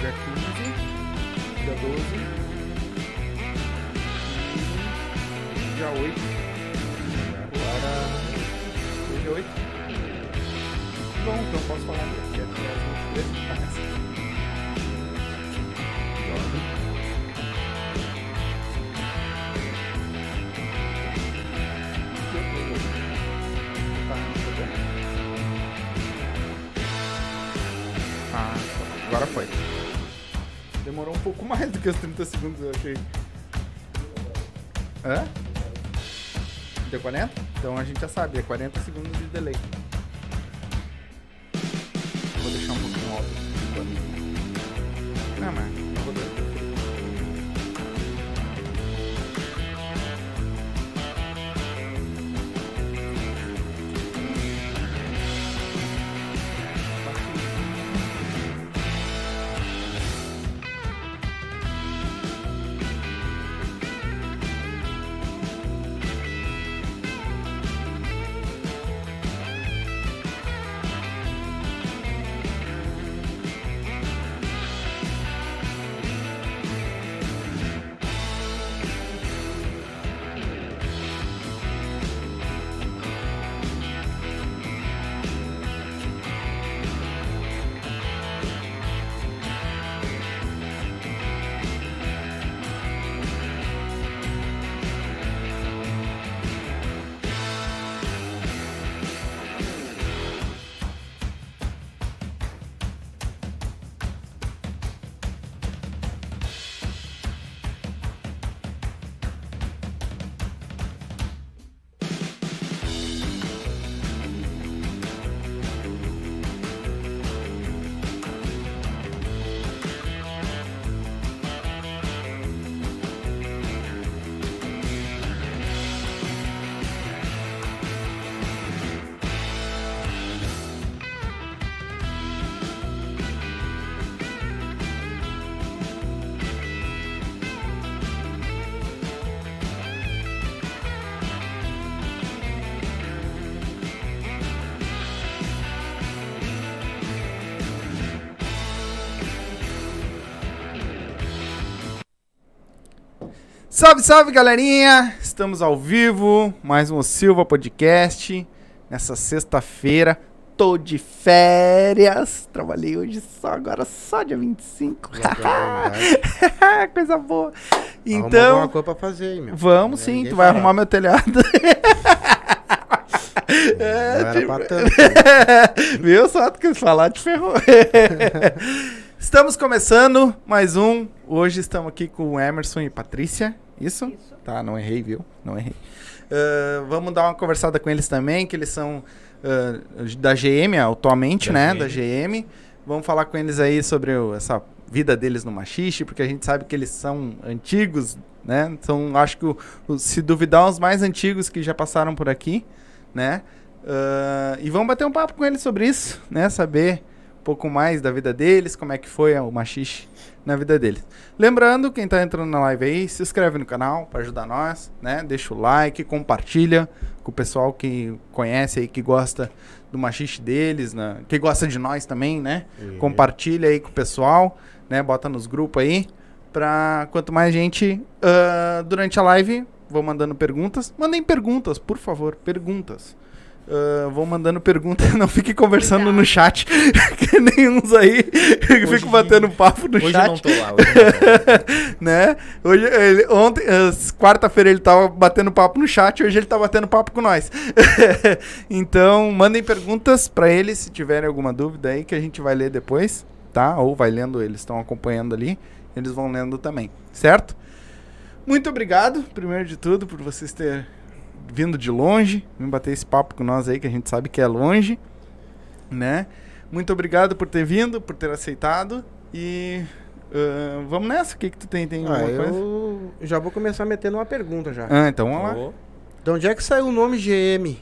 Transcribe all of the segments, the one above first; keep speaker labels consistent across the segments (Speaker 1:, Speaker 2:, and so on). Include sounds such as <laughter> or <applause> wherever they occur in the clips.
Speaker 1: dia 15, dia 12, e dia 8. Agora. Dia 8. Bom, então posso falar que é dia 23, começa. Tá, agora foi. Demorou um pouco mais do que os 30 segundos, eu achei. Hã? Deu 40? Então a gente já sabe, é 40 segundos de delay. Vou deixar um pouquinho alto. Não, mas Salve, salve, galerinha! Estamos ao vivo, mais um Silva Podcast. Nessa sexta-feira, tô de férias. Trabalhei hoje só, agora só dia 25. <laughs> Coisa boa.
Speaker 2: Então.
Speaker 1: Então,
Speaker 2: uma coisa pra fazer aí, meu.
Speaker 1: vamos
Speaker 2: É,
Speaker 1: sim, tu vai arrumar meu telhado. <laughs>
Speaker 2: Não era pra tanto. <laughs>
Speaker 1: Viu só tu quis falar, te ferrou. estamos começando mais um. Hoje estamos aqui com o Emerson e Patrícia. Isso?
Speaker 3: Isso.
Speaker 1: Tá, não errei, viu? Não errei. Ah, vamos dar uma conversada com eles também, que eles são ah, da GM atualmente,
Speaker 2: Da
Speaker 1: né?
Speaker 2: GM.
Speaker 1: Da GM. Vamos falar com eles aí sobre o- essa vida deles no Machixe, porque a gente sabe que eles são antigos, né? São, acho que, o- o- se duvidar, os mais antigos que já passaram por aqui, né? Ah, e vamos bater um papo com eles sobre isso, né? Saber um pouco mais da vida deles, como é que foi o Machixe na vida deles. Lembrando, quem tá entrando na live aí, se inscreve no canal para ajudar nós, né? Deixa o like, compartilha com o pessoal que conhece aí, que gosta do machixe deles, né? que gosta de nós também, né?
Speaker 2: Isso.
Speaker 1: Compartilha aí com o pessoal, né? Bota nos grupos aí. Pra quanto mais gente ah, durante a live, vou mandando perguntas. Mandem perguntas, por favor, perguntas. Ah, vou mandando perguntas, <laughs> não fique conversando no chat, <laughs> que nem uns aí que
Speaker 3: Hoje-
Speaker 1: ficam batendo papo no
Speaker 3: Hoje
Speaker 1: chat
Speaker 3: eu não tô lá. Hoje eu não tô lá. <laughs>
Speaker 1: né? Hoje, ele, ontem, as- quarta-feira ele tava batendo papo no chat, hoje ele tá batendo papo com nós. então, mandem perguntas pra ele se tiverem alguma dúvida aí que a gente vai ler depois, tá? Ou vai lendo, eles estão acompanhando ali, eles vão lendo também, certo? Muito obrigado, primeiro de tudo, por vocês terem vindo de longe, vir bater esse papo com nós aí, que a gente sabe que é longe, né? Muito obrigado por ter vindo, por ter aceitado e ah, vamos nessa. O que que tu tem? Tem
Speaker 2: Ah,
Speaker 1: alguma coisa?
Speaker 2: eu já vou começar metendo uma pergunta já.
Speaker 1: Ah, então vamos lá.
Speaker 2: De onde é que saiu o nome GM?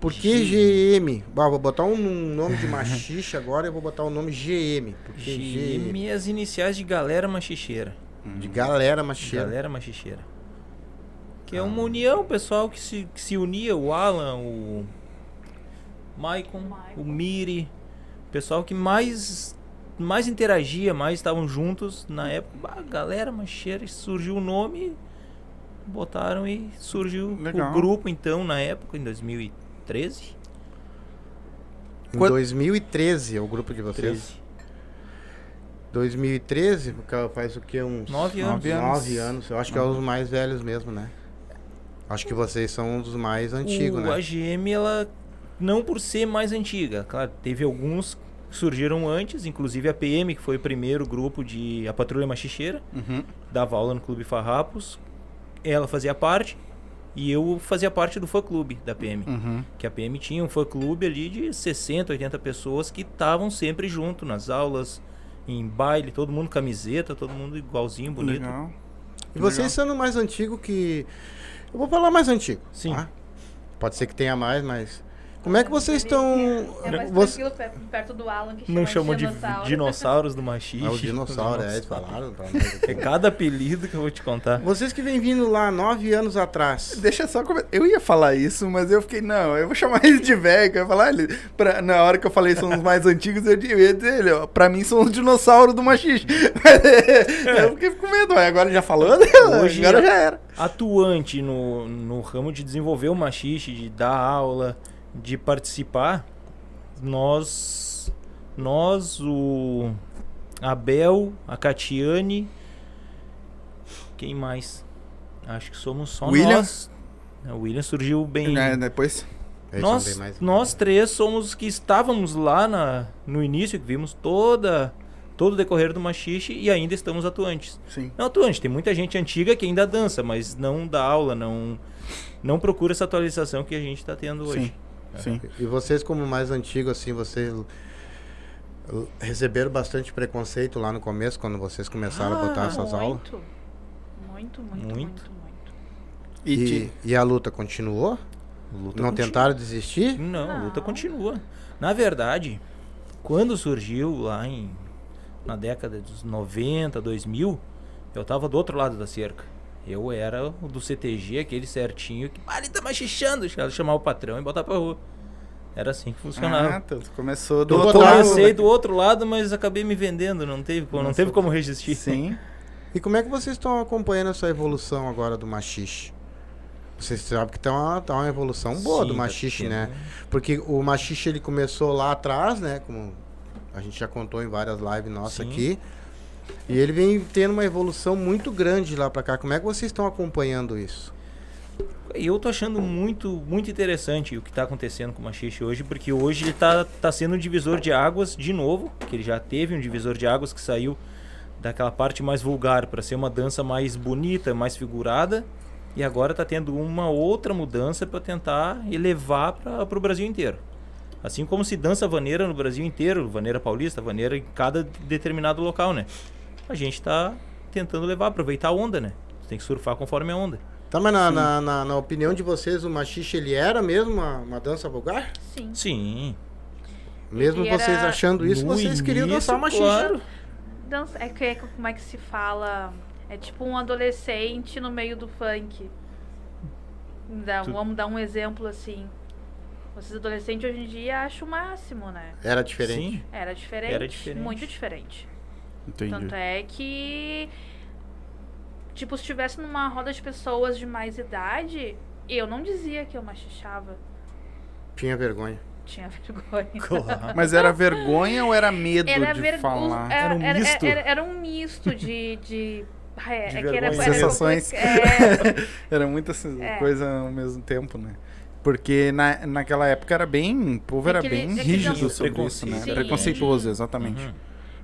Speaker 2: Por que GM? Bah, vou botar um nome de machixe agora e eu vou botar o nome GM. Porque GM.
Speaker 3: GM, as iniciais de galera machicheira.
Speaker 2: De galera machicheira.
Speaker 3: Galera machicheira. Que é uma união, pessoal que se, que se unia, o Alan, o Maicon, o Miri, pessoal que mais mais interagia, mais estavam juntos na época. A galera macheira, surgiu o nome, botaram e surgiu
Speaker 1: Legal.
Speaker 3: o grupo então na época, em 2013.
Speaker 2: Em
Speaker 1: Quando-
Speaker 2: 2013 é o grupo de vocês.
Speaker 3: 13.
Speaker 2: 2013, porque faz o que? Uns
Speaker 3: Nove anos.
Speaker 1: Nove anos.
Speaker 2: Nove anos. Eu acho que é os mais velhos mesmo, né? Acho que vocês são um dos mais antigos,
Speaker 3: o,
Speaker 2: né?
Speaker 3: A GM, ela, não por ser mais antiga, claro, teve alguns que surgiram antes, inclusive a PM, que foi o primeiro grupo de a Patrulha Machicheira,
Speaker 1: Uhum.
Speaker 3: dava aula no Clube Farrapos. Ela fazia parte e eu fazia parte do fã-clube da PM.
Speaker 1: Uhum.
Speaker 3: Que a PM tinha um fã-clube ali de 60, 80 pessoas que estavam sempre junto nas aulas, em baile, todo mundo camiseta, todo mundo igualzinho, bonito.
Speaker 1: Legal.
Speaker 2: E vocês sendo mais antigo que. Eu vou falar mais antigo.
Speaker 3: Sim.
Speaker 2: tá? Pode ser que tenha mais, mas. Como é que vocês estão.
Speaker 4: É mais
Speaker 2: Você...
Speaker 4: perto do Alan que
Speaker 3: Não
Speaker 4: chama
Speaker 3: chamam de
Speaker 4: dinossauro.
Speaker 3: dinossauros do <laughs> machismo.
Speaker 2: Ah, o dinossauro, é, eles falaram. <laughs>
Speaker 3: É cada apelido que eu vou te contar.
Speaker 2: Vocês que vêm vindo lá nove anos atrás.
Speaker 1: Deixa só comentar. Eu ia falar isso, mas eu fiquei, não, eu vou chamar ele de velho. Eu ia falar, ele, pra- na hora que eu falei são os mais antigos, eu ia dizer, ele, ó, pra mim são os dinossauros do machixe. <laughs> eu fiquei com medo, mas agora já falou, né?
Speaker 3: Hoje
Speaker 1: agora
Speaker 3: já-
Speaker 1: já era.
Speaker 3: atuante no, no ramo de desenvolver o machixe, de dar aula, de participar, nós, nós, o Abel, a Catiane, quem mais? Acho que somos só
Speaker 1: William?
Speaker 3: nós. É, O William surgiu bem.
Speaker 1: É, depois.
Speaker 3: Nós,
Speaker 2: mais-
Speaker 3: nós três somos os que estávamos lá na, no início, que vimos toda, todo o decorrer do machixe e ainda estamos atuantes.
Speaker 1: Sim.
Speaker 3: Não atuante, tem muita gente antiga que ainda dança, mas não dá aula, não, não procura essa atualização que a gente está tendo hoje.
Speaker 1: Sim.
Speaker 2: E vocês, como mais antigos, assim, vocês receberam bastante preconceito lá no começo, quando vocês começaram a botar
Speaker 3: Ah,
Speaker 2: essas aulas?
Speaker 4: Muito. Muito, muito,
Speaker 3: Muito.
Speaker 4: muito, muito.
Speaker 1: E,
Speaker 2: E,
Speaker 1: te-
Speaker 2: e a luta continuou?
Speaker 3: Luta
Speaker 2: Não
Speaker 3: continua.
Speaker 2: tentaram desistir?
Speaker 3: Não, a luta
Speaker 4: Não.
Speaker 3: continua. Na verdade, quando surgiu lá em na década dos 90, 2000, eu tava do outro lado da cerca. Eu era o do CTG, aquele certinho que, ah, ele tá machichando, chamar o patrão e botar pra rua. Era assim que
Speaker 1: ah,
Speaker 3: funcionava.
Speaker 1: tu começou do outro lado.
Speaker 3: Comecei do outro lado, mas acabei me vendendo, não teve, como- não
Speaker 1: Nossa.
Speaker 3: teve como resistir.
Speaker 1: Sim. <laughs>
Speaker 2: E como é que vocês estão acompanhando essa evolução agora do machixe? Vocês sabem que tá uma, tá uma evolução boa
Speaker 3: Sim,
Speaker 2: do
Speaker 3: tá
Speaker 2: machixe,
Speaker 3: tendo.
Speaker 2: né? Porque o machixe ele começou lá atrás, né? Como a gente já contou em várias lives nossas
Speaker 3: Sim.
Speaker 2: aqui. E ele vem tendo uma evolução muito grande de lá pra cá. Como é que vocês estão acompanhando isso?
Speaker 3: Eu tô achando muito, muito interessante o que tá acontecendo com o Machixe hoje, porque hoje ele tá, tá sendo um divisor de águas de novo, que ele já teve um divisor de águas que saiu daquela parte mais vulgar para ser uma dança mais bonita, mais figurada, e agora tá tendo uma outra mudança para tentar elevar para o Brasil inteiro. Assim como se dança vaneira no Brasil inteiro, vaneira paulista, vaneira em cada determinado local, né? A gente tá tentando levar, aproveitar a onda, né? Tem que surfar conforme a onda.
Speaker 2: Tá, mas na, na, na- na opinião de vocês, o machixe ele era mesmo uma, uma dança vulgar?
Speaker 4: Sim.
Speaker 3: Sim.
Speaker 2: Mesmo
Speaker 4: Ele
Speaker 2: vocês achando isso, vocês queriam
Speaker 3: início,
Speaker 2: dançar machixe.
Speaker 3: claro.
Speaker 4: Dança, é que é como é que se fala? É tipo um adolescente no meio do funk. Dá-
Speaker 3: Tu-
Speaker 4: Vamos dar um exemplo assim. Vocês adolescentes hoje em dia acham o máximo, né?
Speaker 2: Era diferente.
Speaker 3: Sim.
Speaker 4: Era diferente.
Speaker 3: Era diferente.
Speaker 4: Muito diferente.
Speaker 1: Entendi.
Speaker 4: Tanto é que. Tipo, se estivesse numa roda de pessoas de mais idade, eu não dizia que eu machichava.
Speaker 2: Tinha vergonha.
Speaker 4: Tinha <laughs> vergonha.
Speaker 3: Claro.
Speaker 1: Mas era vergonha ou era medo
Speaker 4: Era,
Speaker 1: de
Speaker 4: ver-
Speaker 1: falar?
Speaker 4: era,
Speaker 3: Era um
Speaker 4: era-
Speaker 3: misto.
Speaker 4: era- era um misto de. de... É,
Speaker 3: De
Speaker 4: é que era, era
Speaker 1: Sensações.
Speaker 4: é, <laughs>
Speaker 1: Era muita
Speaker 4: É.
Speaker 1: coisa ao mesmo tempo, né? Porque na, naquela época era bem. O povo era
Speaker 4: Aquele-
Speaker 1: bem rígido sobre isso, né?
Speaker 4: Sim.
Speaker 1: Preconceituoso, exatamente.
Speaker 3: Uhum.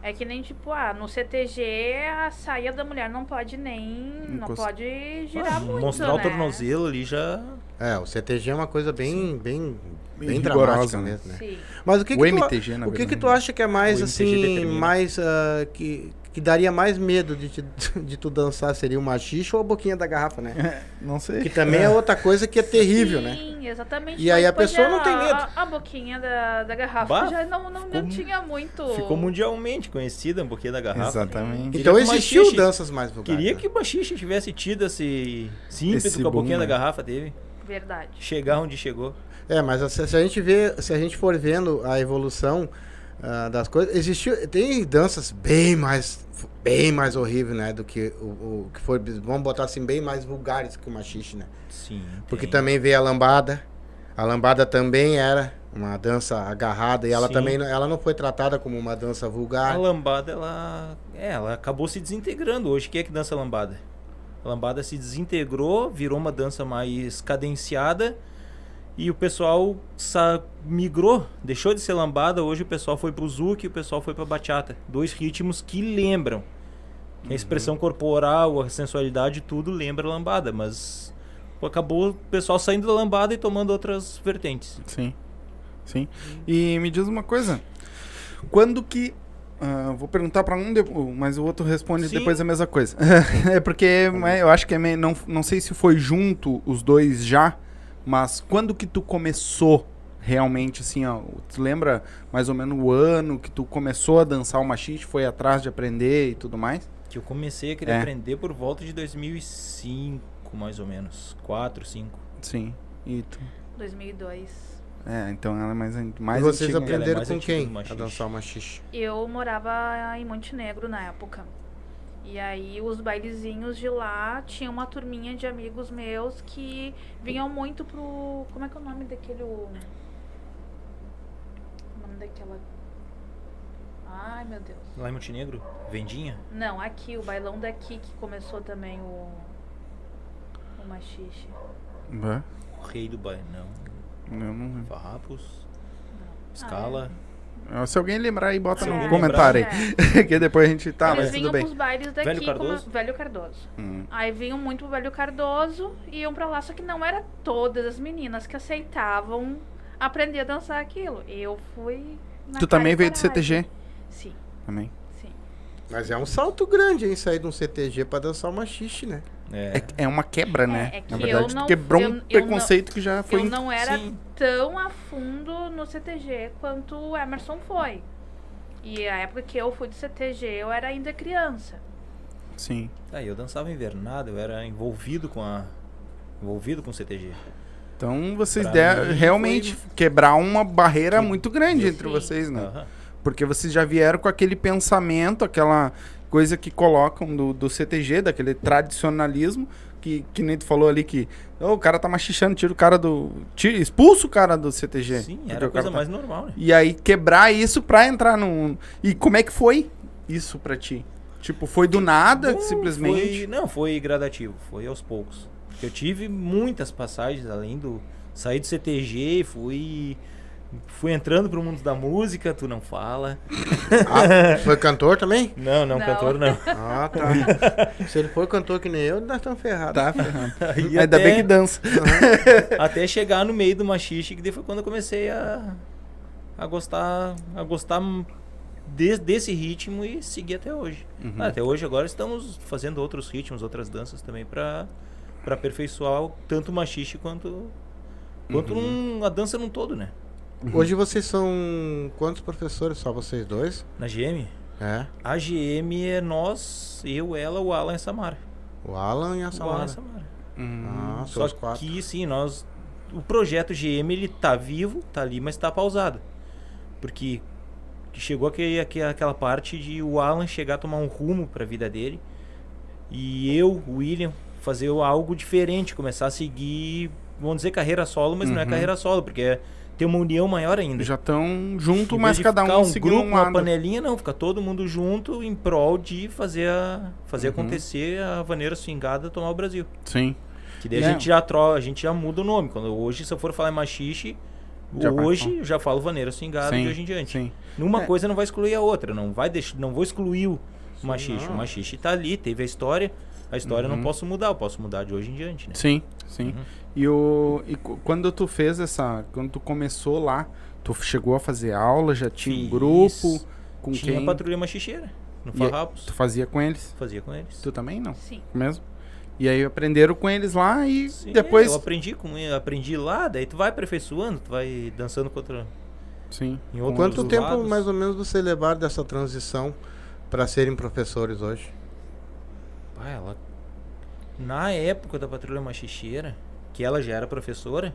Speaker 4: É que nem tipo, ah, no CTG a saia da mulher não pode nem. Não
Speaker 1: Encost-
Speaker 4: pode girar
Speaker 3: Ah,
Speaker 4: muito.
Speaker 3: Mostrar o
Speaker 4: né?
Speaker 3: tornozelo ali já.
Speaker 2: É, o CTG é uma coisa bem, bem,
Speaker 1: Bem
Speaker 2: bem dramática
Speaker 1: né?
Speaker 2: mesmo, né?
Speaker 4: Sim.
Speaker 2: Mas o que,
Speaker 1: O
Speaker 2: que tu,
Speaker 1: MTG, na
Speaker 2: o que, que tu acha que é mais
Speaker 3: O
Speaker 2: assim, mais ah, que, que daria mais medo de, te- <laughs> de tu dançar seria o machixe ou a boquinha da garrafa, né?
Speaker 1: Não sei.
Speaker 2: Que também é outra coisa que é terrível,
Speaker 4: Sim,
Speaker 2: né?
Speaker 4: exatamente.
Speaker 2: E aí a pessoa
Speaker 4: é,
Speaker 2: não tem medo.
Speaker 4: A, a boquinha da, da garrafa
Speaker 3: Bah,
Speaker 4: já não, não, não
Speaker 3: ficou-
Speaker 4: tinha muito.
Speaker 3: Ficou mundialmente conhecida um pouquinho da garrafa.
Speaker 1: Exatamente.
Speaker 2: Então existiu
Speaker 3: machixe-
Speaker 2: danças mais vulgares.
Speaker 3: Queria
Speaker 2: né?
Speaker 3: que o Baxixe tivesse tido esse, esse ímpeto
Speaker 1: Esse
Speaker 3: que a boquinha
Speaker 1: né?
Speaker 3: da garrafa teve.
Speaker 4: Verdade.
Speaker 3: Chegar onde chegou.
Speaker 2: É, mas se, se a gente vê, se a gente for vendo a evolução, ah, das coisas. Existiu, tem danças bem mais, bem mais horríveis, né? Do que o, o que foi, vamos botar assim, bem mais vulgares que o machixe, né?
Speaker 3: Sim.
Speaker 2: Porque
Speaker 3: tem.
Speaker 2: também veio a lambada. A lambada também era uma dança agarrada e ela
Speaker 3: Sim.
Speaker 2: também não- ela não foi tratada como uma dança vulgar.
Speaker 3: A lambada, ela. É, ela acabou se desintegrando hoje. Quem é que dança lambada? A lambada se desintegrou, virou uma dança mais cadenciada e o pessoal migrou, deixou de ser lambada. Hoje o pessoal foi pro zouk e o pessoal foi pra bachata. Dois ritmos que lembram. Que A expressão corporal, a sensualidade, tudo lembra lambada, mas acabou o pessoal saindo da lambada e tomando outras vertentes.
Speaker 1: Sim. Sim. E me diz uma coisa. Quando que. ah, vou perguntar pra um, mas o outro responde
Speaker 3: Sim.
Speaker 1: depois a mesma coisa. <laughs> é porque mas eu acho que é meio, não, não sei se foi junto os dois já, mas quando que tu começou realmente assim, ó, tu lembra mais ou menos o ano que tu começou a dançar o machiste, foi atrás de aprender e tudo mais?
Speaker 3: Que eu comecei a querer
Speaker 1: É.
Speaker 3: aprender por volta de 2005, mais ou menos. 4, 5.
Speaker 1: Sim. E tu,
Speaker 4: 2002.
Speaker 1: é, então ela é mais mais
Speaker 2: e vocês
Speaker 1: antiga ainda.
Speaker 2: aprenderam
Speaker 3: mais
Speaker 2: com quem a dançar o machixe?
Speaker 4: Eu morava em Montenegro na época. E aí os bailezinhos de lá tinha uma turminha de amigos meus que vinham muito pro. Como é que é o nome daquele. O nome daquela. Ai meu Deus.
Speaker 3: Lá em Montenegro? Vendinha?
Speaker 4: Não, aqui, o bailão daqui que começou também o. O machixe.
Speaker 1: Bah,
Speaker 3: O rei do baile. Não.
Speaker 1: não-
Speaker 3: Farrapos.
Speaker 4: Não.
Speaker 3: Escala.
Speaker 1: Ah, Se alguém lembrar aí, bota
Speaker 3: Se
Speaker 1: no comentário
Speaker 4: É.
Speaker 1: aí. <laughs> que depois a gente tá,
Speaker 4: Eles
Speaker 1: mas
Speaker 4: vinham
Speaker 1: tudo bem.
Speaker 4: pros bailes daqui.
Speaker 3: Velho
Speaker 4: como-
Speaker 3: Cardoso?
Speaker 4: Velho Cardoso.
Speaker 1: Hum.
Speaker 4: Aí vinham muito pro Velho Cardoso e iam pra lá, só que não era todas as meninas que aceitavam aprender a dançar aquilo. Eu fui. na
Speaker 1: Tu também veio de
Speaker 4: coragem.
Speaker 1: CTG?
Speaker 4: Sim,
Speaker 1: Também.
Speaker 4: sim.
Speaker 2: Mas é um salto grande, hein? Sair de um CTG pra dançar o machixe, né?
Speaker 3: É.
Speaker 1: É, é uma quebra, né?
Speaker 4: é que
Speaker 1: Na verdade,
Speaker 4: eu não-
Speaker 1: quebrou
Speaker 4: eu-
Speaker 1: um
Speaker 4: eu
Speaker 1: preconceito que já foi.
Speaker 4: eu não era
Speaker 3: Sim.
Speaker 4: tão a fundo no CTG quanto o Emerson foi. E a época que eu fui do CTG, eu era ainda criança.
Speaker 1: Sim.
Speaker 3: Tá, eu dançava invernada, eu era envolvido com a. Envolvido com o CTG.
Speaker 1: Então vocês
Speaker 3: mim,
Speaker 1: realmente
Speaker 3: foi-
Speaker 1: quebrar uma barreira
Speaker 3: Que-
Speaker 1: muito grande
Speaker 3: Sim.
Speaker 1: entre vocês, né?
Speaker 3: Aham.
Speaker 1: Porque vocês já vieram com aquele pensamento, aquela coisa que colocam do, do CTG, daquele tradicionalismo, que, que nem tu falou ali que "Ô, o cara tá machichando, tira o cara do. Tira, expulsa o cara do CTG.
Speaker 3: Sim, era a coisa
Speaker 1: tá-
Speaker 3: mais normal, né?
Speaker 1: E aí quebrar isso pra entrar num. E como é que foi isso pra ti? Tipo, foi do nada, simplesmente.
Speaker 3: foi- não, foi gradativo, foi aos poucos. Porque eu tive muitas passagens além do. Saí do CTG, fui. Fui entrando pro mundo da música, tu não fala.
Speaker 2: Ah, foi cantor também?
Speaker 3: Não, não,
Speaker 4: Não.
Speaker 3: cantor não.
Speaker 2: Ah, tá. <laughs> Se ele for cantor que nem eu, nós estamos ferrados.
Speaker 1: Tá, ferrando.
Speaker 3: Aí
Speaker 1: Ainda
Speaker 3: até-
Speaker 1: bem que dança.
Speaker 3: Até chegar no meio do machixe, que daí foi quando eu comecei a, a gostar, a gostar de- desse ritmo e seguir até hoje.
Speaker 1: Uhum.
Speaker 3: Ah, até hoje agora estamos fazendo outros ritmos, outras danças também para para aperfeiçoar tanto o machixe quanto quanto
Speaker 1: Uhum.
Speaker 3: num- a dança num todo, né?
Speaker 2: Hoje vocês são quantos professores? Só vocês dois?
Speaker 3: Na GM,
Speaker 2: É.
Speaker 3: a GM é nós, eu, ela, o Alan e a Samara.
Speaker 2: O Alan e a
Speaker 3: O Alan e
Speaker 2: Samara.
Speaker 3: a Samara.
Speaker 1: Uhum.
Speaker 2: Ah,
Speaker 3: Só
Speaker 2: quatro.
Speaker 3: que sim, nós o projeto GM ele tá vivo, tá ali, mas tá pausado. Porque que chegou aquele, aque- aquela parte de o Alan chegar a tomar um rumo para a vida dele e eu, o William, fazer algo diferente, começar a seguir, vamos dizer carreira solo, mas não é
Speaker 1: Uhum.
Speaker 3: carreira solo, porque é ter uma união maior ainda.
Speaker 1: Já estão junto, mas cada um
Speaker 3: um
Speaker 1: seguindo
Speaker 3: grupo,
Speaker 1: um
Speaker 3: uma panelinha, não, fica todo mundo junto em prol de fazer a, fazer
Speaker 1: Uhum.
Speaker 3: acontecer a vaneira swingada tomar o Brasil.
Speaker 1: Sim.
Speaker 3: Que daí
Speaker 1: É.
Speaker 3: a gente já tro a gente já muda o nome. Quando hoje, se eu for falar em machixe,
Speaker 1: Já
Speaker 3: hoje eu já falo vaneira swingada
Speaker 1: Sim,
Speaker 3: de hoje em diante.
Speaker 1: Sim.
Speaker 3: Numa
Speaker 1: É.
Speaker 3: coisa não vai excluir a outra, não vai deixar, não vou excluir o machixe.
Speaker 2: não.
Speaker 3: O machixe tá ali, teve a história. A história eu
Speaker 1: Uhum.
Speaker 3: não posso mudar, eu posso mudar de hoje em diante, né?
Speaker 1: Sim, sim.
Speaker 3: Uhum.
Speaker 1: E, o, e quando tu fez essa. Quando tu começou lá, tu chegou a fazer aula, já tinha um
Speaker 3: Fiz.
Speaker 1: grupo? Com
Speaker 3: Tinha
Speaker 1: quem?
Speaker 3: patrulha machicheira no
Speaker 1: E
Speaker 3: Farrapos.
Speaker 1: Tu fazia com eles?
Speaker 3: Fazia com eles.
Speaker 1: Tu também não?
Speaker 4: Sim.
Speaker 1: Mesmo? E aí aprenderam com eles lá e
Speaker 3: Sim,
Speaker 1: depois.
Speaker 3: eu aprendi com aprendi lá, daí tu vai aperfeiçoando, tu vai dançando contra
Speaker 1: Sim.
Speaker 3: em outros
Speaker 2: Quanto tempo
Speaker 3: lados.
Speaker 2: mais ou menos você levaram dessa transição para serem professores hoje?
Speaker 3: Ah, ela. Na época da Patrulha Machicheira, que ela já era professora,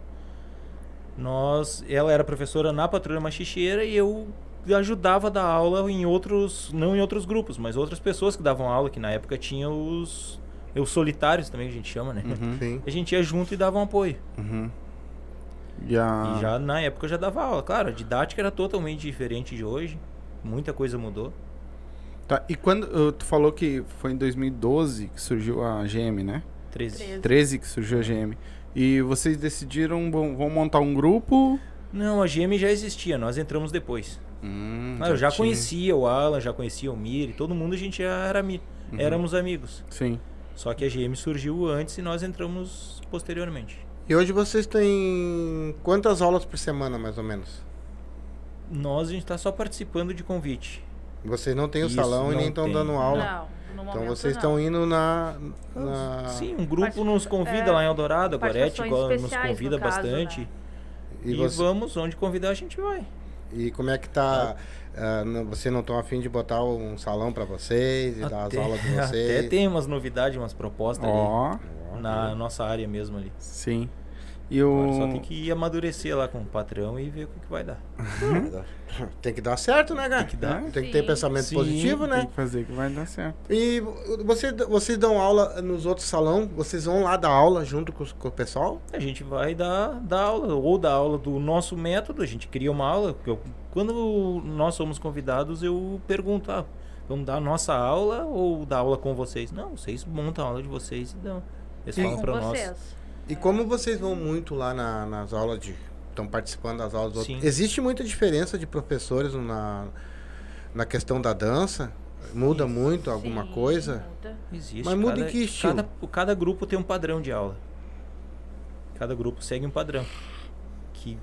Speaker 3: nós. Ela era professora na Patrulha Machicheira e eu ajudava a dar aula em outros, não em outros grupos, mas outras pessoas que davam aula, que na época tinha os, os solitários também, que a gente chama, né?
Speaker 1: Uhum.
Speaker 3: A gente ia junto e dava um apoio.
Speaker 1: Uhum. E, a...
Speaker 3: E já na época eu já dava aula. Claro, a didática era totalmente diferente de hoje. Muita coisa mudou.
Speaker 1: Tá, e quando uh, tu falou que foi em 2012 que surgiu a GM, né?
Speaker 3: 13.
Speaker 4: 13.
Speaker 1: 13 que surgiu a GM. E vocês decidiram, vão, vão montar um grupo?
Speaker 3: Não, a GM já existia, nós entramos depois.
Speaker 1: Hum,
Speaker 3: Ah, eu já
Speaker 1: tinha.
Speaker 3: conhecia o Alan, já conhecia o Miri, todo mundo a gente já era
Speaker 1: Uhum.
Speaker 3: éramos amigos.
Speaker 1: Sim.
Speaker 3: Só que a GM surgiu antes e nós entramos posteriormente.
Speaker 2: E hoje vocês têm quantas aulas por semana, mais ou menos?
Speaker 3: Nós a gente está só participando de convite.
Speaker 2: Vocês não têm o
Speaker 3: Isso,
Speaker 2: salão e nem estão dando aula.
Speaker 4: Não,
Speaker 2: Então vocês
Speaker 4: não.
Speaker 2: estão indo na. na-
Speaker 3: Sim, um grupo
Speaker 4: Parti-
Speaker 3: nos convida
Speaker 4: é,
Speaker 3: lá em Eldorado, a Gorete igual nos convida
Speaker 4: no caso,
Speaker 3: bastante.
Speaker 4: né?
Speaker 2: E,
Speaker 3: E,
Speaker 2: você-
Speaker 3: vamos, onde convidar a gente vai.
Speaker 2: e como é que tá? ah, não- vocês não estão afim de botar um salão para vocês e dar as aulas de <laughs> vocês?
Speaker 3: até tem umas novidades, umas propostas
Speaker 1: Ó,
Speaker 3: ali na nossa área mesmo ali.
Speaker 1: sim. E
Speaker 3: Agora só tem que amadurecer lá com o patrão e ver o que, que vai dar. <laughs>
Speaker 2: Tem que dar certo, né, cara?
Speaker 3: Tem que dar.
Speaker 2: Tem que ter
Speaker 4: Sim.
Speaker 2: pensamento
Speaker 3: Sim,
Speaker 2: positivo,
Speaker 1: Tem
Speaker 2: né?
Speaker 1: que fazer que vai dar certo.
Speaker 2: E você, vocês dão aula nos outros salão? Vocês vão lá dar aula junto com, com o pessoal?
Speaker 3: A gente vai dar, dar aula, ou dar aula do nosso método, a gente cria uma aula. eu- quando nós somos convidados, eu pergunto, ah, vamos dar a nossa aula ou dar aula com vocês? Não, vocês montam a aula de vocês e dão. Eles
Speaker 4: É
Speaker 3: falam pra nós.
Speaker 2: E como vocês vão muito lá na- nas aulas de. Estão participando das aulas dos outros?
Speaker 3: Sim.
Speaker 2: Existe muita diferença de professores na, na questão da dança? Muda muito alguma
Speaker 4: Sim,
Speaker 2: coisa?
Speaker 4: muda.
Speaker 3: Existe.
Speaker 2: Mas muda em
Speaker 3: cada,
Speaker 2: que estilo?
Speaker 3: Cada, cada grupo tem um padrão de aula. Cada grupo segue um padrão. Que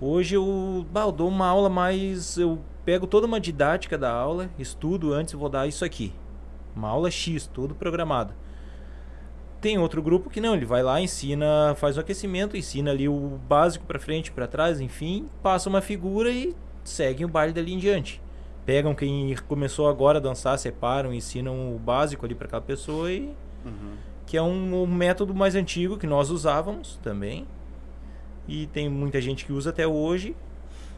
Speaker 3: hoje eu, bah, eu dou uma aula mais. Eu pego toda uma didática da aula, estudo antes e vou dar isso aqui. Uma aula X, tudo programado. Tem outro grupo que não, ele vai lá, ensina, faz o aquecimento, ensina ali o básico pra frente, pra trás, enfim, passa uma figura e seguem o baile dali em diante. Pegam quem começou agora a dançar, separam, ensinam o básico ali pra aquela pessoa e que é um, um método mais antigo que nós usávamos também. E tem muita gente que usa até hoje.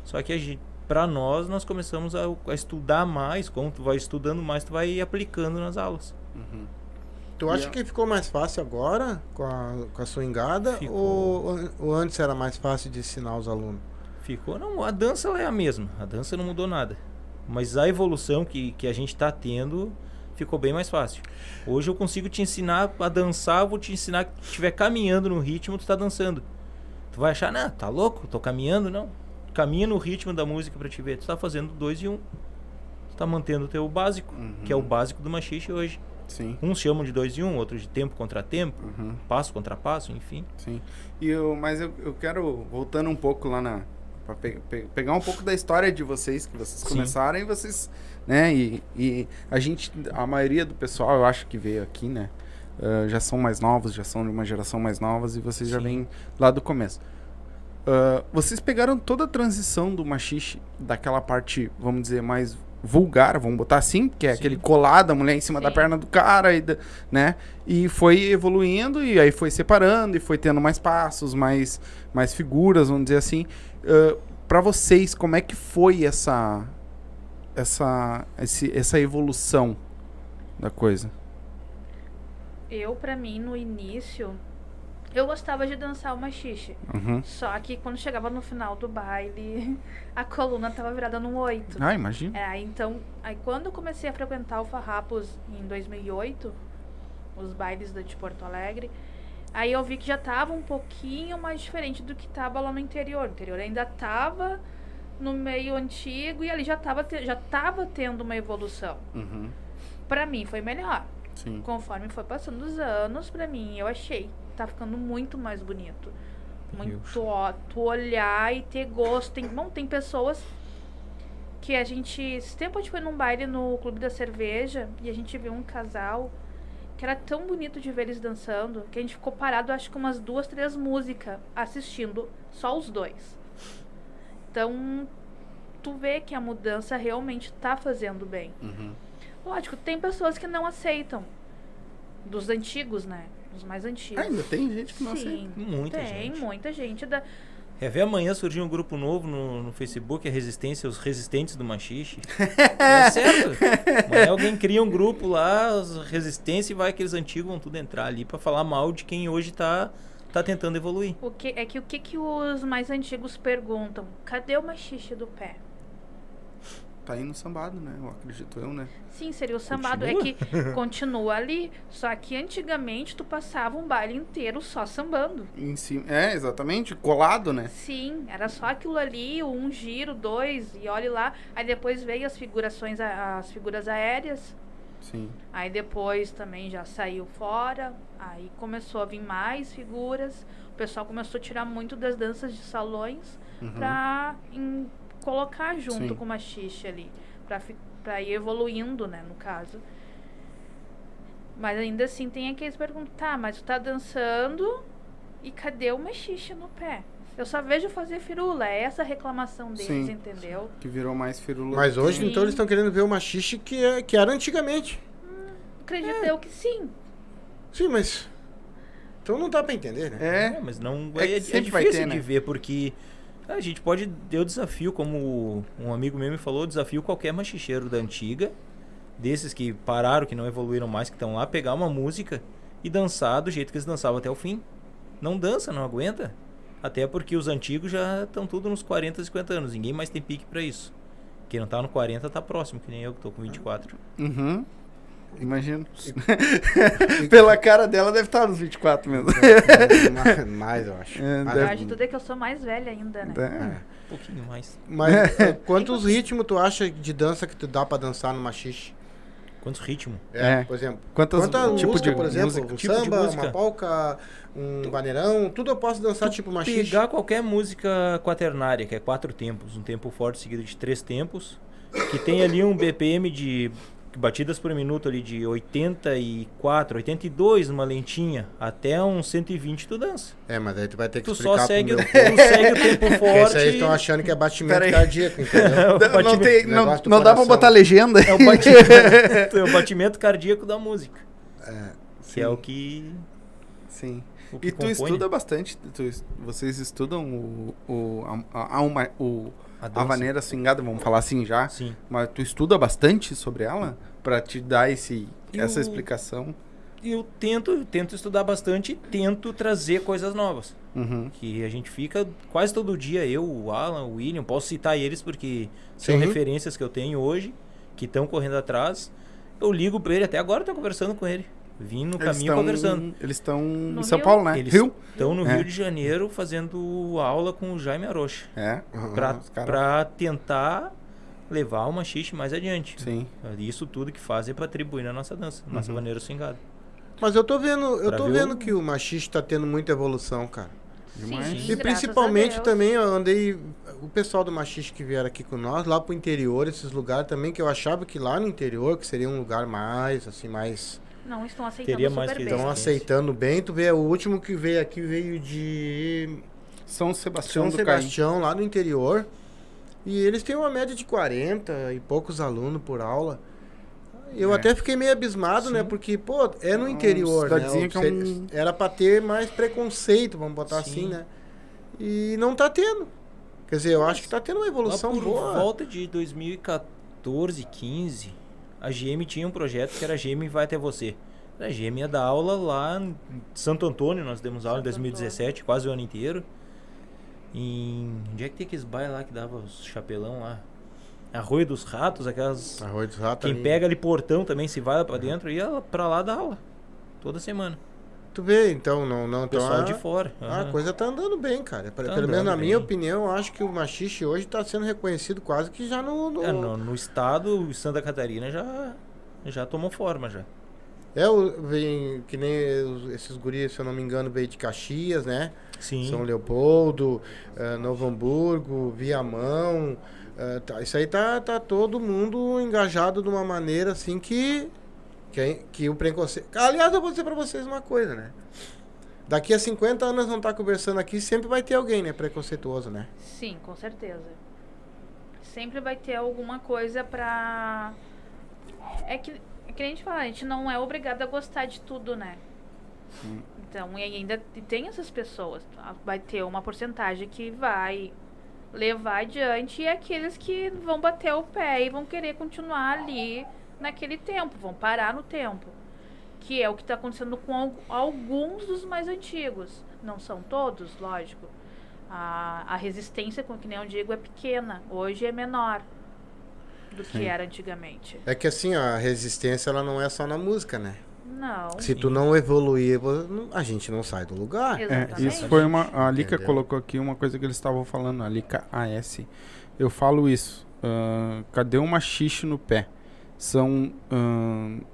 Speaker 3: Só que a gente, para nós, nós começamos a, a estudar mais. Como tu vai estudando mais, tu vai aplicando nas aulas.
Speaker 2: Tu acha que ficou mais fácil agora com a, com a swingada? Ou, ou antes era mais fácil de ensinar os alunos?
Speaker 3: Ficou, não, a dança é a mesma. A dança não mudou nada. Mas a evolução que, que a gente está tendo ficou bem mais fácil. Hoje eu consigo te ensinar a dançar, vou te ensinar que estiver caminhando no ritmo, tu tá dançando. Tu vai achar, não, tá louco? Tô caminhando, não. Caminha no ritmo da música pra te ver. Tu tá fazendo dois e um. Tu tá mantendo o teu básico, que é o básico do machixe hoje.
Speaker 1: Sim.
Speaker 3: Uns chamam de dois e um, outros de tempo contra tempo,
Speaker 1: Uhum.
Speaker 3: passo contra passo, enfim.
Speaker 1: Sim. E eu, mas eu, eu quero, voltando um pouco lá na. Pra pe- pe- pegar um pouco da história de vocês, que vocês
Speaker 3: Sim.
Speaker 1: começaram e vocês. Né? E, e a gente, a maioria do pessoal, eu acho que veio aqui, né? ah, já são mais novos, já são de uma geração mais novas e vocês já
Speaker 3: Sim.
Speaker 1: vêm lá do começo. Ah, vocês pegaram toda a transição do machixe, daquela parte, vamos dizer, mais vulgar, vamos botar assim, que é
Speaker 3: Sim.
Speaker 1: aquele colar da mulher em cima da
Speaker 4: Sim.
Speaker 1: perna do cara, e da- né? E foi evoluindo e aí foi separando e foi tendo mais passos, mais, mais figuras, vamos dizer assim. Ah, Pra vocês, como é que foi essa essa esse- essa evolução da coisa?
Speaker 4: Eu, pra mim, no início, eu gostava de dançar o machixe.
Speaker 1: Uhum.
Speaker 4: Só que quando chegava no final do baile, <laughs> a coluna tava virada num oito.
Speaker 1: Ah, imagina.
Speaker 4: É, então, aí quando eu comecei a frequentar o Farrapos em 2008, os bailes de Porto Alegre, aí eu vi que já tava um pouquinho mais diferente do que tava lá no interior. O interior ainda tava no meio antigo e ali já tava, te- já tava tendo uma evolução.
Speaker 1: Uhum.
Speaker 4: Pra mim foi melhor.
Speaker 1: Sim.
Speaker 4: Conforme foi passando os anos, pra mim, eu achei tá ficando muito mais bonito. Muito ó, tu olhar e ter gosto. Tem, bom, tem pessoas que a gente. Esse tempo a gente foi num baile no Clube da Cerveja e a gente viu um casal que era tão bonito de ver eles dançando que a gente ficou parado, acho que umas duas, três músicas assistindo, só os dois. Então, tu vê que a mudança realmente tá fazendo bem.
Speaker 1: Uhum.
Speaker 4: Lógico, tem pessoas que não aceitam. Dos antigos, né? Dos mais antigos.
Speaker 1: Ainda tem gente que não
Speaker 4: Sim,
Speaker 1: aceita.
Speaker 3: Muita
Speaker 4: tem
Speaker 3: gente.
Speaker 4: muita gente da,
Speaker 3: Quer ver amanhã surgir um grupo novo no, no Facebook, a Resistência, os Resistentes do Machixe? <laughs> é certo. Amanhã alguém cria um grupo lá, os Resistência, e vai aqueles antigos vão tudo entrar ali pra falar mal de quem hoje tá, tá tentando evoluir.
Speaker 4: O que, é que o que, que os mais antigos perguntam? Cadê o machixe do pé?
Speaker 1: Tá aí no sambado, né? Eu acredito eu, né?
Speaker 4: Sim, seria o sambado. É
Speaker 3: Continua?
Speaker 4: que <laughs> continua ali. Só que antigamente tu passava um baile inteiro só sambando.
Speaker 1: Em cima. É, exatamente. Colado, né?
Speaker 4: Sim, era só aquilo ali, um giro, dois, e olhe lá. Aí depois veio as figurações, as figuras aéreas.
Speaker 1: Sim.
Speaker 4: Aí depois também já saiu fora. Aí começou a vir mais figuras. O pessoal começou a tirar muito das danças de salões
Speaker 1: Uhum.
Speaker 4: pra em- colocar junto
Speaker 1: Sim.
Speaker 4: com o machixe ali. Pra, fi- pra ir evoluindo, né, no caso. Mas ainda assim tem aqueles perguntam, tá, mas tu tá dançando e cadê o machixe no pé? Eu só vejo fazer firula, é essa a reclamação deles,
Speaker 1: Sim.
Speaker 4: entendeu?
Speaker 1: Que virou mais firula.
Speaker 2: Mas hoje,
Speaker 4: Sim.
Speaker 2: então, eles estão querendo ver o machixe que, é, que era antigamente.
Speaker 4: Acredito eu que sim.
Speaker 2: Sim, mas. Então não dá pra entender, né?
Speaker 3: É,
Speaker 1: É.
Speaker 3: mas não
Speaker 1: É
Speaker 3: é,
Speaker 1: que
Speaker 3: é
Speaker 1: sempre
Speaker 3: difícil
Speaker 1: vai ter,
Speaker 3: de
Speaker 1: né?
Speaker 3: ver, porque a gente pode ter o desafio, como um amigo meu me falou, desafio qualquer machicheiro da antiga, desses que pararam, que não evoluíram mais, que estão lá, pegar uma música e dançar do jeito que eles dançavam até o fim. Não dança, não aguenta. Até porque os antigos já estão tudo nos 40, 50 anos. Ninguém mais tem pique pra isso. Quem não tá no 40 tá próximo, que nem eu que tô com 24.
Speaker 1: Uhum. Imagino. <laughs> Pela cara dela deve estar nos 24 mesmo. <laughs>
Speaker 2: Mais, eu acho.
Speaker 1: É, deve-
Speaker 4: tudo é que eu sou mais velha ainda, né?
Speaker 1: É.
Speaker 3: Um pouquinho mais.
Speaker 2: Mas é, quantos ritmos tu acha de dança que tu dá pra dançar no machixe?
Speaker 3: Quantos ritmos?
Speaker 1: É.
Speaker 2: Por exemplo.
Speaker 1: Quantas
Speaker 2: Quanta
Speaker 1: tipo
Speaker 2: música,
Speaker 1: de
Speaker 2: por exemplo,
Speaker 1: música?
Speaker 2: um
Speaker 3: Tipo
Speaker 2: samba,
Speaker 3: música?
Speaker 2: uma polca, um vaneirão, tudo eu posso dançar tipo machixe.
Speaker 3: Pegar qualquer música quaternária, que é quatro tempos, um tempo forte seguido de três tempos, que tem ali um BPM de batidas por minuto ali de 84, 82 numa lentinha, até uns 120 tu dança.
Speaker 2: É, mas aí tu vai ter que
Speaker 3: Tu
Speaker 2: explicar
Speaker 3: só segue, o-
Speaker 2: meu
Speaker 3: tu segue o tempo <laughs> forte.
Speaker 2: Aí estão achando que é batimento cardíaco, entendeu? <laughs>
Speaker 3: o
Speaker 1: Não,
Speaker 3: batimento-
Speaker 1: tem, não, não dá pra botar legenda.
Speaker 3: É o batimento, <laughs> é o batimento cardíaco da música,
Speaker 2: É,
Speaker 3: que é o que,
Speaker 1: Sim.
Speaker 3: o que
Speaker 1: E tu
Speaker 3: compõe
Speaker 1: estuda bastante, tu- vocês estudam o, o, a, a, uma- o,
Speaker 3: a
Speaker 1: vaneira swingada, vamos falar assim já,
Speaker 3: Sim.
Speaker 1: mas tu estuda bastante sobre ela pra te dar esse,
Speaker 3: E
Speaker 1: essa explicação.
Speaker 3: Eu tento, tento estudar bastante e tento trazer coisas novas.
Speaker 1: Uhum.
Speaker 3: que a gente fica quase todo dia, eu, o Alan, o William, posso citar eles porque são
Speaker 2: Sim.
Speaker 3: referências que eu tenho hoje, que estão correndo atrás. Eu ligo pra ele, até agora eu tô conversando com ele. Vim no
Speaker 1: Eles
Speaker 3: caminho
Speaker 1: tão-
Speaker 3: conversando.
Speaker 1: Eles estão em São
Speaker 4: Rio?
Speaker 1: Paulo, né?
Speaker 3: Eles
Speaker 1: Rio?
Speaker 3: estão no
Speaker 1: É.
Speaker 3: Rio de Janeiro fazendo aula com o Jaime Arocha.
Speaker 1: É. Cara-
Speaker 3: pra tentar levar o machixe mais adiante.
Speaker 1: Sim.
Speaker 3: Isso tudo que fazem é pra atribuir na nossa dança, nossa
Speaker 1: Uhum.
Speaker 3: maneira swingada.
Speaker 2: Mas eu tô vendo, eu
Speaker 3: Pra
Speaker 2: tô vendo
Speaker 3: o-
Speaker 2: que o machixe tá tendo muita evolução, cara.
Speaker 1: Demais.
Speaker 3: Sim.
Speaker 2: E
Speaker 4: graças a
Speaker 2: principalmente também eu andei. O pessoal do Machixe que vieram aqui com nós, lá pro interior, esses lugares também, que eu achava que lá no interior, que seria um lugar mais, assim, mais.
Speaker 4: Não, estão aceitando
Speaker 3: Teria
Speaker 4: super
Speaker 3: mais que
Speaker 4: bem.
Speaker 2: Estão aceitando bem. Tu vê, o último que veio aqui veio de
Speaker 1: São Sebastião
Speaker 2: São
Speaker 1: do Caim.
Speaker 2: Sebastião, lá no interior. E eles têm uma média de 40 e poucos alunos por aula. Eu
Speaker 1: É.
Speaker 2: até fiquei meio abismado, né?
Speaker 3: Sim.
Speaker 2: Porque, pô, é no
Speaker 1: É uma
Speaker 2: interior, né?
Speaker 1: é um-
Speaker 2: Era pra ter mais preconceito, vamos botar
Speaker 3: Sim.
Speaker 2: assim, né? E não tá tendo. Quer dizer, eu acho que tá tendo uma
Speaker 3: Lá
Speaker 2: evolução
Speaker 3: por
Speaker 2: boa.
Speaker 3: volta de 2014, 15, a GM tinha um projeto que era GM Vai Até Você. A GM ia dar aula lá em Santo Antônio, nós demos aula em
Speaker 4: Santo
Speaker 3: 2017, quase o ano inteiro. Em... Onde é que tem aqueles bairros lá que dava os chapelão lá? Arroio dos Ratos, aquelas...
Speaker 2: Arroio dos Ratos
Speaker 3: Quem
Speaker 2: ali.
Speaker 3: pega ali portão também, se vai lá pra dentro, ia pra lá dar aula. Toda semana.
Speaker 2: Tu vê, então, não, não então,
Speaker 3: Pessoal
Speaker 2: a-
Speaker 3: de fora.
Speaker 2: A
Speaker 3: aham.
Speaker 2: coisa tá andando bem, cara. Pelo
Speaker 3: Tá
Speaker 2: pelo menos na minha
Speaker 3: bem.
Speaker 2: opinião, eu acho que o machixe hoje tá sendo reconhecido quase que já no. no...
Speaker 3: É, no, no estado, Santa Catarina já, já tomou forma já.
Speaker 2: É, o, vem, que nem esses guris, se eu não me engano, veio de Caxias, né?
Speaker 3: Sim.
Speaker 2: São Leopoldo, eh, Novo Hamburgo, Viamão. eh, tá, isso aí tá, tá todo mundo engajado de uma maneira assim que. Que, que o preconceito. Aliás, eu vou dizer pra vocês uma coisa, né? Daqui a 50 anos nós vamos estar conversando aqui, sempre vai ter alguém, né? Preconceituoso, né?
Speaker 4: Sim, com certeza. Sempre vai ter alguma coisa pra. É que, é que a gente fala, a gente não é obrigado a gostar de tudo, né? Então, e ainda tem essas pessoas. tá? Vai ter uma porcentagem que vai levar adiante e aqueles que vão bater o pé e vão querer continuar ali naquele tempo, vão parar no tempo. Que é o que está acontecendo com al- alguns dos mais antigos. Não são todos, lógico. A, a resistência, com que nem eu digo, é pequena. Hoje é menor do que
Speaker 1: Sim.
Speaker 4: era antigamente.
Speaker 2: É que assim, ó, a resistência ela não é só na música, né?
Speaker 4: Não.
Speaker 2: Se tu não evoluir, a gente não sai do lugar.
Speaker 1: É,
Speaker 4: Exatamente.
Speaker 1: isso foi uma. A Lika
Speaker 2: Entendeu?
Speaker 1: colocou aqui uma coisa que eles estavam falando, a Lika AS. Eu falo isso. ah, cadê uma xixi no pé? São.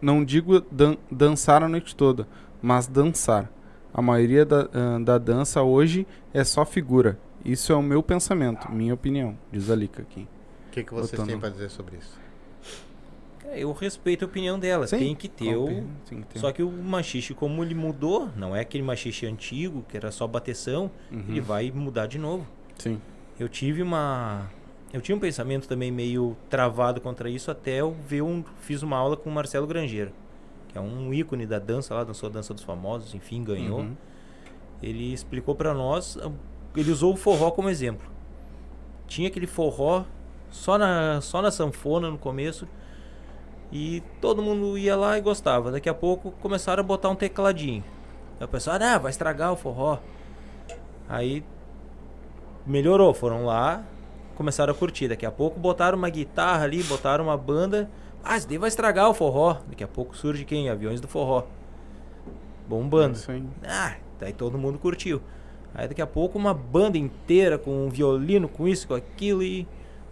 Speaker 1: não digo dan- dançar a noite toda, mas dançar. A maioria da, da dança hoje é só figura. Isso é o meu pensamento, minha opinião, diz a Lika aqui.
Speaker 2: O que, que vocês
Speaker 1: Botando.
Speaker 2: têm pra dizer sobre isso?
Speaker 3: É, Eu respeito a opinião dela.
Speaker 1: Sim,
Speaker 3: Tem que ter o.
Speaker 1: Tem que ter.
Speaker 3: Só que o machixe, como ele mudou, não é aquele machixe antigo, que era só bateção,
Speaker 1: Uhum,
Speaker 3: ele vai mudar de novo.
Speaker 1: Sim.
Speaker 3: Eu tive uma. Eu tinha um pensamento também meio travado contra isso até eu ver um. Fiz uma aula com o Marcelo Grangeiro, que é um ícone da dança lá, dançou a dança dos famosos, enfim, ganhou.
Speaker 1: Uhum.
Speaker 3: Ele explicou pra nós, ele usou o forró como exemplo. Tinha aquele forró só na, só na sanfona no começo e todo mundo ia lá e gostava. Daqui a pouco começaram a botar um tecladinho. Aí o pessoal, ah, vai estragar o forró. Aí melhorou, foram lá, começaram a curtir. Daqui a pouco botaram uma guitarra ali, botaram uma banda. Ah, isso daí vai estragar o forró. Daqui a pouco surge quem? Aviões do forró. Bombando.
Speaker 1: Aí.
Speaker 3: Ah, daí todo mundo curtiu. Aí daqui a pouco uma banda inteira com um violino, com isso, com aquilo e.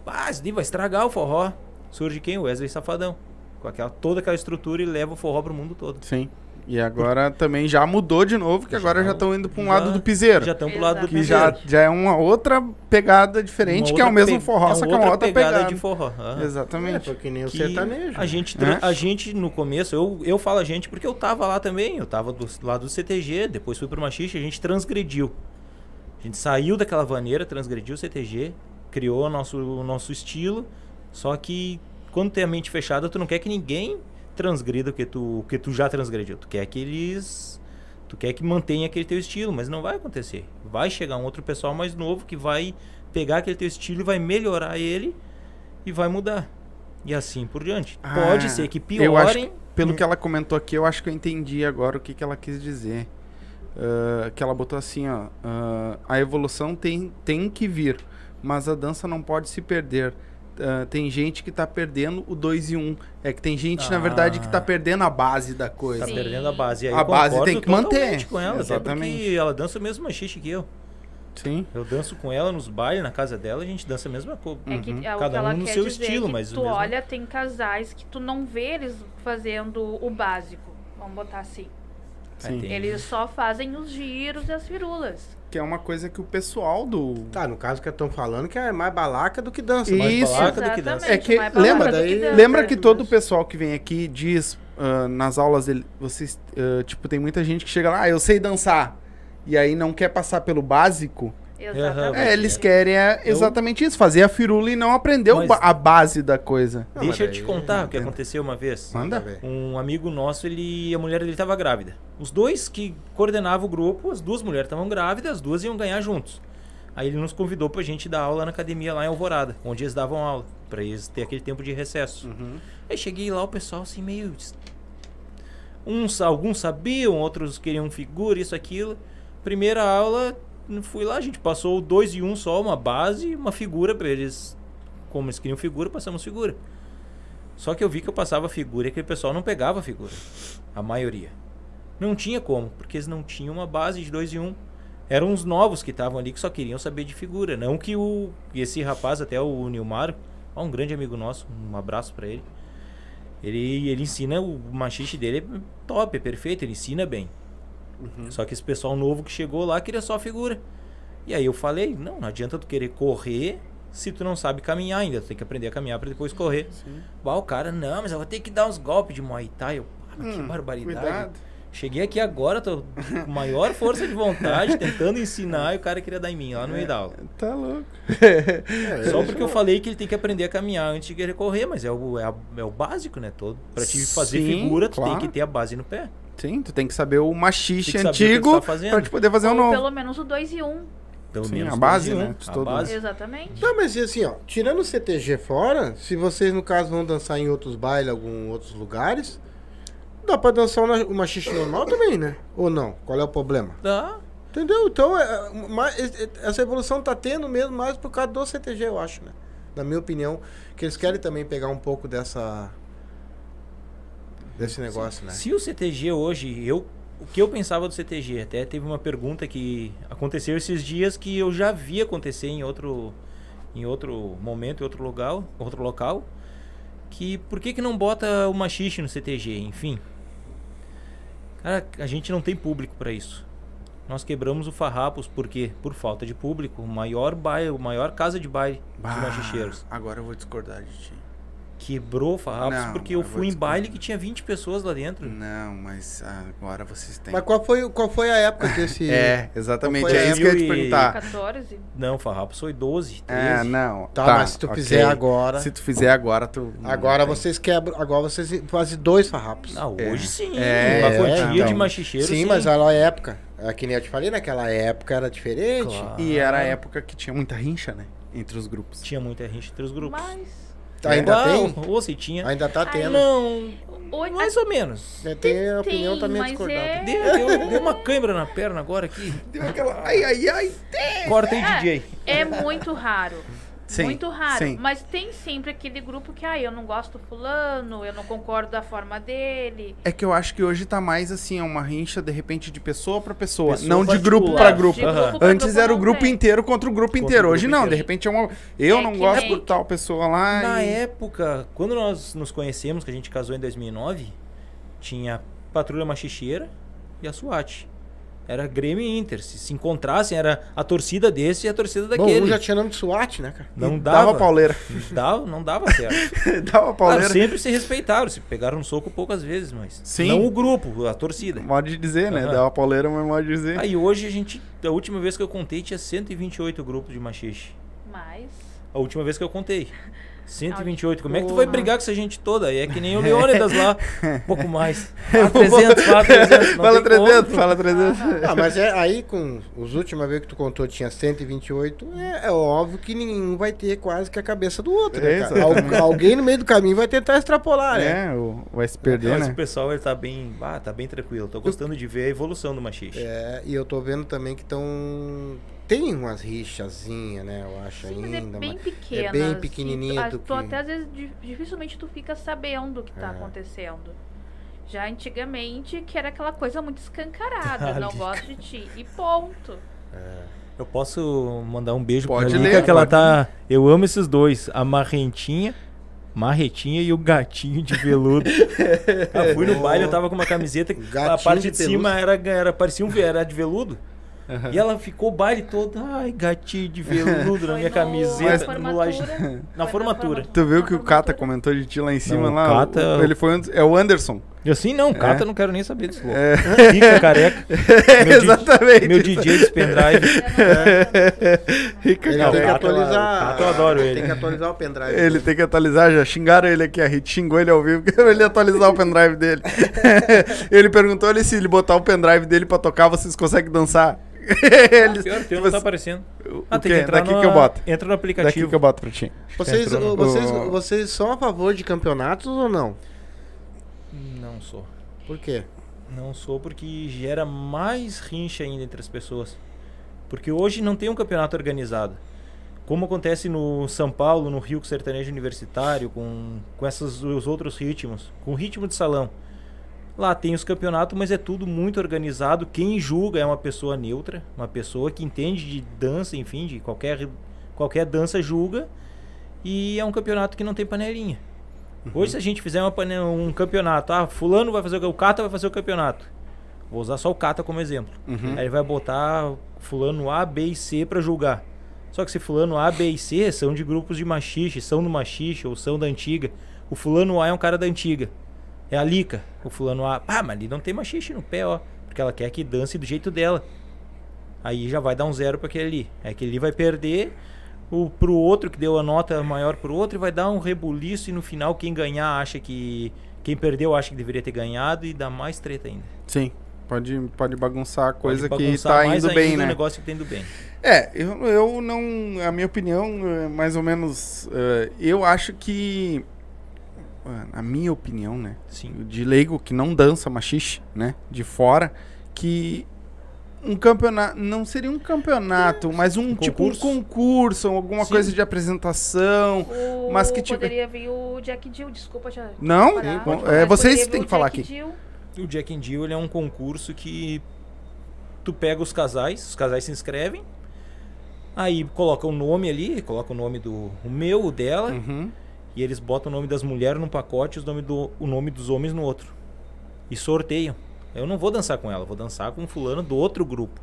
Speaker 3: Ah, isso daí vai estragar o forró. Surge quem? O Wesley Safadão. Com aquela, toda aquela estrutura e leva o forró pro mundo todo.
Speaker 1: Sim. E agora também já mudou de novo, que agora já estão indo para um
Speaker 3: Já-
Speaker 1: lado do piseiro.
Speaker 3: Já estão pro lado do
Speaker 1: Que já,
Speaker 3: piseiro.
Speaker 1: já é uma outra pegada diferente, que é o mesmo forró,
Speaker 3: é
Speaker 1: só que é uma outra pegada.
Speaker 3: de forró.
Speaker 2: É,
Speaker 1: Exatamente.
Speaker 2: porque nem o
Speaker 3: que
Speaker 2: sertanejo.
Speaker 3: A gente, tra-
Speaker 1: É?
Speaker 3: a gente no começo, eu, eu falo a gente porque eu tava lá também, eu tava do lado do CTG, depois fui pro Machixe, a gente transgrediu. A gente saiu daquela vaneira, transgrediu o CTG, criou o nosso, o nosso estilo, só que quando tem a mente fechada, tu não quer que ninguém transgrida o que tu, o que tu já transgrediu. Tu quer que eles. Tu quer que mantenha aquele teu estilo, mas não vai acontecer. Vai chegar um outro pessoal mais novo que vai pegar aquele teu estilo e vai melhorar ele e vai mudar. E assim por diante.
Speaker 1: Ah,
Speaker 3: Pode ser que piorem.
Speaker 1: Pelo que ela comentou aqui, eu acho que eu entendi agora o que, que ela quis dizer. Ah, que ela botou assim, ó. ah, a evolução tem, tem que vir, mas a dança não pode se perder. Ah, tem gente que tá perdendo o 2 e 1. Um. É que tem gente, na verdade, que tá
Speaker 3: Ah.
Speaker 1: perdendo a base da coisa.
Speaker 3: Tá
Speaker 4: Sim.
Speaker 3: perdendo a base. E aí
Speaker 1: A base tem que manter.
Speaker 3: com ela.
Speaker 1: Exatamente.
Speaker 3: Porque ela dança o mesmo machixe que eu.
Speaker 1: Sim.
Speaker 3: Eu danço com ela nos bailes, na casa dela, a gente dança a mesma coisa.
Speaker 4: É que
Speaker 1: Uhum.
Speaker 4: é o
Speaker 3: Cada um no seu estilo, mas o
Speaker 4: tu
Speaker 3: mesmo-
Speaker 4: olha, tem casais que tu não vê eles fazendo o básico. Vamos botar assim.
Speaker 1: Sim.
Speaker 4: Eles só fazem os giros e as firulas.
Speaker 1: Que é uma coisa que o pessoal do.
Speaker 2: Tá, no caso que estão falando que é mais balaca do que dança.
Speaker 3: mais
Speaker 1: Isso.
Speaker 3: balaca do que dança.
Speaker 1: É que
Speaker 4: mais balaca
Speaker 1: lembra,
Speaker 4: do
Speaker 2: daí-
Speaker 4: dança.
Speaker 1: lembra que todo o pessoal que vem aqui diz ah, nas aulas dele, vocês, ah, tipo, tem muita gente que chega lá, ah, eu sei dançar. E aí não quer passar pelo básico.
Speaker 4: Exatamente.
Speaker 1: É, eles querem é, exatamente isso, fazer a firula e não aprender
Speaker 3: Mas-
Speaker 1: a base da coisa.
Speaker 2: Não,
Speaker 3: Deixa eu te contar o que aconteceu uma vez.
Speaker 1: Manda.
Speaker 3: Um amigo nosso, ele, a mulher dele estava grávida. Os dois que coordenavam o grupo, as duas mulheres estavam grávidas, as duas iam ganhar juntos. Aí ele nos convidou pra gente dar aula na academia lá em Alvorada, onde eles davam aula, pra eles ter aquele tempo de recesso.
Speaker 1: Uhum.
Speaker 3: Aí cheguei lá, o pessoal assim meio. Uns, alguns sabiam, outros queriam figura, isso, aquilo. Primeira aula, fui lá, a gente passou dois e um só, uma base e uma figura pra eles. Como eles queriam figura, passamos figura. Só que eu vi que eu passava figura e que o pessoal não pegava figura. A maioria. Não tinha como, porque eles não tinham uma base de dois e um. Eram uns novos que estavam ali que só queriam saber de figura. Não que o. Esse rapaz, até o Nilmar, um grande amigo nosso, um abraço pra ele. Ele, ele ensina, o machixe dele é top, é perfeito, ele ensina bem. Só que esse pessoal novo que chegou lá queria só figura. E aí eu falei, não, não adianta tu querer correr se tu não sabe caminhar ainda. Tu tem que aprender a caminhar pra depois correr. Bah, o cara, não, mas eu vou ter que dar uns golpes de Muay Thai. Eu, ah, mas que
Speaker 1: Hum,
Speaker 3: barbaridade.
Speaker 1: Cuidado.
Speaker 3: Cheguei aqui agora, tô com maior força de vontade, tentando ensinar, e o cara queria dar em mim lá no meio da aula.
Speaker 1: Tá louco. <laughs>
Speaker 2: É,
Speaker 3: Só porque eu falei que ele tem que aprender a caminhar antes de querer correr, mas é o, é, a- é o básico, né? Todo. Pra te fazer
Speaker 1: Sim,
Speaker 3: figura, tu
Speaker 1: claro.
Speaker 3: tem que ter a base no pé.
Speaker 1: Sim, tu tem que saber o machixe
Speaker 3: Tem que saber o que tu
Speaker 1: antigo
Speaker 3: tá fazendo.
Speaker 1: pra te poder fazer um
Speaker 4: Ou
Speaker 1: novo.
Speaker 4: pelo menos o 2 e 1. Um.
Speaker 3: Pelo
Speaker 1: Sim,
Speaker 3: menos
Speaker 1: a base,
Speaker 3: dois e um.
Speaker 1: né? De
Speaker 3: A
Speaker 1: todo
Speaker 3: base.
Speaker 4: Exatamente.
Speaker 2: Não, mas e assim, ó, tirando o CTG fora, se vocês no caso vão dançar em outros bailes, algum outros lugares, dá pra dançar uma, uma xixi normal também, né? Ou não? Qual é o problema?
Speaker 3: Dá.
Speaker 2: Entendeu? Então, é, é, ma- é, é, essa evolução tá tendo mesmo mais por causa do CTG, eu acho, né? Na minha opinião, que eles querem também pegar um pouco dessa desse negócio, né?
Speaker 3: Se o CTG hoje, eu, o que eu pensava do CTG, até teve uma pergunta que aconteceu esses dias que eu já vi acontecer em outro, em outro momento, em outro local, outro local, que por que que não bota o machixe no CTG, enfim. Cara, a gente não tem público para isso. Nós quebramos o Farrapos por quê? Por falta de público. O maior baile, o maior casa de baile
Speaker 1: Bah,
Speaker 3: de machicheiros.
Speaker 1: Agora eu vou discordar de ti.
Speaker 3: Quebrou o Farrapos
Speaker 1: Não,
Speaker 3: porque eu fui em baile que tinha 20 pessoas lá dentro.
Speaker 1: Não, mas agora vocês têm.
Speaker 2: Mas qual foi, qual foi a época desse. <laughs>
Speaker 1: É, exatamente. É isso que eu ia te perguntar.
Speaker 4: 14.
Speaker 3: Não, Farrapos foi 12, 13.
Speaker 1: É, não.
Speaker 2: Tá, mas se tu
Speaker 1: ok.
Speaker 2: fizer agora.
Speaker 1: Se tu fizer agora, tu.
Speaker 2: Agora
Speaker 1: tem.
Speaker 2: vocês quebram. Agora vocês fazem dois farrapos.
Speaker 3: Ah, hoje
Speaker 1: É.
Speaker 3: sim.
Speaker 1: É,
Speaker 3: uma quantia
Speaker 1: então.
Speaker 3: de machicheiro.
Speaker 2: sim, mas olha a época. É que nem eu te falei, naquela época era diferente.
Speaker 3: Claro.
Speaker 1: E era a época que tinha muita rincha, né? Entre os grupos.
Speaker 3: Tinha muita gente entre os grupos.
Speaker 4: Mas.
Speaker 2: Ainda
Speaker 3: Ah,
Speaker 2: tem?
Speaker 3: Ou se tinha.
Speaker 2: Ainda tá
Speaker 4: Ai,
Speaker 2: tendo.
Speaker 3: Não,
Speaker 4: Hoje,
Speaker 3: mais ou menos.
Speaker 2: É, Tem a opinião
Speaker 4: Tem,
Speaker 2: também
Speaker 4: mas
Speaker 2: discordada.
Speaker 4: é-
Speaker 3: Deu, deu, deu uma cãibra na perna agora aqui.
Speaker 1: Deu aquela. Ai, ai, ai.
Speaker 3: Corta aí,
Speaker 4: É.
Speaker 3: DJ.
Speaker 4: É muito raro.
Speaker 1: Sim,
Speaker 4: muito raro.
Speaker 1: sim.
Speaker 4: Mas tem sempre aquele grupo que, ah, eu não gosto do fulano, eu não concordo da forma dele.
Speaker 1: É que eu acho que hoje tá mais assim, é uma rincha de repente de pessoa pra pessoa,
Speaker 3: Pessoa
Speaker 1: não de grupo pra
Speaker 3: É,
Speaker 1: grupo.
Speaker 4: De
Speaker 3: Aham.
Speaker 4: pra
Speaker 1: Antes era o
Speaker 4: não
Speaker 1: grupo
Speaker 4: tem.
Speaker 1: inteiro contra o grupo
Speaker 3: Contra o
Speaker 1: inteiro.
Speaker 3: grupo
Speaker 1: Hoje não, de
Speaker 3: inteiro.
Speaker 1: repente é uma. Eu
Speaker 4: É
Speaker 1: não gosto de tal pessoa lá.
Speaker 3: Na
Speaker 1: e-
Speaker 3: época, quando nós nos conhecemos, que a gente casou em 2009, tinha Patrulha Machicheira e a SWAT. Era Grêmio e Inter. Se se encontrassem, era a torcida desse e a torcida
Speaker 2: Bom,
Speaker 3: daquele.
Speaker 2: um já tinha nome de SWAT, né, cara?
Speaker 3: Não
Speaker 1: e
Speaker 3: dava.
Speaker 1: pauleira. <laughs>
Speaker 3: Dava, não dava <laughs> certo.
Speaker 1: dava
Speaker 3: Claro,
Speaker 1: pauleira.
Speaker 3: sempre se respeitaram, se pegaram um soco poucas vezes, mas
Speaker 1: Sim.
Speaker 3: não o grupo, a torcida.
Speaker 1: Modo de dizer, né?
Speaker 3: Aham.
Speaker 1: Dava pauleira, mas modo de dizer.
Speaker 3: Aí hoje a gente, a última vez que eu contei tinha 128 grupos de machixe.
Speaker 4: Mas.
Speaker 3: A última vez que eu contei. <laughs> 128. Como é que tu vai brigar com essa gente toda? Aí é que nem o <laughs> Leônidas lá, um pouco mais. <laughs> Fala 300, <laughs> fala 300. Não
Speaker 1: fala
Speaker 3: tem
Speaker 1: 300,
Speaker 3: como.
Speaker 1: fala 300.
Speaker 2: Ah, mas é aí com os últimos vezes que tu contou tinha 128, é, é óbvio que nenhum vai ter quase que a cabeça do outro, né. Al- alguém no meio do caminho vai tentar extrapolar, né?
Speaker 1: É, o- vai se perder,
Speaker 3: Mas
Speaker 1: né?
Speaker 3: o pessoal ele tá bem, ah, tá bem tranquilo. Tô gostando de ver a evolução do machixe.
Speaker 2: É, e eu tô vendo também que estão tem umas rixazinhas, né, eu acho
Speaker 4: Sim, mas
Speaker 2: ainda,
Speaker 4: é bem
Speaker 2: mas-
Speaker 4: pequena.
Speaker 2: é bem
Speaker 4: assim,
Speaker 2: pequenininha
Speaker 4: tu,
Speaker 2: do
Speaker 4: tu
Speaker 2: que-
Speaker 4: até às vezes di- dificilmente tu fica sabendo o que tá
Speaker 2: É.
Speaker 4: acontecendo. Já antigamente, que era aquela coisa muito escancarada, <laughs> não
Speaker 3: Ali.
Speaker 4: gosto de ti. E ponto.
Speaker 3: Eu posso mandar um beijo
Speaker 1: Pode
Speaker 3: pra Lica,
Speaker 1: ler,
Speaker 3: que ela tá. Eu amo esses dois, a marrentinha. Marretinha e o gatinho de veludo. eu <laughs> fui no baile, eu tava com uma camiseta que a parte
Speaker 2: de
Speaker 3: de, cima era, era parecia um era de veludo.
Speaker 1: Aham.
Speaker 3: E ela ficou o baile todo, ai, gatinho de veludo <laughs> na minha
Speaker 4: no-
Speaker 3: camiseta,
Speaker 4: na
Speaker 3: no laje-
Speaker 4: formatura. <laughs>
Speaker 3: na formatura.
Speaker 1: Tu viu que o
Speaker 4: formatura.
Speaker 1: comentou de ti lá em cima
Speaker 3: Não, o
Speaker 1: lá? o-
Speaker 3: Kata-
Speaker 1: o- ele foi um é o Anderson.
Speaker 3: Eu assim, não, Cata,
Speaker 1: É.
Speaker 3: não quero nem saber desse louco.
Speaker 1: É.
Speaker 3: Fica <laughs> careca. Meu di-
Speaker 1: Exatamente.
Speaker 3: Meu DJ desse pendrive.
Speaker 1: Rica
Speaker 2: Ele
Speaker 3: Não,
Speaker 2: tem que atualizar.
Speaker 3: o Cato eu adoro ele.
Speaker 2: Tem que atualizar o pendrive.
Speaker 1: Ele tem que atualizar, já xingaram ele aqui, a Rit xingou ele ao vivo, pra ele atualizar o pendrive dele. ele perguntou ele se ele botar o pendrive dele pra tocar, vocês conseguem dançar. <laughs> Eles,
Speaker 3: Pior, teu
Speaker 1: tipo
Speaker 3: não tá
Speaker 1: assim,
Speaker 3: aparecendo. Ah, tem que entrar
Speaker 1: Daqui
Speaker 3: no,
Speaker 1: que eu boto.
Speaker 3: Entra no
Speaker 1: Daqui
Speaker 3: aplicativo.
Speaker 1: que eu boto pra ti.
Speaker 2: Vocês,
Speaker 3: no-
Speaker 2: vocês, vocês são a favor de campeonatos ou não?
Speaker 3: Não sou.
Speaker 2: Por quê?
Speaker 3: Não sou porque gera mais rincha ainda entre as pessoas. Porque hoje não tem um campeonato organizado. Como acontece no São Paulo, no Rio com sertanejo universitário, com, com esses os outros ritmos, com ritmo de salão. Lá tem os campeonatos, mas é tudo muito organizado. Quem julga é uma pessoa neutra, uma pessoa que entende de dança, enfim, de qualquer, qualquer dança julga. E é um campeonato que não tem panelinha. Hoje, se a gente fizer uma um campeonato, ah, fulano vai fazer o, o Kata vai fazer o campeonato. Vou usar só o Kata como exemplo.
Speaker 1: Uhum.
Speaker 3: Aí ele vai botar fulano A, B e C pra julgar. Só que se fulano A, B e C são de grupos de machixe, são do machixe ou são da antiga. O fulano A é um cara da antiga. É a Lica. O fulano A, ah, mas ali não tem machixe no pé, ó. Porque ela quer que dance do jeito dela. Aí já vai dar um zero pra aquele ali. Aí aquele ali vai perder o, pro outro que deu a nota maior pro outro e vai dar um rebuliço e no final quem ganhar acha que, Quem perdeu acha que deveria ter ganhado e dá mais treta ainda.
Speaker 1: Sim. Pode, pode bagunçar a coisa
Speaker 3: Pode
Speaker 1: que
Speaker 3: bagunçar
Speaker 1: tá
Speaker 3: mais
Speaker 1: indo bem,
Speaker 3: ainda o
Speaker 1: né?
Speaker 3: negócio que tá indo bem.
Speaker 1: É, eu, eu não. A minha opinião, é mais ou menos. é, eu acho que. É, A minha opinião, né?
Speaker 3: Sim.
Speaker 1: De leigo que não dança machixe, né? De fora, que um campeonato. Não seria um campeonato, mas um, tipo um
Speaker 3: concurso.
Speaker 1: concurso, alguma
Speaker 3: Sim.
Speaker 1: coisa de apresentação.
Speaker 4: O,
Speaker 1: Mas que tiver-
Speaker 4: poderia vir o Jack Dill, desculpa já.
Speaker 1: Não?
Speaker 4: mas
Speaker 1: é, vocês têm
Speaker 4: o
Speaker 1: que falar
Speaker 4: Jack
Speaker 1: aqui.
Speaker 4: Dill.
Speaker 3: O Jack and Jill ele é um concurso que tu pega os casais, os casais se inscrevem, aí coloca o nome ali, coloca o nome do o meu, o dela,
Speaker 1: Uhum.
Speaker 3: E eles botam o nome das mulheres num pacote e os nome do, o nome dos homens no outro. E sorteiam. Eu não vou dançar com ela, vou dançar com fulano do outro grupo.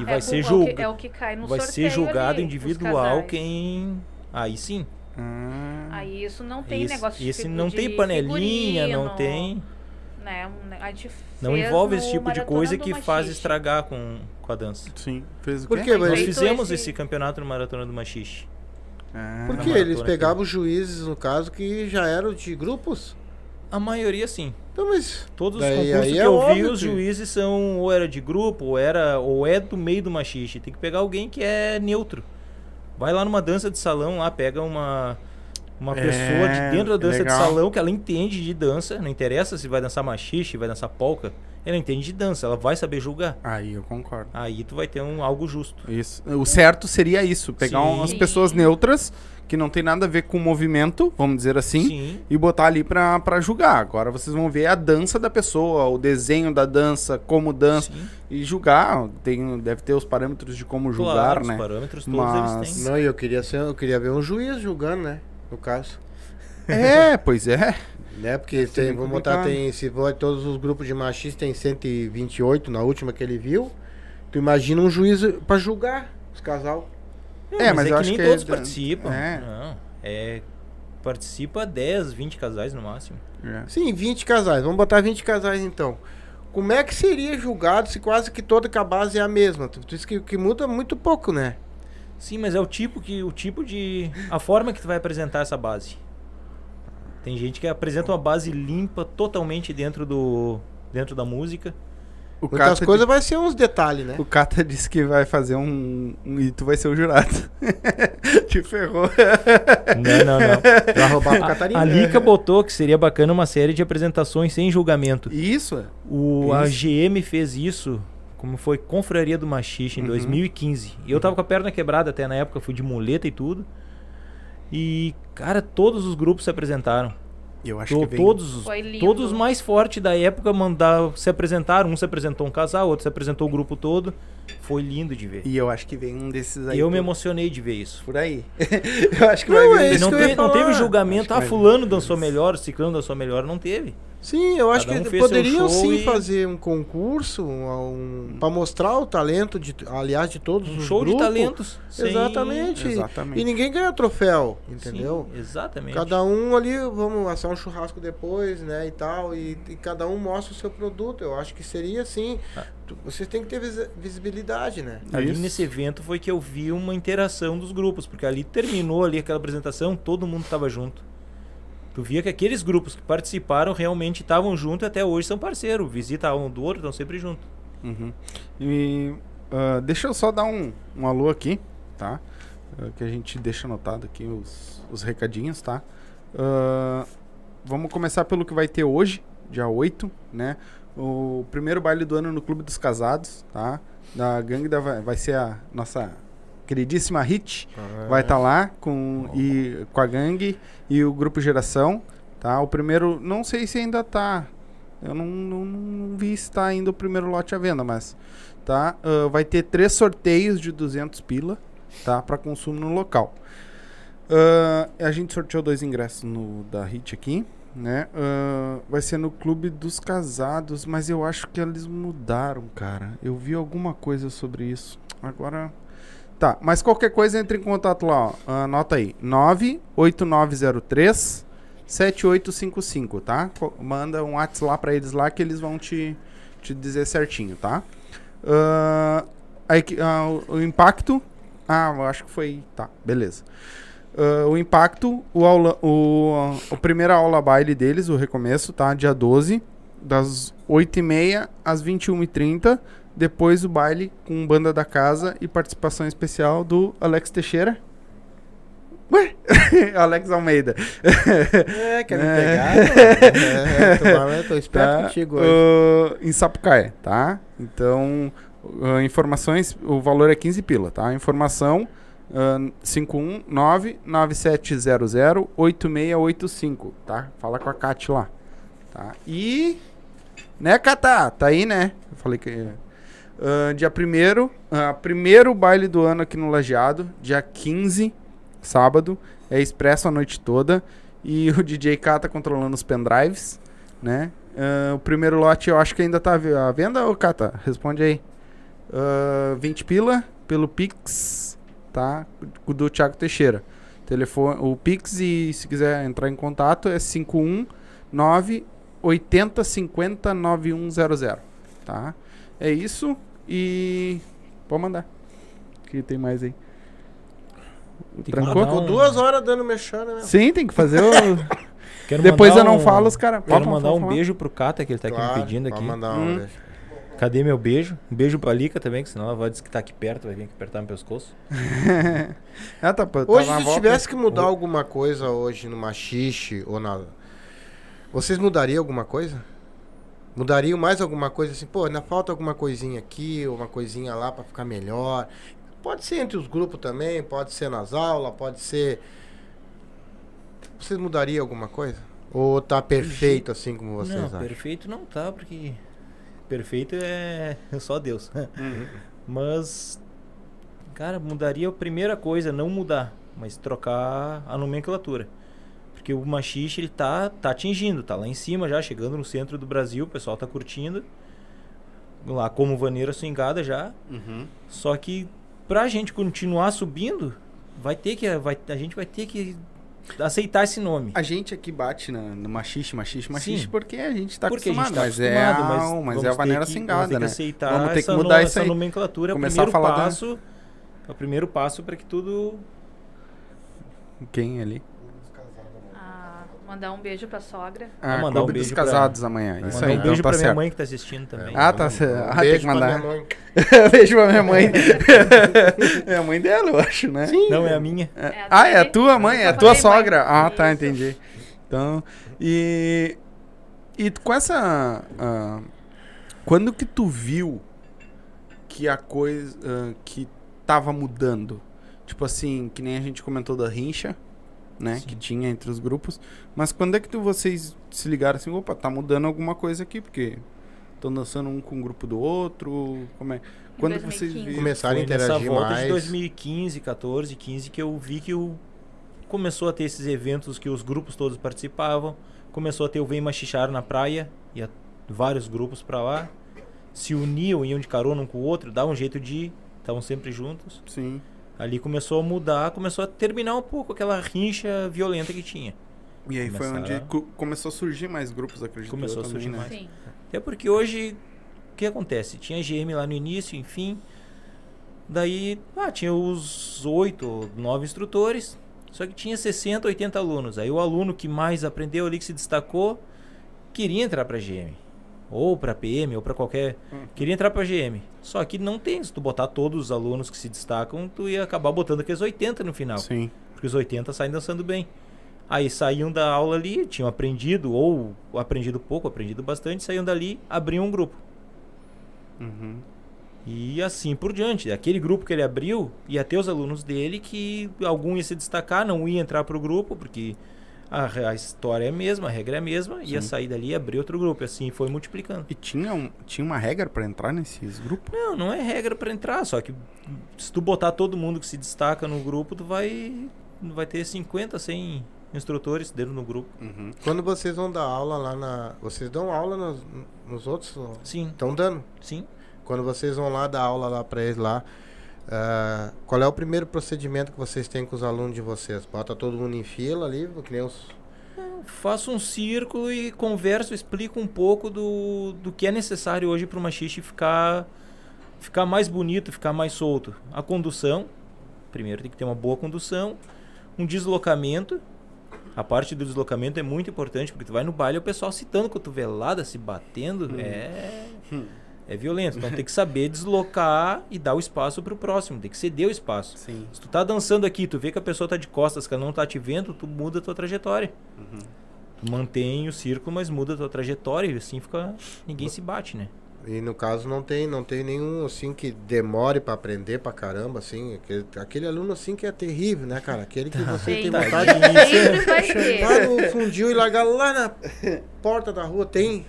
Speaker 3: E vai
Speaker 4: É,
Speaker 3: ser
Speaker 4: o-
Speaker 3: julga,
Speaker 4: É o que cai no
Speaker 3: vai
Speaker 4: sorteio
Speaker 3: ser julgado
Speaker 4: ali,
Speaker 3: individual quem aí sim.
Speaker 1: Ah,
Speaker 4: Aí isso não tem
Speaker 3: esse,
Speaker 4: negócio de
Speaker 3: esse não
Speaker 4: de
Speaker 3: tem panelinha, não tem,
Speaker 4: Né, um- a gente
Speaker 3: não envolve esse tipo de coisa que faz
Speaker 4: Machixe.
Speaker 3: estragar com, com a dança.
Speaker 1: sim. Fez o
Speaker 2: Por
Speaker 1: quê?
Speaker 2: Mas
Speaker 3: Nós fizemos
Speaker 4: esse-
Speaker 3: esse campeonato no Maratona do Machixe.
Speaker 1: Ah,
Speaker 2: Por
Speaker 3: Na
Speaker 2: que
Speaker 3: maratona
Speaker 2: eles
Speaker 3: aqui.
Speaker 2: pegavam os juízes, no caso, que já eram de grupos?
Speaker 3: A maioria sim.
Speaker 2: Então, mas.
Speaker 3: Todos os concursos
Speaker 2: aí
Speaker 3: que
Speaker 2: é
Speaker 3: eu vi, os juízes são ou era de grupo, ou era ou é do meio do machixe. Tem que pegar alguém que é neutro. Vai lá numa dança de salão, lá pega uma uma
Speaker 1: É,
Speaker 3: pessoa de dentro da dança
Speaker 1: legal.
Speaker 3: de salão que ela entende de dança, não interessa se vai dançar machixe, vai dançar polca, ela entende de dança, ela vai saber julgar.
Speaker 1: Aí eu concordo.
Speaker 3: Aí tu vai ter um algo justo.
Speaker 1: Isso. O certo seria isso, pegar
Speaker 3: Sim.
Speaker 1: umas pessoas neutras que não tem nada a ver com o movimento, vamos dizer assim,
Speaker 3: Sim.
Speaker 1: e botar ali pra, pra julgar. Agora vocês vão ver a dança da pessoa, o desenho da dança, como dança,
Speaker 3: sim.
Speaker 1: e julgar. Tem, deve ter os parâmetros de como julgar,
Speaker 3: Claro,
Speaker 1: né?
Speaker 3: os parâmetros todos
Speaker 1: Mas-
Speaker 3: eles têm.
Speaker 2: Não, e eu queria, ser, eu queria ver um juiz julgando, né? No caso.
Speaker 1: É, pois é.
Speaker 2: Né? Porque tem, vamos botar,
Speaker 1: complicado.
Speaker 2: tem, se for todos os grupos de machistas tem 128 na última que ele viu. Tu imagina um juiz pra julgar os casal.
Speaker 1: É, mas
Speaker 3: é
Speaker 1: eu
Speaker 3: que
Speaker 1: acho
Speaker 3: nem
Speaker 1: que
Speaker 3: todos
Speaker 1: é-
Speaker 3: participam.
Speaker 1: é.
Speaker 3: Não, é participa 10, 20 casais no máximo.
Speaker 1: É.
Speaker 2: Sim, 20 casais. Vamos botar 20 casais então. Como é que seria julgado se quase que toda que a base é a mesma? Tu disse que, que muda muito pouco, né?
Speaker 3: Sim, mas é o tipo que o tipo de a forma que tu vai apresentar essa base. Tem gente que apresenta uma base limpa totalmente dentro do dentro da música.
Speaker 1: O Cata,
Speaker 2: coisas vai ser uns detalhes, né?
Speaker 1: o Cata disse que vai fazer um, um. E tu vai ser o jurado. <laughs> Te ferrou.
Speaker 3: Não, não, não.
Speaker 2: Pra roubar pro
Speaker 3: A,
Speaker 2: Catarina.
Speaker 3: a Lica botou que seria bacana uma série de apresentações sem julgamento.
Speaker 1: Isso?
Speaker 3: O a
Speaker 1: Isso.
Speaker 3: GM fez isso, como foi Confraria do Machixe em
Speaker 1: Uhum.
Speaker 3: 2015. E eu tava com a perna quebrada até na época, fui de muleta e tudo. E cara, todos os grupos se apresentaram.
Speaker 1: Eu acho
Speaker 3: To-
Speaker 1: que
Speaker 3: todos, todos os mais fortes da época mandar, se apresentaram. Um se apresentou um casal, outro se apresentou o grupo todo. Foi lindo de ver.
Speaker 1: E eu acho que vem um desses aí.
Speaker 3: eu me emocionei de ver isso.
Speaker 1: Por aí. <laughs> eu acho que
Speaker 2: Não,
Speaker 1: vai vir
Speaker 2: é
Speaker 3: E
Speaker 2: isso
Speaker 3: não, te- não teve julgamento, ah, fulano dançou melhor, ciclano dançou melhor, não teve.
Speaker 2: Sim, eu acho
Speaker 3: Cada um
Speaker 2: que poderiam
Speaker 3: show
Speaker 2: sim
Speaker 3: e-
Speaker 2: fazer um concurso um, para mostrar o talento, de, aliás, de todos
Speaker 3: Um
Speaker 2: os
Speaker 3: show de
Speaker 2: grupos.
Speaker 3: talentos. sem-
Speaker 2: Exatamente.
Speaker 1: Exatamente.
Speaker 2: E ninguém ganha troféu,
Speaker 3: Sim,
Speaker 2: entendeu?
Speaker 3: exatamente.
Speaker 2: Cada um ali, vamos assar um churrasco depois, né, e tal, e, e cada um mostra o seu produto. Eu acho que seria assim.
Speaker 3: Ah.
Speaker 2: Vocês têm que ter visi- visibilidade, né?
Speaker 3: Ali
Speaker 1: Isso.
Speaker 3: nesse evento foi que eu vi uma interação dos grupos, porque ali terminou ali aquela apresentação, todo mundo tava junto. Tu via que aqueles grupos que participaram realmente estavam juntos e até hoje são parceiros. Visita um do outro, estão sempre juntos.
Speaker 1: Uhum. E ah, deixa eu só dar um, um alô aqui, tá? Ah, que a gente deixa anotado aqui os, os recadinhos, tá? Ah, vamos começar pelo que vai ter hoje, dia 8, né? O primeiro baile do ano no Clube dos Casados, tá? Da gangue da, vai ser a nossa queridíssima Hit. Vai estar lá com, e, com a gangue e o grupo Geração, tá? O primeiro, não sei se ainda tá. Eu não, não, não vi se tá ainda o primeiro lote à venda, mas tá? Ah, vai ter três sorteios de 200 pila, tá? Para consumo no local. Ah, a gente sorteou dois ingressos no da Hit aqui, né? Ah, vai ser no Clube dos Casados, mas eu acho que eles mudaram, cara. Eu vi alguma coisa sobre isso. Agora Tá, mas qualquer coisa entre em contato lá, ó. Anota aí. 98903 7855, tá? Manda um WhatsApp lá pra eles lá que eles vão te, te dizer certinho, tá? Ah, aí que- ah, o, impacto. Ah, eu acho que foi. Tá, beleza. Ah, o impacto, o, aula, o, o primeira aula baile deles, o recomeço, tá? Dia 12, das 8h30 às 21h30. Depois o baile com banda da casa e participação especial do Alex Teixeira. Ué? <laughs> Alex Almeida.
Speaker 2: É, quer me
Speaker 1: É.
Speaker 2: pegar? <laughs> É, tô, eu tô esperto
Speaker 1: Tá?
Speaker 2: contigo hoje.
Speaker 1: Ah, em Sapucaia, tá? Então, ah, informações, o valor é 15 pila, tá? Informação ah, 519-9700-8685, tá? Fala com a Kat lá, tá? E... Né, Catá? Tá aí, né? Eu falei que... ah, dia 1 ah, primeiro baile do ano aqui no Lajeado, dia 15, sábado, é expresso a noite toda. E <laughs> o DJ K tá controlando os pendrives, né? Ah, o primeiro lote eu acho que ainda tá à ve- à venda, ô Cata? Responde aí. Ah, 20 pila pelo Pix, tá? Do Thiago Teixeira. Telefone, o Pix e se quiser entrar em contato é 519 80 50 9100, tá? É isso e pode mandar. O que tem mais aí? Trancou?
Speaker 2: Ficou
Speaker 3: um-
Speaker 2: duas horas dando mexendo, né?
Speaker 1: Sim, tem que fazer o. <laughs>
Speaker 3: Quero
Speaker 1: Depois eu não
Speaker 3: um-
Speaker 1: falo, os caras.
Speaker 3: Quero mandar um beijo pro Cata, que ele tá aqui
Speaker 2: Claro,
Speaker 3: me pedindo
Speaker 2: pode
Speaker 3: aqui.
Speaker 2: mandar
Speaker 1: Hum.
Speaker 2: um beijo.
Speaker 3: Cadê meu beijo? Um beijo pra Lica também, que senão ela vai dizer que tá aqui perto, vai vir aqui apertar meu pescoço. <laughs>
Speaker 1: ah, tá, tá
Speaker 2: Hoje, se
Speaker 1: volta.
Speaker 2: tivesse que mudar alguma coisa hoje no machixe ou na. Vocês mudariam alguma coisa? Mudariam mais alguma coisa assim? Pô, ainda falta alguma coisinha aqui, uma coisinha lá pra ficar melhor. Pode ser entre os grupos também, pode ser nas aulas, pode ser. Vocês mudariam alguma coisa? Ou tá perfeito assim como vocês
Speaker 3: não,
Speaker 2: acham?
Speaker 3: perfeito não tá, porque perfeito é, <laughs> é só Deus. <laughs>
Speaker 1: Uhum.
Speaker 3: Mas, cara, mudaria a primeira coisa, não mudar, mas trocar a nomenclatura. Porque o machixe, ele tá, tá atingindo, tá lá em cima já, chegando no centro do Brasil, o pessoal tá curtindo. Lá como vaneira swingada já.
Speaker 1: Uhum.
Speaker 3: Só que pra gente continuar subindo, vai ter que vai, a gente vai ter que aceitar esse nome.
Speaker 1: A gente aqui bate na, no machixe, machixe, machixe,
Speaker 3: Sim.
Speaker 1: porque a gente tá
Speaker 3: Porque
Speaker 1: acostumado.
Speaker 3: tá
Speaker 1: mas, é, a,
Speaker 3: mas,
Speaker 1: mas é a vaneira
Speaker 3: que-
Speaker 1: cingada, né?
Speaker 3: que aceitar
Speaker 1: Vamos ter que
Speaker 3: essa
Speaker 1: mudar
Speaker 3: no- essa
Speaker 1: aí.
Speaker 3: nomenclatura, é o
Speaker 1: Começar a
Speaker 3: primeiro
Speaker 1: falar da-
Speaker 3: passo. É o primeiro passo para que tudo
Speaker 1: Quem ali?
Speaker 4: Mandar um beijo pra sogra.
Speaker 1: Ah,
Speaker 3: mandar um
Speaker 1: Clube dos
Speaker 3: beijo pra-
Speaker 1: Casados amanhã. Isso
Speaker 3: mandar
Speaker 1: aí,
Speaker 3: um
Speaker 1: então
Speaker 3: beijo
Speaker 1: tá
Speaker 3: pra minha
Speaker 1: certo.
Speaker 3: mãe que tá assistindo também.
Speaker 1: Ah, tá certo. Ah, tem que
Speaker 2: beijo pra
Speaker 1: mandar.
Speaker 2: minha mãe. <laughs>
Speaker 1: beijo pra minha mãe. <laughs> é a mãe dela, eu acho, né?
Speaker 2: Sim.
Speaker 3: Não é a minha.
Speaker 1: É-
Speaker 4: É a
Speaker 1: ah, é a tua mãe, é a tua
Speaker 4: falei mãe.
Speaker 1: sogra. Ah, tá, entendi. Então, e e com essa ah, quando que tu viu que a coisa ah, que tava mudando? Tipo assim, que nem a gente comentou da rincha, né,
Speaker 3: Sim.
Speaker 1: que tinha entre os grupos, mas quando é que tu, vocês se ligaram assim, opa, tá mudando alguma coisa aqui, porque estão dançando um com o grupo do outro, como é? Quando que vocês
Speaker 4: 2015.
Speaker 1: viram?
Speaker 2: Começaram a
Speaker 3: Foi
Speaker 2: interagir
Speaker 3: volta
Speaker 2: mais.
Speaker 3: de 2015, 14, 15 que eu vi que o começou a ter esses eventos que os grupos todos participavam, começou a ter o Vem Machichar na praia, ia vários grupos pra lá, se uniam, iam de carona um com o outro, davam um jeito de ir, estavam sempre juntos.
Speaker 1: Sim.
Speaker 3: Ali começou a mudar, começou a terminar um pouco aquela rincha violenta que tinha.
Speaker 1: E aí foi
Speaker 3: Começaram
Speaker 1: onde
Speaker 3: a-
Speaker 1: co- começou a surgir mais grupos, acredito.
Speaker 3: Começou
Speaker 1: eu
Speaker 3: a
Speaker 1: também,
Speaker 3: surgir
Speaker 1: né?
Speaker 3: mais.
Speaker 4: Sim.
Speaker 3: Até porque hoje, o que acontece? Tinha GM lá no início, enfim. Daí, ah, tinha os oito, nove instrutores, só que tinha 60, 80 alunos. Aí o aluno que mais aprendeu ali, que se destacou, queria entrar para GM. Ou para PM, ou para qualquer.
Speaker 1: Uhum.
Speaker 3: Queria entrar para GM. Só que não tem. Se tu botar todos os alunos que se destacam, tu ia acabar botando aqueles 80 no final.
Speaker 1: Sim.
Speaker 3: Porque os 80 saem dançando bem. Aí saíam da aula ali, tinham aprendido, ou aprendido pouco, aprendido bastante, saíam dali, abriam um grupo.
Speaker 1: Uhum.
Speaker 3: E assim por diante. Aquele grupo que ele abriu, ia ter os alunos dele que algum ia se destacar, não ia entrar pro grupo, porque a, a história é a mesma, a regra é a mesma, ia
Speaker 1: Sim.
Speaker 3: sair dali e abrir outro grupo. E assim foi multiplicando.
Speaker 1: E tinha, um, tinha uma regra pra entrar nesses grupos?
Speaker 3: Não, não é regra para entrar, só que se tu botar todo mundo que se destaca no grupo, tu vai, vai ter 50, 100 instrutores dentro do grupo.
Speaker 1: Uhum.
Speaker 2: Quando vocês vão dar aula lá na. Vocês dão aula nos, nos outros?
Speaker 3: Sim,
Speaker 2: Estão dando.
Speaker 3: sim.
Speaker 2: Quando vocês vão lá dar aula lá pra eles lá, ah, qual é o primeiro procedimento que vocês têm com os alunos de vocês? Bota todo mundo em fila ali, que nem os.
Speaker 3: Faço um círculo e converso, explico um pouco do, do que é necessário hoje para o machixe ficar, ficar mais bonito, ficar mais solto. A condução, primeiro tem que ter uma boa condução. um deslocamento. A parte do deslocamento é muito importante, porque tu vai no baile e o pessoal citando cotovelada, se batendo, é... É violento. Então tem que saber deslocar e dar o espaço pro próximo. Tem que ceder o espaço.
Speaker 1: Sim.
Speaker 3: Se tu tá dançando aqui, tu vê que a pessoa tá de costas, que ela não tá te vendo, tu muda a tua trajetória. Tu mantém o círculo, mas muda a tua trajetória e assim fica. Ninguém se bate, né?
Speaker 2: E no caso não tem, não tem nenhum assim que demore pra aprender pra caramba, assim. Aquele, aquele aluno assim que é terrível, né, cara? Aquele que você tem
Speaker 4: Tem.
Speaker 2: vontade de
Speaker 4: Sempre vai ter.
Speaker 2: chegar no fundiu e largar lá na porta da rua. Tem.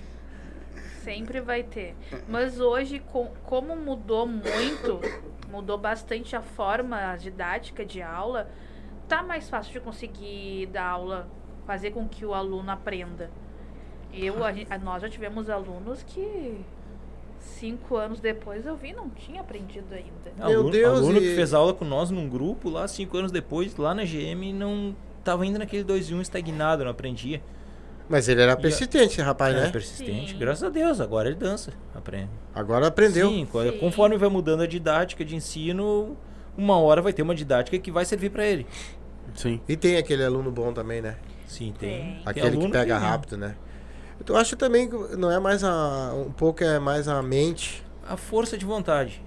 Speaker 4: Sempre vai ter. Mas hoje, com- como mudou muito, mudou bastante a forma, a didática de aula, tá mais fácil de conseguir dar aula, fazer com que o aluno aprenda. Eu, a a- nós já tivemos alunos que cinco anos depois eu vi não tinha aprendido ainda.
Speaker 2: Meu
Speaker 3: aluno,
Speaker 2: Deus,
Speaker 3: aluno
Speaker 2: e-
Speaker 3: que fez aula com nós num grupo lá, cinco anos depois, lá na GM, não tava ainda naquele 2 e 1 estagnado, não aprendia.
Speaker 2: Mas ele era persistente, esse rapaz,
Speaker 3: Era
Speaker 2: né?
Speaker 3: persistente.
Speaker 4: Sim.
Speaker 3: Graças a Deus, agora ele dança. Aprende.
Speaker 2: Agora aprendeu.
Speaker 3: Sim,
Speaker 4: Sim.
Speaker 3: conforme vai mudando a didática de ensino, uma hora vai ter uma didática que vai servir para ele.
Speaker 1: Sim.
Speaker 2: E tem aquele aluno bom também, né?
Speaker 3: Sim, tem.
Speaker 4: Tem.
Speaker 3: tem
Speaker 2: Aquele que pega rápido, né? Eu acho também que não é mais a. Um pouco é mais a mente.
Speaker 3: A força de vontade.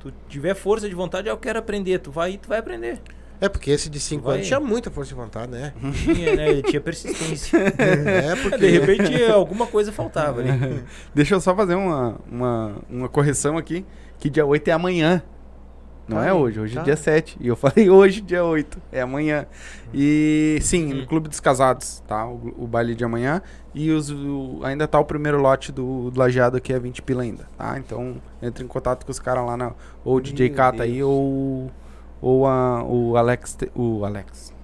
Speaker 3: Tu tiver força de vontade, eu quero aprender. Tu vai, tu vai aprender.
Speaker 2: É porque esse de 5
Speaker 3: Vai.
Speaker 2: anos tinha muita força de vontade, né? <laughs>
Speaker 3: Tinha, né? Ele tinha persistência.
Speaker 2: É <laughs> porque.
Speaker 3: De repente, alguma coisa faltava ali. <laughs>
Speaker 1: Deixa eu só fazer uma, uma, uma correção aqui, que dia 8 é amanhã. Não
Speaker 2: Tá,
Speaker 1: é hoje, hoje
Speaker 2: tá.
Speaker 1: é dia 7. E eu falei hoje, dia 8. É amanhã. E sim, no Clube dos Casados, tá? O, o baile de amanhã. E os, o- ainda tá o primeiro lote do, do lajeado que é 20 pila ainda, tá? Então entre em contato com os caras lá na. Ou o DJ
Speaker 3: Meu
Speaker 1: Kata aí, ou, ou a, o Alex. Te- O Alex.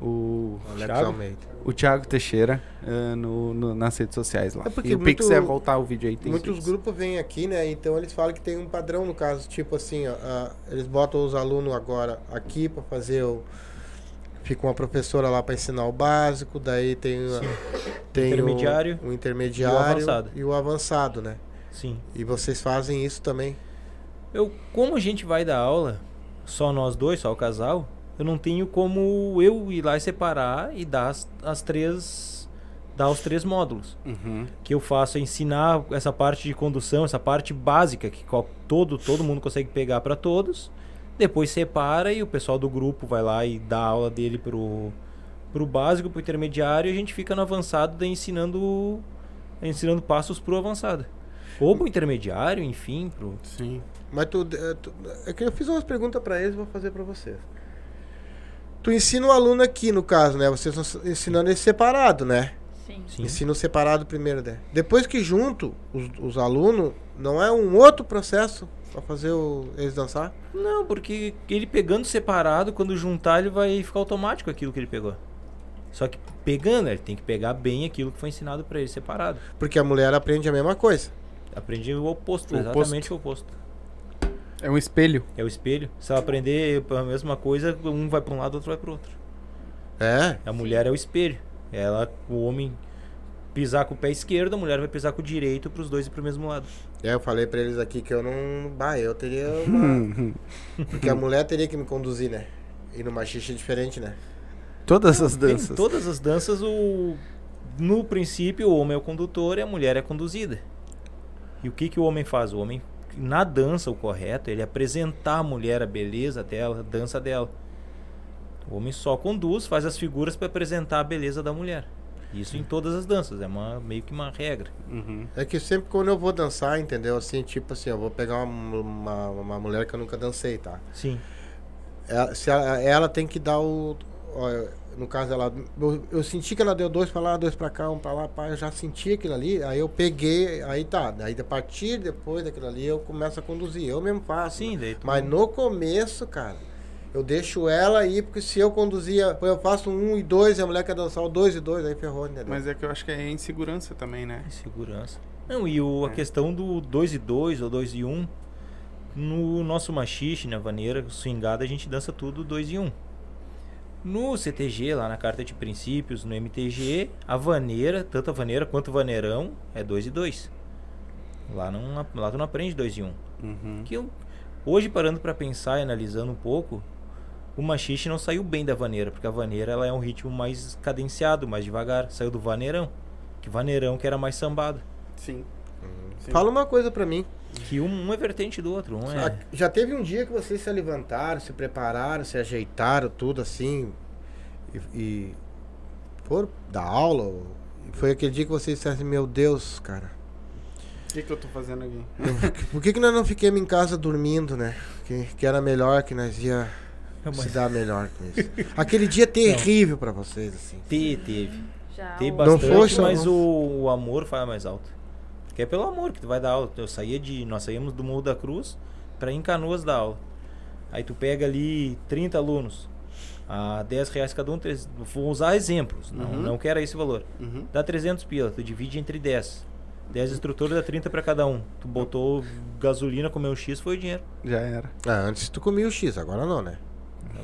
Speaker 1: O.
Speaker 2: Alex
Speaker 3: Thiago?
Speaker 2: Almeida.
Speaker 1: O Thiago Teixeira eh, no, no- nas redes sociais lá.
Speaker 2: É porque
Speaker 1: e o Pix
Speaker 2: muito-
Speaker 1: é voltar o vídeo aí. Tem
Speaker 2: Muitos
Speaker 1: Pix.
Speaker 2: grupos vêm aqui, né? Então eles falam que tem um padrão no caso, tipo assim, ó, eles botam os alunos agora aqui para fazer o. Fica uma professora lá para ensinar o básico, daí tem, a- tem
Speaker 3: Intermediário
Speaker 2: o, o intermediário
Speaker 3: e o avançado.
Speaker 2: e o avançado, né?
Speaker 3: Sim.
Speaker 2: E vocês fazem isso também.
Speaker 3: Eu, como a gente vai dar aula, só nós dois, só o casal, eu não tenho como eu ir lá e separar e dar as, as três. dar os três módulos.
Speaker 1: Uhum.
Speaker 3: Que eu faço é ensinar essa parte de condução, essa parte básica que todo, todo mundo consegue pegar para todos. Depois separa e o pessoal do grupo vai lá e dá aula dele pro, pro básico, pro intermediário, e a gente fica no avançado ensinando, ensinando passos pro avançado. Ou pro intermediário, enfim, pro.
Speaker 1: Sim.
Speaker 2: Mas tu, é, tu- é que eu fiz umas perguntas para eles, vou fazer para vocês. Tu ensina o aluno aqui, no caso, né? Vocês estão ensinando ele separado, né?
Speaker 4: Sim.
Speaker 3: Sim.
Speaker 2: Ensino separado primeiro, né? Depois que junto os, os alunos, não é um outro processo pra fazer o- eles dançar?
Speaker 3: Não, porque ele pegando separado, quando juntar, ele vai ficar automático aquilo que ele pegou. Só que pegando, ele tem que pegar bem aquilo que foi ensinado pra ele separado.
Speaker 2: Porque a mulher aprende a mesma coisa.
Speaker 3: Aprende o oposto,
Speaker 1: O
Speaker 3: exatamente o oposto.
Speaker 1: É um espelho.
Speaker 3: É o espelho. Se ela aprender a mesma coisa, um vai pra um lado, outro vai pro outro.
Speaker 2: É.
Speaker 3: A mulher é o espelho. Ela, o homem pisar com o pé esquerdo, a mulher vai pisar com o direito pros dois ir pro mesmo lado.
Speaker 2: É, eu falei pra eles aqui que eu não. Bah, eu teria uma. <laughs> Porque a mulher teria que me conduzir, né? E no machista é diferente, né?
Speaker 1: Todas as
Speaker 3: Em
Speaker 1: danças.
Speaker 3: todas as danças, o no princípio, o homem é o condutor e a mulher é a conduzida. E o que, que o homem faz? O homem, na dança, o correto, ele é apresentar a mulher a beleza dela, a dança dela. O homem só conduz, faz as figuras para apresentar a beleza da mulher. Isso em todas as danças, é uma, meio que uma regra.
Speaker 1: Uhum.
Speaker 2: É que sempre quando eu vou dançar, entendeu? Assim, tipo assim, eu vou pegar uma, uma, uma mulher que eu nunca dancei, tá?
Speaker 3: Sim.
Speaker 2: Ela, se ela, ela tem que dar o. ó, no caso, ela. Eu, eu senti que ela deu dois pra lá, dois pra cá, um pra lá, pá, eu já senti aquilo ali, aí eu peguei, aí tá. Daí a partir depois daquilo ali eu começo a conduzir. Eu mesmo faço.
Speaker 3: Sim,
Speaker 2: né?
Speaker 3: daí
Speaker 2: Mas no começo, cara, eu deixo ela aí, porque se eu conduzia, eu faço um e dois, e a mulher quer dançar o dois e dois, aí ferrou, entendeu?
Speaker 1: Mas é que eu acho que é insegurança também, né?
Speaker 3: Segurança. Não, e o, a
Speaker 1: É.
Speaker 3: questão do 2 e 2 ou 2 e 1, um, no nosso machixe, na vaneira, swingada, a gente dança tudo 2 e 1. Um. No CTG, lá na carta de princípios, no MTG, a vaneira, tanto a vaneira quanto o vaneirão, é 2 e 2. Lá, não, lá tu não aprende 2 e 1. Um.
Speaker 1: Uhum.
Speaker 3: Que eu, hoje, parando para pensar e analisando um pouco, O machixe não saiu bem da vaneira, porque a vaneira ela é um ritmo mais cadenciado, mais devagar. Saiu do vaneirão. Que vaneirão que era mais sambado.
Speaker 1: Sim. Sim.
Speaker 2: Fala uma coisa pra mim.
Speaker 3: Que um, um é vertente do outro. Um
Speaker 2: Ah,
Speaker 3: é...
Speaker 2: Já teve um dia que vocês se levantaram, se prepararam, se ajeitaram, tudo assim, e, e foram dar aula? Foi aquele dia que vocês disseram assim, meu Deus, cara,
Speaker 1: O que, que eu tô fazendo aqui?
Speaker 2: por que, que nós não fiquemos em casa dormindo, né? Que, que era melhor, que nós ia se dar melhor com isso. Aquele dia terrível pra vocês, assim.
Speaker 3: Te- teve.
Speaker 4: Já
Speaker 3: Tem
Speaker 4: o-
Speaker 3: bastante,
Speaker 2: foi só-
Speaker 3: mas o, o amor fala mais alto. Que é pelo amor que tu vai dar aula. Eu saía de. Nós saímos do Morro da Cruz pra ir em Canoas dar aula. Aí tu pega ali 30 alunos. A 10 reais cada um. três- Vou usar exemplos. Não,
Speaker 1: Uhum.
Speaker 3: não quero esse valor.
Speaker 1: Uhum.
Speaker 3: Dá 300 pila. Tu divide entre 10. 10 instrutores dá 30 pra cada um. Tu botou gasolina, comeu um X, foi o dinheiro.
Speaker 1: Já era.
Speaker 2: Ah, antes tu comia o X, agora não, né?
Speaker 3: Tô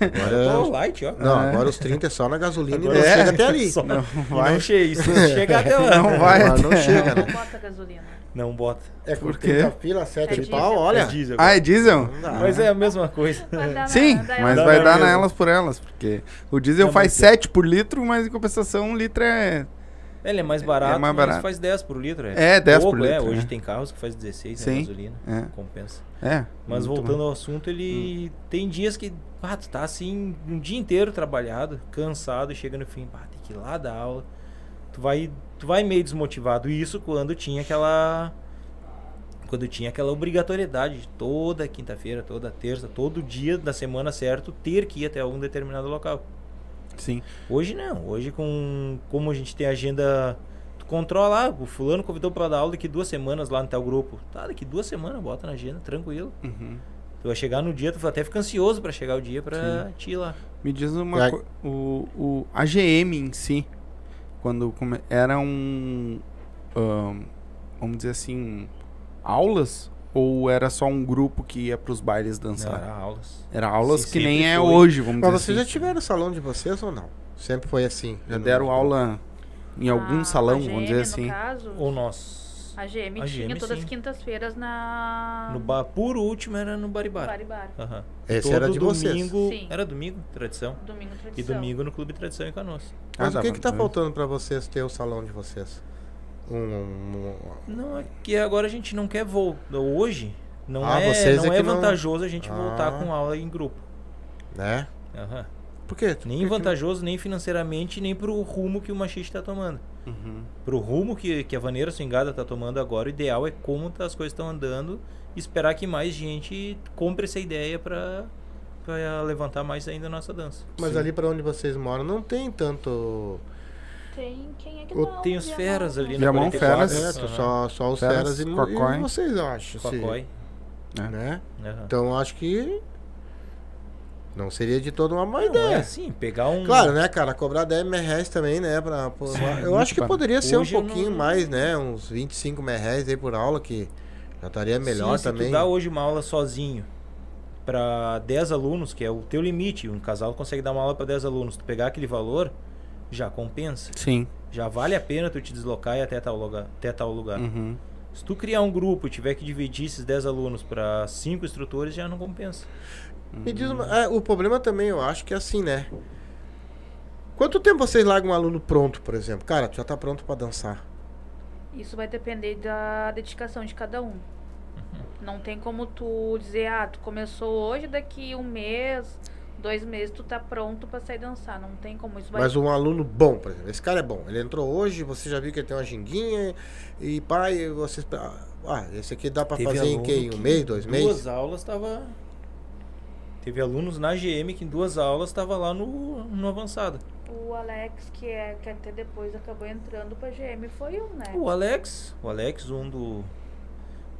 Speaker 2: Agora,
Speaker 3: light, ó.
Speaker 2: não,
Speaker 1: É.
Speaker 2: agora os 30 é só na gasolina
Speaker 3: Agora
Speaker 2: e não
Speaker 1: é.
Speaker 2: chega até ali.
Speaker 3: Só-
Speaker 1: Não vai.
Speaker 3: não chega. Isso <laughs> chega até lá.
Speaker 1: Não vai
Speaker 2: Agora não
Speaker 1: até-
Speaker 2: chega,
Speaker 4: Não
Speaker 2: né?
Speaker 4: bota gasolina.
Speaker 3: Não bota.
Speaker 2: É por
Speaker 1: Por quê?
Speaker 2: 30 pila, 7
Speaker 4: É
Speaker 2: pau,
Speaker 4: diesel.
Speaker 2: olha.
Speaker 3: É diesel.
Speaker 1: Ah, é diesel?
Speaker 2: Não.
Speaker 3: Mas é a mesma coisa.
Speaker 4: Na-
Speaker 1: Sim, mas vai dar nelas por elas, porque o diesel
Speaker 3: Não,
Speaker 1: faz
Speaker 3: mas é-
Speaker 1: 7 por litro, mas em compensação um litro é...
Speaker 3: Ele é mais barato,
Speaker 1: mais
Speaker 3: mas
Speaker 1: barato.
Speaker 3: faz 10 por litro.
Speaker 1: É, 10 por
Speaker 3: pouco, é.
Speaker 1: litro,
Speaker 3: Hoje
Speaker 1: é.
Speaker 3: tem carros que faz 16
Speaker 1: Sim.
Speaker 3: na gasolina.
Speaker 1: É.
Speaker 3: Compensa.
Speaker 1: É.
Speaker 3: Mas voltando
Speaker 1: bom.
Speaker 3: ao assunto, ele tem dias que ah, tu tá assim, um dia inteiro trabalhado, cansado, chega no fim, ah, tem que ir lá dar aula. Tu vai, tu vai meio desmotivado. Isso quando tinha aquela. Quando tinha aquela obrigatoriedade de toda quinta-feira, toda terça, todo dia da semana certo, ter que ir até algum determinado local.
Speaker 1: Sim.
Speaker 3: Hoje não. Hoje, com como a gente tem agenda. Tu controla, ah, o fulano convidou pra dar aula daqui duas semanas lá no teu grupo. Tá, daqui duas semanas, bota na agenda, tranquilo.
Speaker 1: Uhum.
Speaker 3: Tu vai chegar no dia, tu até fica ansioso pra chegar o dia te ir lá.
Speaker 1: Me diz uma coisa. O, o a GM em si, quando come, era um. ahn, vamos dizer assim. Aulas? Ou era só um grupo que ia pros bailes
Speaker 3: Não,
Speaker 1: dançar?
Speaker 3: era aulas.
Speaker 1: Era aulas
Speaker 3: Sim,
Speaker 1: que nem é
Speaker 3: foi.
Speaker 1: hoje, vamos
Speaker 2: Mas
Speaker 1: dizer
Speaker 2: vocês já
Speaker 1: assim.
Speaker 2: tiveram salão de vocês ou não? Sempre foi assim.
Speaker 1: Já deram aula em algum
Speaker 4: A-
Speaker 1: salão,
Speaker 4: GM,
Speaker 1: vamos dizer
Speaker 4: no
Speaker 1: assim.
Speaker 4: caso,
Speaker 3: Ou nós.
Speaker 4: a GM
Speaker 3: a
Speaker 4: tinha
Speaker 3: GM,
Speaker 4: todas
Speaker 3: sim.
Speaker 4: as quintas-feiras na...
Speaker 3: No bar, por último, era no Baribar.
Speaker 4: Bar e Bar.
Speaker 3: Aham.
Speaker 2: Esse
Speaker 3: Todo
Speaker 2: era de vocês.
Speaker 3: domingo.
Speaker 4: Sim.
Speaker 3: Era domingo, tradição.
Speaker 4: Domingo tradição.
Speaker 3: E domingo no Clube Tradição em Canoas.
Speaker 2: Mas
Speaker 1: Ah,
Speaker 2: o que que tá faltando pra vocês ter o salão de vocês? Um, um-
Speaker 3: Não, é que agora a gente não quer voltar. Hoje, não
Speaker 2: Ah,
Speaker 3: é,
Speaker 2: vocês
Speaker 3: não
Speaker 2: é
Speaker 3: é
Speaker 2: que não-
Speaker 3: vantajoso a gente voltar
Speaker 2: Ah.
Speaker 3: com aula em grupo.
Speaker 2: né?
Speaker 3: Aham.
Speaker 2: Por quê?
Speaker 3: Nem
Speaker 2: Por que que-
Speaker 3: vantajoso, nem financeiramente, nem pro rumo que o machiste tá tomando.
Speaker 1: Uhum.
Speaker 3: Pro rumo que, que a vaneira swingada tá tomando agora, o ideal é como tá- as coisas estão andando e esperar que mais gente compre essa ideia pra, pra levantar mais ainda a nossa dança.
Speaker 2: Mas
Speaker 1: Sim.
Speaker 2: ali pra onde vocês moram não tem tanto.
Speaker 4: Tem quem é que
Speaker 2: O-?
Speaker 3: Tem os feras ali na
Speaker 1: Viamão,
Speaker 3: 44.
Speaker 1: Feras.
Speaker 2: É,
Speaker 3: Aham.
Speaker 2: só, só os
Speaker 1: Feras,
Speaker 2: feras e,
Speaker 1: Cocói.
Speaker 2: e vocês, eu acho.
Speaker 3: Cocói.
Speaker 1: É.
Speaker 2: Né?
Speaker 3: Aham.
Speaker 2: Então eu acho que. Não seria de toda uma má
Speaker 3: Não,
Speaker 2: ideia.
Speaker 3: é assim, pegar um...
Speaker 2: Claro, né, cara? Cobrar 10 reais também, né? Pra, pô,
Speaker 3: Sim,
Speaker 2: eu acho que
Speaker 1: barato.
Speaker 2: poderia ser um
Speaker 3: Hoje
Speaker 2: pouquinho
Speaker 3: não-
Speaker 2: mais, né? Uns 25 reais aí por aula, que já estaria melhor
Speaker 3: Sim,
Speaker 2: também.
Speaker 3: Se tu dá hoje uma aula sozinho para 10 alunos, que é o teu limite, um casal consegue dar uma aula para 10 alunos, tu pegar aquele valor, já compensa.
Speaker 1: Sim.
Speaker 3: Já vale a pena tu te deslocar e até tal lugar. Até tal lugar.
Speaker 1: Uhum.
Speaker 3: Se tu criar um grupo e tiver que dividir esses 10 alunos para 5 instrutores, já não compensa.
Speaker 2: Me diz uma- é, o problema também, eu acho que é assim, né? Quanto tempo vocês largam um aluno pronto, por exemplo? Cara, tu já tá pronto pra dançar.
Speaker 4: Isso vai depender da dedicação de cada um. Não tem como tu dizer, ah, tu começou hoje, daqui um mês, dois meses, tu tá pronto pra sair dançar. Não tem como. Isso vai
Speaker 2: Mas um aluno bom, por exemplo. Esse cara é bom. Ele entrou hoje, você já viu que ele tem uma ginguinha. E pai, vocês. Ah, esse aqui dá pra
Speaker 3: Teve
Speaker 2: fazer em que? Em um
Speaker 3: que
Speaker 2: mês, dois
Speaker 3: em
Speaker 2: meses?
Speaker 3: Duas aulas tava. Teve alunos na GM que em duas aulas tava lá no, no avançado.
Speaker 4: O Alex, que é que até depois acabou entrando pra GM, foi um, né?
Speaker 3: O Alex, o Alex, um do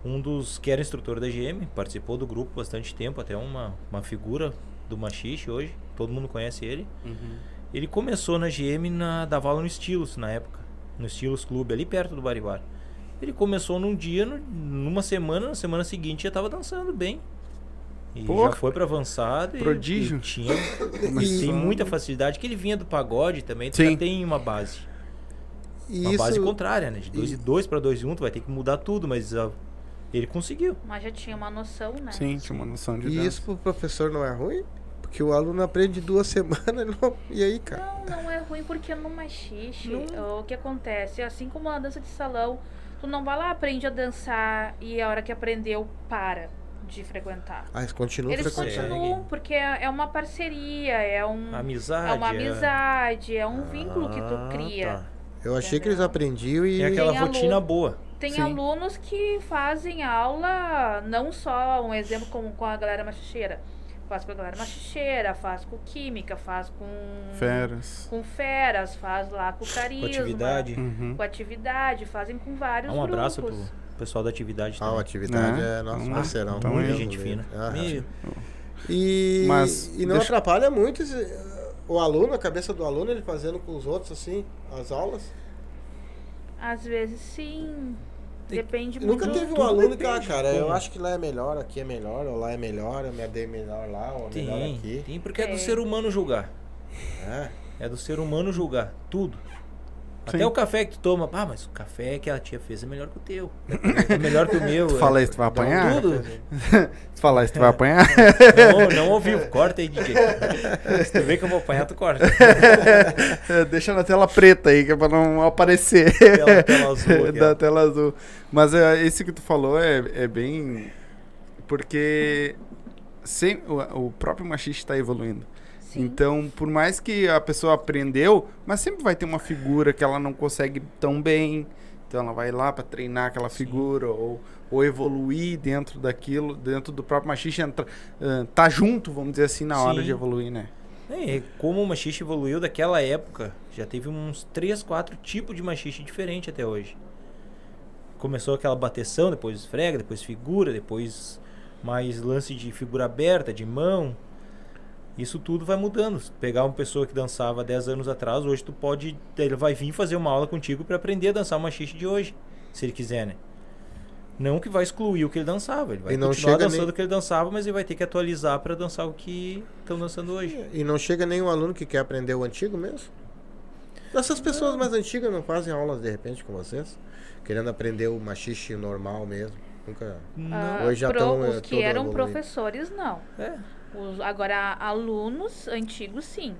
Speaker 3: um dos que era instrutor da GM, participou do grupo bastante tempo, até uma, uma figura do machixe hoje, todo mundo conhece ele.
Speaker 1: Uhum.
Speaker 3: Ele começou na GM na dava aula no Estilos na época, no Estilos Clube ali perto do Baribar. Ele começou num dia, no- numa semana, na semana seguinte já estava dançando bem. E
Speaker 1: Porra.
Speaker 3: já foi para avançado e-
Speaker 1: Prodígio. <laughs>
Speaker 3: e tinha
Speaker 1: Mas
Speaker 3: tem muita facilidade que ele vinha do pagode também, tu
Speaker 1: Sim.
Speaker 3: já tem uma base.
Speaker 2: E
Speaker 3: Uma base
Speaker 2: isso,
Speaker 3: contrária, né? De 2 e 2 para 2 e 1, tu vai ter que mudar tudo, mas ah, ele conseguiu.
Speaker 4: Mas já tinha uma noção, né?
Speaker 1: Sim, tinha uma noção de
Speaker 2: e
Speaker 1: dança.
Speaker 2: isso pro professor não é ruim? Porque o aluno aprende duas <laughs> semanas não- e aí, cara.
Speaker 4: Não, não é ruim porque no machixe,
Speaker 2: Não.
Speaker 4: o que acontece? Assim como na dança de salão, tu não vai lá, aprende a dançar e a hora que aprendeu, para de frequentar.
Speaker 2: Ah, eles continuam
Speaker 4: Eles
Speaker 2: frequentando.
Speaker 4: continuam, porque é é uma parceria, é um.
Speaker 3: Amizade.
Speaker 4: É uma amizade, é um vínculo que
Speaker 3: Ah,
Speaker 4: tu cria.
Speaker 3: tá.
Speaker 2: Eu achei que eles aprendiam e.
Speaker 3: É aquela
Speaker 4: Tem
Speaker 3: rotina
Speaker 4: aluno-
Speaker 3: boa.
Speaker 4: Tem
Speaker 1: Sim.
Speaker 4: alunos que fazem aula, não só um exemplo como com a galera machicheira. Faz com a galera machicheira, faz com química, faz com.
Speaker 1: Feras.
Speaker 4: Com feras, faz lá com carisma.
Speaker 3: Com atividade.
Speaker 1: Uhum.
Speaker 4: Com atividade, fazem com vários
Speaker 3: Dá um abraço pro
Speaker 4: grupos.
Speaker 3: pessoal da atividade
Speaker 2: Ah, a
Speaker 3: também.
Speaker 2: atividade
Speaker 1: É,
Speaker 2: é nosso
Speaker 1: então-
Speaker 2: parceirão.
Speaker 1: então
Speaker 3: Muita gente fina.
Speaker 2: Ah, E,
Speaker 1: Mas
Speaker 2: e não
Speaker 1: deixa-
Speaker 2: atrapalha muito esse- o aluno, a cabeça do aluno, ele fazendo com os outros, assim, as aulas?
Speaker 4: Às vezes sim. Depende
Speaker 2: Nunca
Speaker 4: muito.
Speaker 2: teve um aluno que, ah, cara, eu acho que lá é melhor, aqui é melhor, ou lá é melhor, eu me adei melhor lá, ou melhor
Speaker 3: tem,
Speaker 2: aqui.
Speaker 3: tem, porque é do
Speaker 4: É.
Speaker 3: ser humano julgar.
Speaker 2: É.
Speaker 3: É do ser humano julgar. Tudo.
Speaker 1: Sim.
Speaker 3: Até o café que tu toma. Ah, mas o café que a tia fez é melhor que o teu. É <laughs> melhor que o meu.
Speaker 1: Tu
Speaker 3: é-
Speaker 1: fala isso, tu vai apanhar?
Speaker 3: Tudo. <laughs>
Speaker 1: Se falar isso, tu vai apanhar? <laughs>
Speaker 3: Não, não ouviu. Corta aí, DJ. Se tu vê que eu vou apanhar, tu corta.
Speaker 1: Deixa na tela preta aí, que é pra não aparecer.
Speaker 3: Tela- tela azul aqui,
Speaker 1: da
Speaker 3: ó.
Speaker 1: tela azul. Mas é, esse que tu falou é, é bem. Porque sem, o, o próprio machista está evoluindo.
Speaker 4: Sim.
Speaker 1: Então, por mais que a pessoa aprendeu, mas sempre vai ter uma figura que ela não consegue tão bem. Então ela vai lá para treinar aquela figura ou, ou evoluir dentro daquilo, dentro do próprio machista, entra, ah, tá junto, vamos dizer assim, na hora
Speaker 3: Sim.
Speaker 1: de evoluir, né?
Speaker 3: É, como o machixe evoluiu daquela época, já teve uns 3, 4 tipos de machixe diferente até hoje. Começou aquela bateção, depois esfrega, depois figura, depois mais lance de figura aberta, de mão. Isso tudo vai mudando. Se pegar uma pessoa que dançava 10 anos atrás, hoje tu pode. Ele vai vir fazer uma aula contigo para aprender a dançar o machixe de hoje, se ele quiser, né? Não que vai excluir o que ele dançava, ele vai
Speaker 2: E não
Speaker 3: continuar
Speaker 2: chega
Speaker 3: dançando
Speaker 2: nem-
Speaker 3: o que ele dançava, mas ele vai ter que atualizar para dançar o que estão dançando hoje.
Speaker 2: E não chega nenhum aluno que quer aprender o antigo mesmo? Essas pessoas mais antigas não fazem aulas de repente com vocês? Querendo aprender o machixe normal mesmo? Nunca.
Speaker 4: Ah,
Speaker 2: Hoje já
Speaker 4: pro-
Speaker 2: tão, é,
Speaker 4: os que eram
Speaker 2: evoluído.
Speaker 4: professores, não.
Speaker 3: É.
Speaker 4: Os, agora, alunos antigos, sim.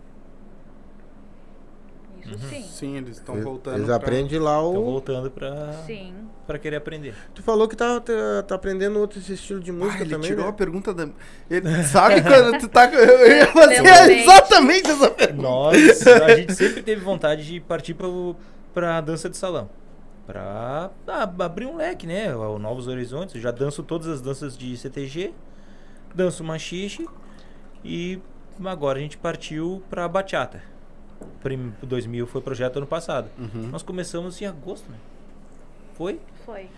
Speaker 4: Isso
Speaker 3: Uhum.
Speaker 4: sim.
Speaker 1: Sim, eles estão voltando.
Speaker 2: eles
Speaker 1: pra-
Speaker 2: aprendem lá
Speaker 3: Estão
Speaker 2: o.
Speaker 3: voltando pra,
Speaker 4: Sim.
Speaker 3: pra querer aprender.
Speaker 2: Tu falou que tá, tá, tá aprendendo outros estilos de
Speaker 1: Ah,
Speaker 2: música
Speaker 1: ele
Speaker 2: também.
Speaker 1: tirou
Speaker 2: né?
Speaker 1: a pergunta da. Ele <laughs> sabe quando tu tá. Eu ia fazer exatamente essa pergunta.
Speaker 3: Nós, a gente sempre teve vontade de partir pra, pra dança de salão. Pra ah, abrir um leque, né? o- Novos horizontes. Eu já danço todas as danças de CTG, danço machixe e agora a gente partiu pra bachata. Prim, 2000 foi projeto ano passado.
Speaker 1: Uhum.
Speaker 3: Nós começamos em agosto, né? Foi?
Speaker 4: Foi.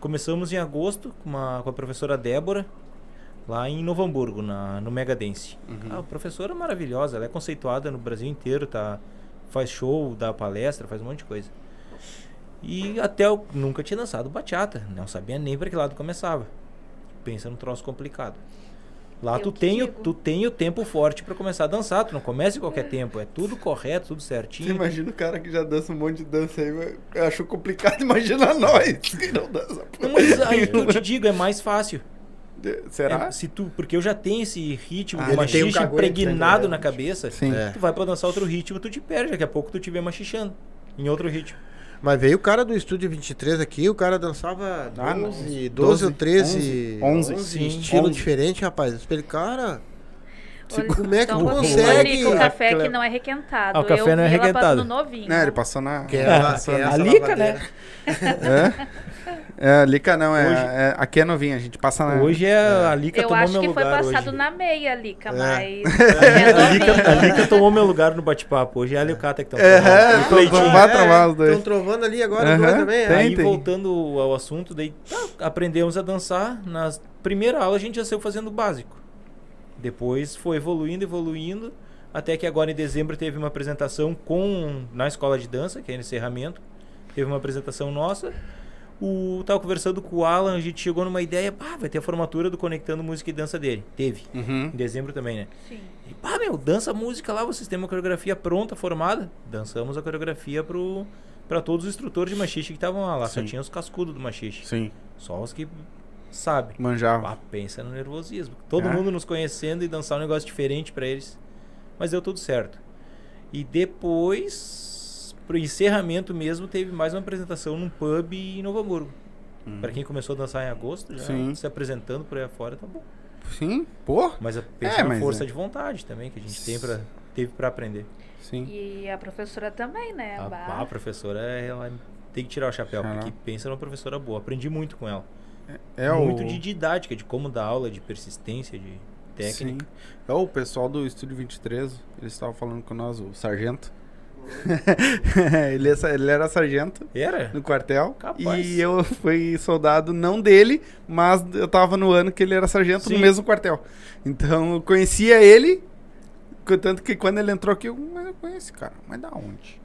Speaker 3: Começamos em agosto com, uma, com a professora Débora, lá em Novo Hamburgo, na, no Mega Dance.
Speaker 1: Uhum.
Speaker 3: A professora é maravilhosa, ela é conceituada no Brasil inteiro, tá? Faz show, dá palestra, faz um monte de coisa. E até eu nunca tinha dançado bachata, não sabia nem para que lado começava. Pensa num troço complicado. Lá
Speaker 4: Eu
Speaker 3: tu tem, o, tu tem o tempo forte para começar a dançar, tu não começa em qualquer tempo, é tudo correto, tudo
Speaker 1: Você
Speaker 3: certinho.
Speaker 1: imagina o cara que já dança um monte de dança aí, mas eu acho complicado <laughs> imaginar nós que não dança.
Speaker 3: Não, mas aí eu te digo, é mais fácil.
Speaker 1: Será?
Speaker 3: É, se tu, porque eu já tenho esse ritmo
Speaker 1: Ah,
Speaker 2: tem um
Speaker 3: impregnado
Speaker 2: né?
Speaker 3: na cabeça.
Speaker 1: Sim.
Speaker 2: É.
Speaker 3: Tu vai pra dançar outro ritmo, tu te perde. Daqui a pouco tu te vê machichando em outro ritmo.
Speaker 2: Mas veio o cara do estúdio 23 aqui, o cara dançava 12,
Speaker 1: Ah, não.
Speaker 2: 12,
Speaker 1: 12,
Speaker 2: ou 13,
Speaker 1: 11,
Speaker 2: 11,
Speaker 3: sim.
Speaker 2: estilo
Speaker 1: 11.
Speaker 2: diferente, rapaz. Eu falei, cara,
Speaker 4: Olha,
Speaker 2: como é que
Speaker 4: então,
Speaker 2: tu consegue?
Speaker 4: o café que não é requentado.
Speaker 3: Ah, o café
Speaker 4: eu
Speaker 3: não é
Speaker 4: ela
Speaker 3: requentado.
Speaker 4: passando novinho.
Speaker 1: Não, ele passou na.
Speaker 2: Que é,
Speaker 3: É,
Speaker 2: que é
Speaker 1: na-
Speaker 3: a Lica, né?
Speaker 1: É, é, Lica não, é,
Speaker 3: Hoje-
Speaker 1: é- Aqui é novinha, a gente passa na.
Speaker 3: Hoje é, a Lica
Speaker 4: Eu
Speaker 3: tomou
Speaker 4: acho
Speaker 3: meu
Speaker 4: que foi
Speaker 3: lugar
Speaker 4: passado
Speaker 3: hoje.
Speaker 4: na meia, Lica,
Speaker 2: É.
Speaker 4: mas. <laughs>
Speaker 3: A
Speaker 4: é
Speaker 3: Lica, a. Lica tomou meu lugar no bate-papo. Hoje é a Liocata que tá
Speaker 1: É,
Speaker 3: tomando.
Speaker 1: é,
Speaker 3: O Cleitinho.
Speaker 1: então vai travar os dois.
Speaker 2: Estão trovando ali agora, também.
Speaker 1: tem.
Speaker 2: é?
Speaker 3: Aí voltando ao assunto, daí tá, aprendemos a dançar. Na primeira aula a gente já saiu fazendo o básico. Depois foi evoluindo, evoluindo. Até que agora em dezembro teve uma apresentação com na escola de dança, que é encerramento. Teve uma apresentação nossa. O tava conversando com o Alan, a gente chegou numa ideia, pá, vai ter a formatura do Conectando Música e Dança dele. Teve.
Speaker 1: Uhum.
Speaker 3: Em dezembro também, né?
Speaker 4: Sim.
Speaker 3: E, pá, meu, dança música lá, vocês têm uma coreografia pronta, formada. Dançamos a coreografia pro, pra todos os instrutores de machixe que estavam lá. Lá só
Speaker 1: Sim.
Speaker 3: tinha os cascudos do machixe.
Speaker 1: Sim.
Speaker 3: Só os que sabe.
Speaker 1: Manjava.
Speaker 3: Ah, pensa no nervosismo. Todo
Speaker 1: É.
Speaker 3: mundo nos conhecendo e dançar um negócio diferente pra eles. Mas deu tudo certo. E depois, pro encerramento mesmo, teve mais uma apresentação num pub em Novo Hamburgo. Pra quem começou a dançar em agosto, já
Speaker 1: Sim.
Speaker 3: se apresentando por aí afora, tá bom.
Speaker 1: Sim, pô.
Speaker 3: Mas a pensa
Speaker 1: É,
Speaker 3: na
Speaker 1: mas
Speaker 3: força
Speaker 1: é.
Speaker 3: de vontade também que a gente tem pra, teve pra aprender.
Speaker 1: Sim.
Speaker 4: E a professora também, né?
Speaker 3: A, a professora, ela tem que tirar o chapéu, porque pensa numa professora boa. Aprendi muito com ela.
Speaker 1: É
Speaker 3: muito
Speaker 1: o...
Speaker 3: de didática, de como dar aula, de persistência, de técnica.
Speaker 1: Sim. É o pessoal do Estúdio 23, eles estavam falando com nós, o sargento. <laughs> ele, é ele era sargento
Speaker 3: Era?
Speaker 1: no quartel.
Speaker 3: Capaz.
Speaker 1: E eu fui soldado, não dele, mas eu tava no ano que ele era sargento
Speaker 3: Sim.
Speaker 1: no mesmo quartel. Então eu conhecia ele, tanto que quando ele entrou aqui, eu, mas eu conheci, cara. Mas da onde?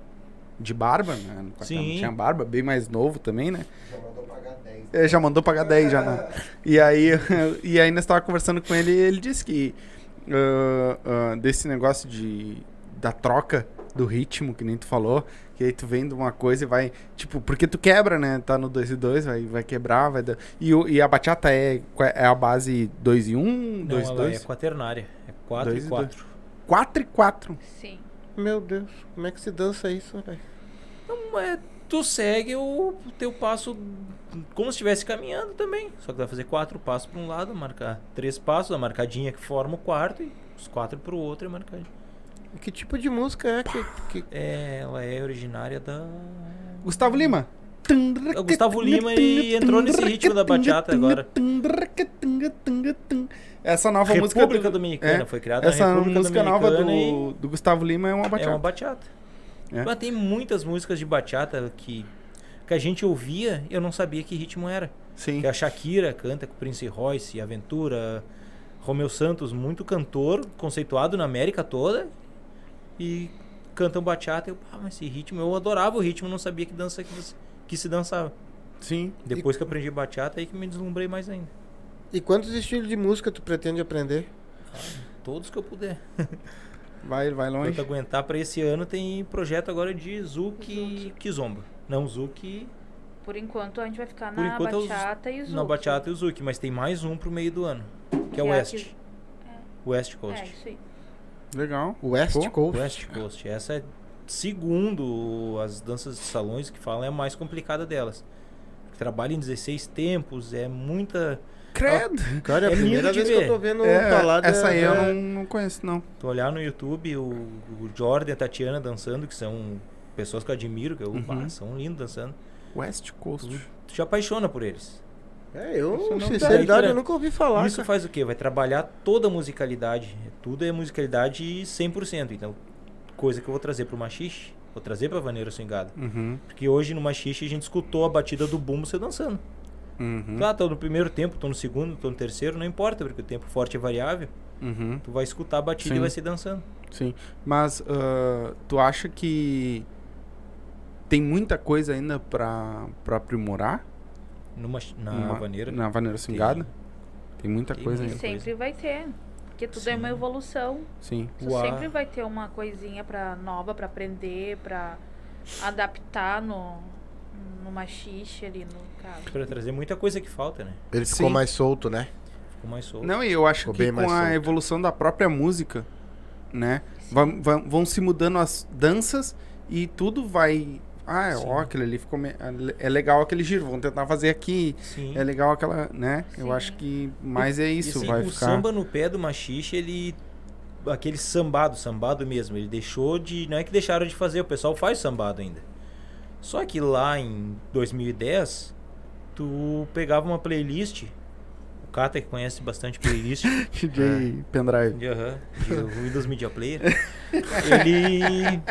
Speaker 1: De barba, né? Não
Speaker 3: Sim.
Speaker 1: tinha barba, bem mais novo também, né?
Speaker 5: Já mandou pagar 10.
Speaker 1: Ele já mandou pagar 10 já, né? E aí, <laughs> e aí nós tava conversando com ele e ele disse que ah, ah, desse negócio de da troca do ritmo, que nem tu falou, que aí tu vem de uma coisa e vai, tipo, porque tu quebra, né? Tá no 2 e 2, vai, vai quebrar, vai dar. E, o- e a bachata é, é a base 2 e 1,
Speaker 3: Não,
Speaker 1: 2 e
Speaker 3: ela
Speaker 1: 2?
Speaker 3: é quaternária. É 4
Speaker 1: Dois
Speaker 3: e
Speaker 1: e
Speaker 3: 4.
Speaker 1: 4 e 4.
Speaker 4: Sim.
Speaker 2: Meu Deus, como é que se dança isso, velho?
Speaker 3: Então, é, tu segue o teu passo como se estivesse caminhando também. Só que vai fazer quatro passos para um lado, marcar três passos, a marcadinha que forma o quarto e os quatro para o outro e marcar.
Speaker 2: Que tipo de música é que. que...
Speaker 3: É, ela é originária da.
Speaker 1: Gustavo Lima.
Speaker 3: O Gustavo Lima, ele entrou nesse ritmo da bachata agora.
Speaker 1: Essa nova música
Speaker 3: República
Speaker 1: do-
Speaker 3: Dominicana,
Speaker 1: é,
Speaker 3: foi criada
Speaker 1: Essa
Speaker 3: na República
Speaker 1: música nova do, do Gustavo Lima é uma
Speaker 3: e é
Speaker 1: bachata.
Speaker 3: uma bachata.
Speaker 1: É.
Speaker 3: Mas tem muitas músicas de bachata que, que a gente ouvia eu não sabia que ritmo era.
Speaker 1: Sim.
Speaker 3: Que a Shakira canta com o Prince Royce, Aventura, Romeu Santos, muito cantor, conceituado na América toda. E cantam bachata. Eu, ah, mas esse ritmo, eu adorava o ritmo, não sabia que dança que, que se dançava.
Speaker 1: Sim.
Speaker 3: Depois que aprendi bachata, aí que me deslumbrei mais ainda.
Speaker 2: E quantos estilos de música tu pretende aprender?
Speaker 3: Todos que eu puder. <laughs>
Speaker 1: Vai, vai longe.
Speaker 3: Enquanto aguentar para esse ano, tem projeto agora de Zuki Kizomba. Não Zuki
Speaker 4: Por enquanto a gente vai ficar
Speaker 3: Por
Speaker 4: na bachata e o
Speaker 3: na bachata e o Zuki, mas tem mais um pro meio do ano, que é o
Speaker 4: Que é
Speaker 3: West.
Speaker 4: aqui-
Speaker 3: West
Speaker 4: É,
Speaker 3: Coast.
Speaker 4: isso aí.
Speaker 1: Legal.
Speaker 2: West
Speaker 1: Pô,
Speaker 2: Coast.
Speaker 3: West Coast. Essa é, segundo as danças de salões que falam, é a mais complicada delas. Trabalha em 16 tempos, é muita.
Speaker 1: Credo.
Speaker 2: Cara, é a
Speaker 3: É
Speaker 2: primeira vez que eu
Speaker 3: ver.
Speaker 2: tô vendo
Speaker 1: É,
Speaker 2: falar
Speaker 1: essa aí eu
Speaker 2: é-
Speaker 1: não, não conheço, não.
Speaker 3: Tu olhar no YouTube o, o Jordan e a Tatiana dançando, que são pessoas que eu admiro, que eu,
Speaker 1: Uhum.
Speaker 3: bah, são lindos dançando.
Speaker 1: West Coast.
Speaker 3: Tu te apaixona por eles.
Speaker 2: É, eu,
Speaker 1: não
Speaker 2: sinceridade, eu nunca ouvi falar.
Speaker 3: Isso
Speaker 2: cara.
Speaker 3: faz o quê? Vai trabalhar toda a musicalidade. Tudo é musicalidade 100%. Então, coisa que eu vou trazer pro machixe, vou trazer pra vaneira swingada.
Speaker 1: Uhum.
Speaker 3: Porque hoje no machixe a gente escutou a batida do bumbo você dançando.
Speaker 1: Uhum.
Speaker 3: Ah, tô no primeiro tempo, tô no segundo, tô no terceiro, não importa, porque o tempo forte é variável.
Speaker 1: Uhum.
Speaker 3: Tu vai escutar a batida
Speaker 1: Sim.
Speaker 3: e vai ser dançando.
Speaker 1: Sim. Mas ah, tu acha que tem muita coisa ainda pra, pra aprimorar
Speaker 3: Numa, na
Speaker 1: Uma-
Speaker 3: vaneira.
Speaker 1: na vaneira swingada? Tem muita
Speaker 3: Tem
Speaker 1: coisa
Speaker 3: muita
Speaker 1: ainda.
Speaker 3: coisa.
Speaker 4: Sempre vai ter. Porque tudo é uma
Speaker 3: Sim.
Speaker 4: evolução.
Speaker 1: Sim.
Speaker 3: Uau.
Speaker 4: sempre vai ter uma coisinha pra, nova pra aprender, pra adaptar no, no machixe ali, no caso.
Speaker 3: Pra trazer muita coisa que falta, né?
Speaker 2: Ele ficou
Speaker 1: Sim.
Speaker 2: mais solto, né?
Speaker 3: Ficou mais solto.
Speaker 1: Não, e eu acho
Speaker 2: Ficou
Speaker 1: que
Speaker 2: bem
Speaker 1: com
Speaker 2: mais
Speaker 1: a
Speaker 2: solto.
Speaker 1: evolução da própria música, né? Vão, vão, vão se mudando as danças e tudo vai. Ah,
Speaker 3: Sim.
Speaker 1: ó, aquele ali ficou. me- É legal aquele giro, vamos tentar fazer aqui.
Speaker 3: Sim.
Speaker 1: É legal aquela, né? Eu
Speaker 4: Sim.
Speaker 1: acho que mais é
Speaker 3: E,
Speaker 1: isso,
Speaker 3: assim,
Speaker 1: vai
Speaker 3: o
Speaker 1: ficar.
Speaker 3: samba no pé do machixe, ele. Aquele sambado, sambado mesmo. Ele deixou de. Não é que deixaram de fazer, o pessoal faz sambado ainda. Só que lá em 2010, tu pegava uma playlist. O Kata que conhece bastante playlist. <laughs>
Speaker 1: DJ Pendrive.
Speaker 3: de, aham, de Windows Media Player. <laughs> Ele.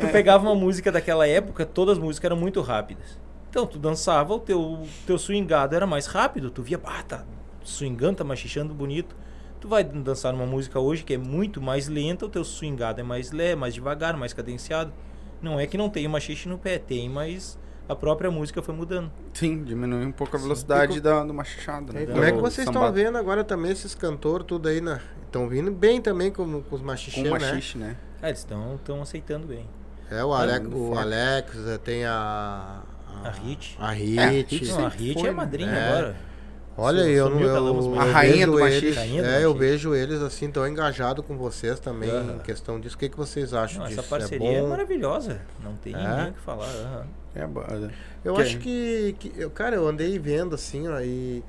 Speaker 3: Tu pegava uma música daquela época, todas as músicas eram muito rápidas. Então, tu dançava, o teu, teu swingado era mais rápido. Tu via, ah, tá swingando, tá machichando bonito. Tu vai dançar numa música hoje que é muito mais lenta, o teu swingado é mais leve, mais devagar, mais cadenciado. Não é que não tem machixe no pé, tem, mas a própria música foi mudando.
Speaker 1: Sim, diminui um pouco a velocidade
Speaker 2: co-
Speaker 1: da, do machado. Né?
Speaker 2: E como é que vocês estão vendo agora também esses cantores tudo aí na estão vindo bem também com, com os
Speaker 1: Com
Speaker 2: machicheiros,
Speaker 1: o
Speaker 2: né?
Speaker 1: machixe, né?
Speaker 3: Ah, eles estão aceitando bem.
Speaker 2: É o Alex,
Speaker 1: muito
Speaker 2: o. Alex, eh, tem a
Speaker 3: A Hit.
Speaker 2: A
Speaker 1: É, a
Speaker 2: Hit.
Speaker 1: Hit
Speaker 3: Não, a Hit
Speaker 1: foi,
Speaker 3: é
Speaker 1: né?
Speaker 3: madrinha
Speaker 2: É.
Speaker 3: agora.
Speaker 2: Olha,
Speaker 3: Su-
Speaker 2: eu não eu, eu
Speaker 1: A rainha do
Speaker 2: eles,
Speaker 3: Rainha do
Speaker 2: É, eu vejo eles assim tão engajados com vocês também
Speaker 3: Aham.
Speaker 2: em questão disso. O que, que vocês acham
Speaker 3: Não,
Speaker 2: disso?
Speaker 3: essa parceria é,
Speaker 2: é bom?
Speaker 3: maravilhosa. Não tem
Speaker 2: É?
Speaker 3: nem o que falar. aham.
Speaker 1: É, bo-
Speaker 2: Eu
Speaker 1: Que-
Speaker 2: acho que, que eu, cara, eu andei vendo assim, ó, e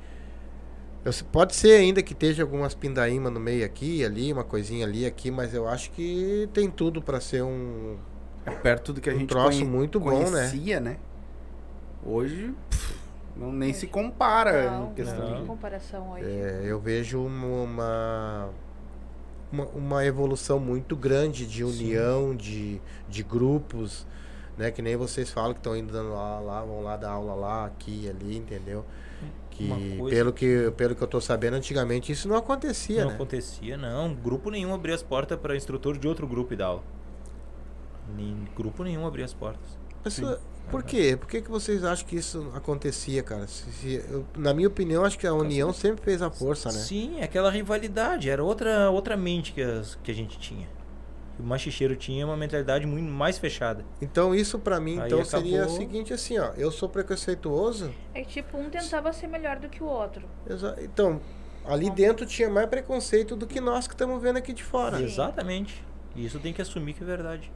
Speaker 2: eu pode ser ainda que esteja algumas pindaíma no meio aqui, ali, uma coisinha ali, aqui, mas eu acho que tem tudo pra ser um
Speaker 1: é perto do que a
Speaker 2: Um
Speaker 1: gente
Speaker 2: troço
Speaker 1: conhe-
Speaker 2: muito bom, né?
Speaker 1: conhecia, né? Hoje, pff, não, nem se compara
Speaker 4: Não,
Speaker 1: em questão
Speaker 4: não tem comparação hoje.
Speaker 2: É, eu vejo uma, uma, uma evolução muito grande de união, de, de grupos, né? Que nem vocês falam que estão indo dando lá, lá, vão lá dar aula lá, aqui, ali, entendeu? Que pelo que pelo que eu tô sabendo, antigamente isso não acontecia,
Speaker 3: Não
Speaker 2: né?
Speaker 3: acontecia, não. Grupo nenhum abria as portas para instrutor de outro grupo e dar aula. Nem, grupo nenhum abria as portas.
Speaker 2: Mas, uh, por quê? Por que, que vocês acham que isso acontecia, cara? Se- se- eu- na minha opinião, acho que a união sempre fez a força, né?
Speaker 3: Sim, aquela rivalidade. Era outra, outra mente que, as- que a gente tinha. O machicheiro tinha uma mentalidade muito mais fechada.
Speaker 2: Então isso pra mim
Speaker 3: Aí
Speaker 2: então seria o
Speaker 3: acabou-
Speaker 2: seguinte assim, ó, eu sou preconceituoso,
Speaker 4: É que tipo, um tentava ser melhor do que o outro.
Speaker 2: exa- então ali dentro tinha mais preconceito do que nós que estamos vendo aqui de fora.
Speaker 4: Sim.
Speaker 3: Exatamente. E isso tem que assumir que é verdade.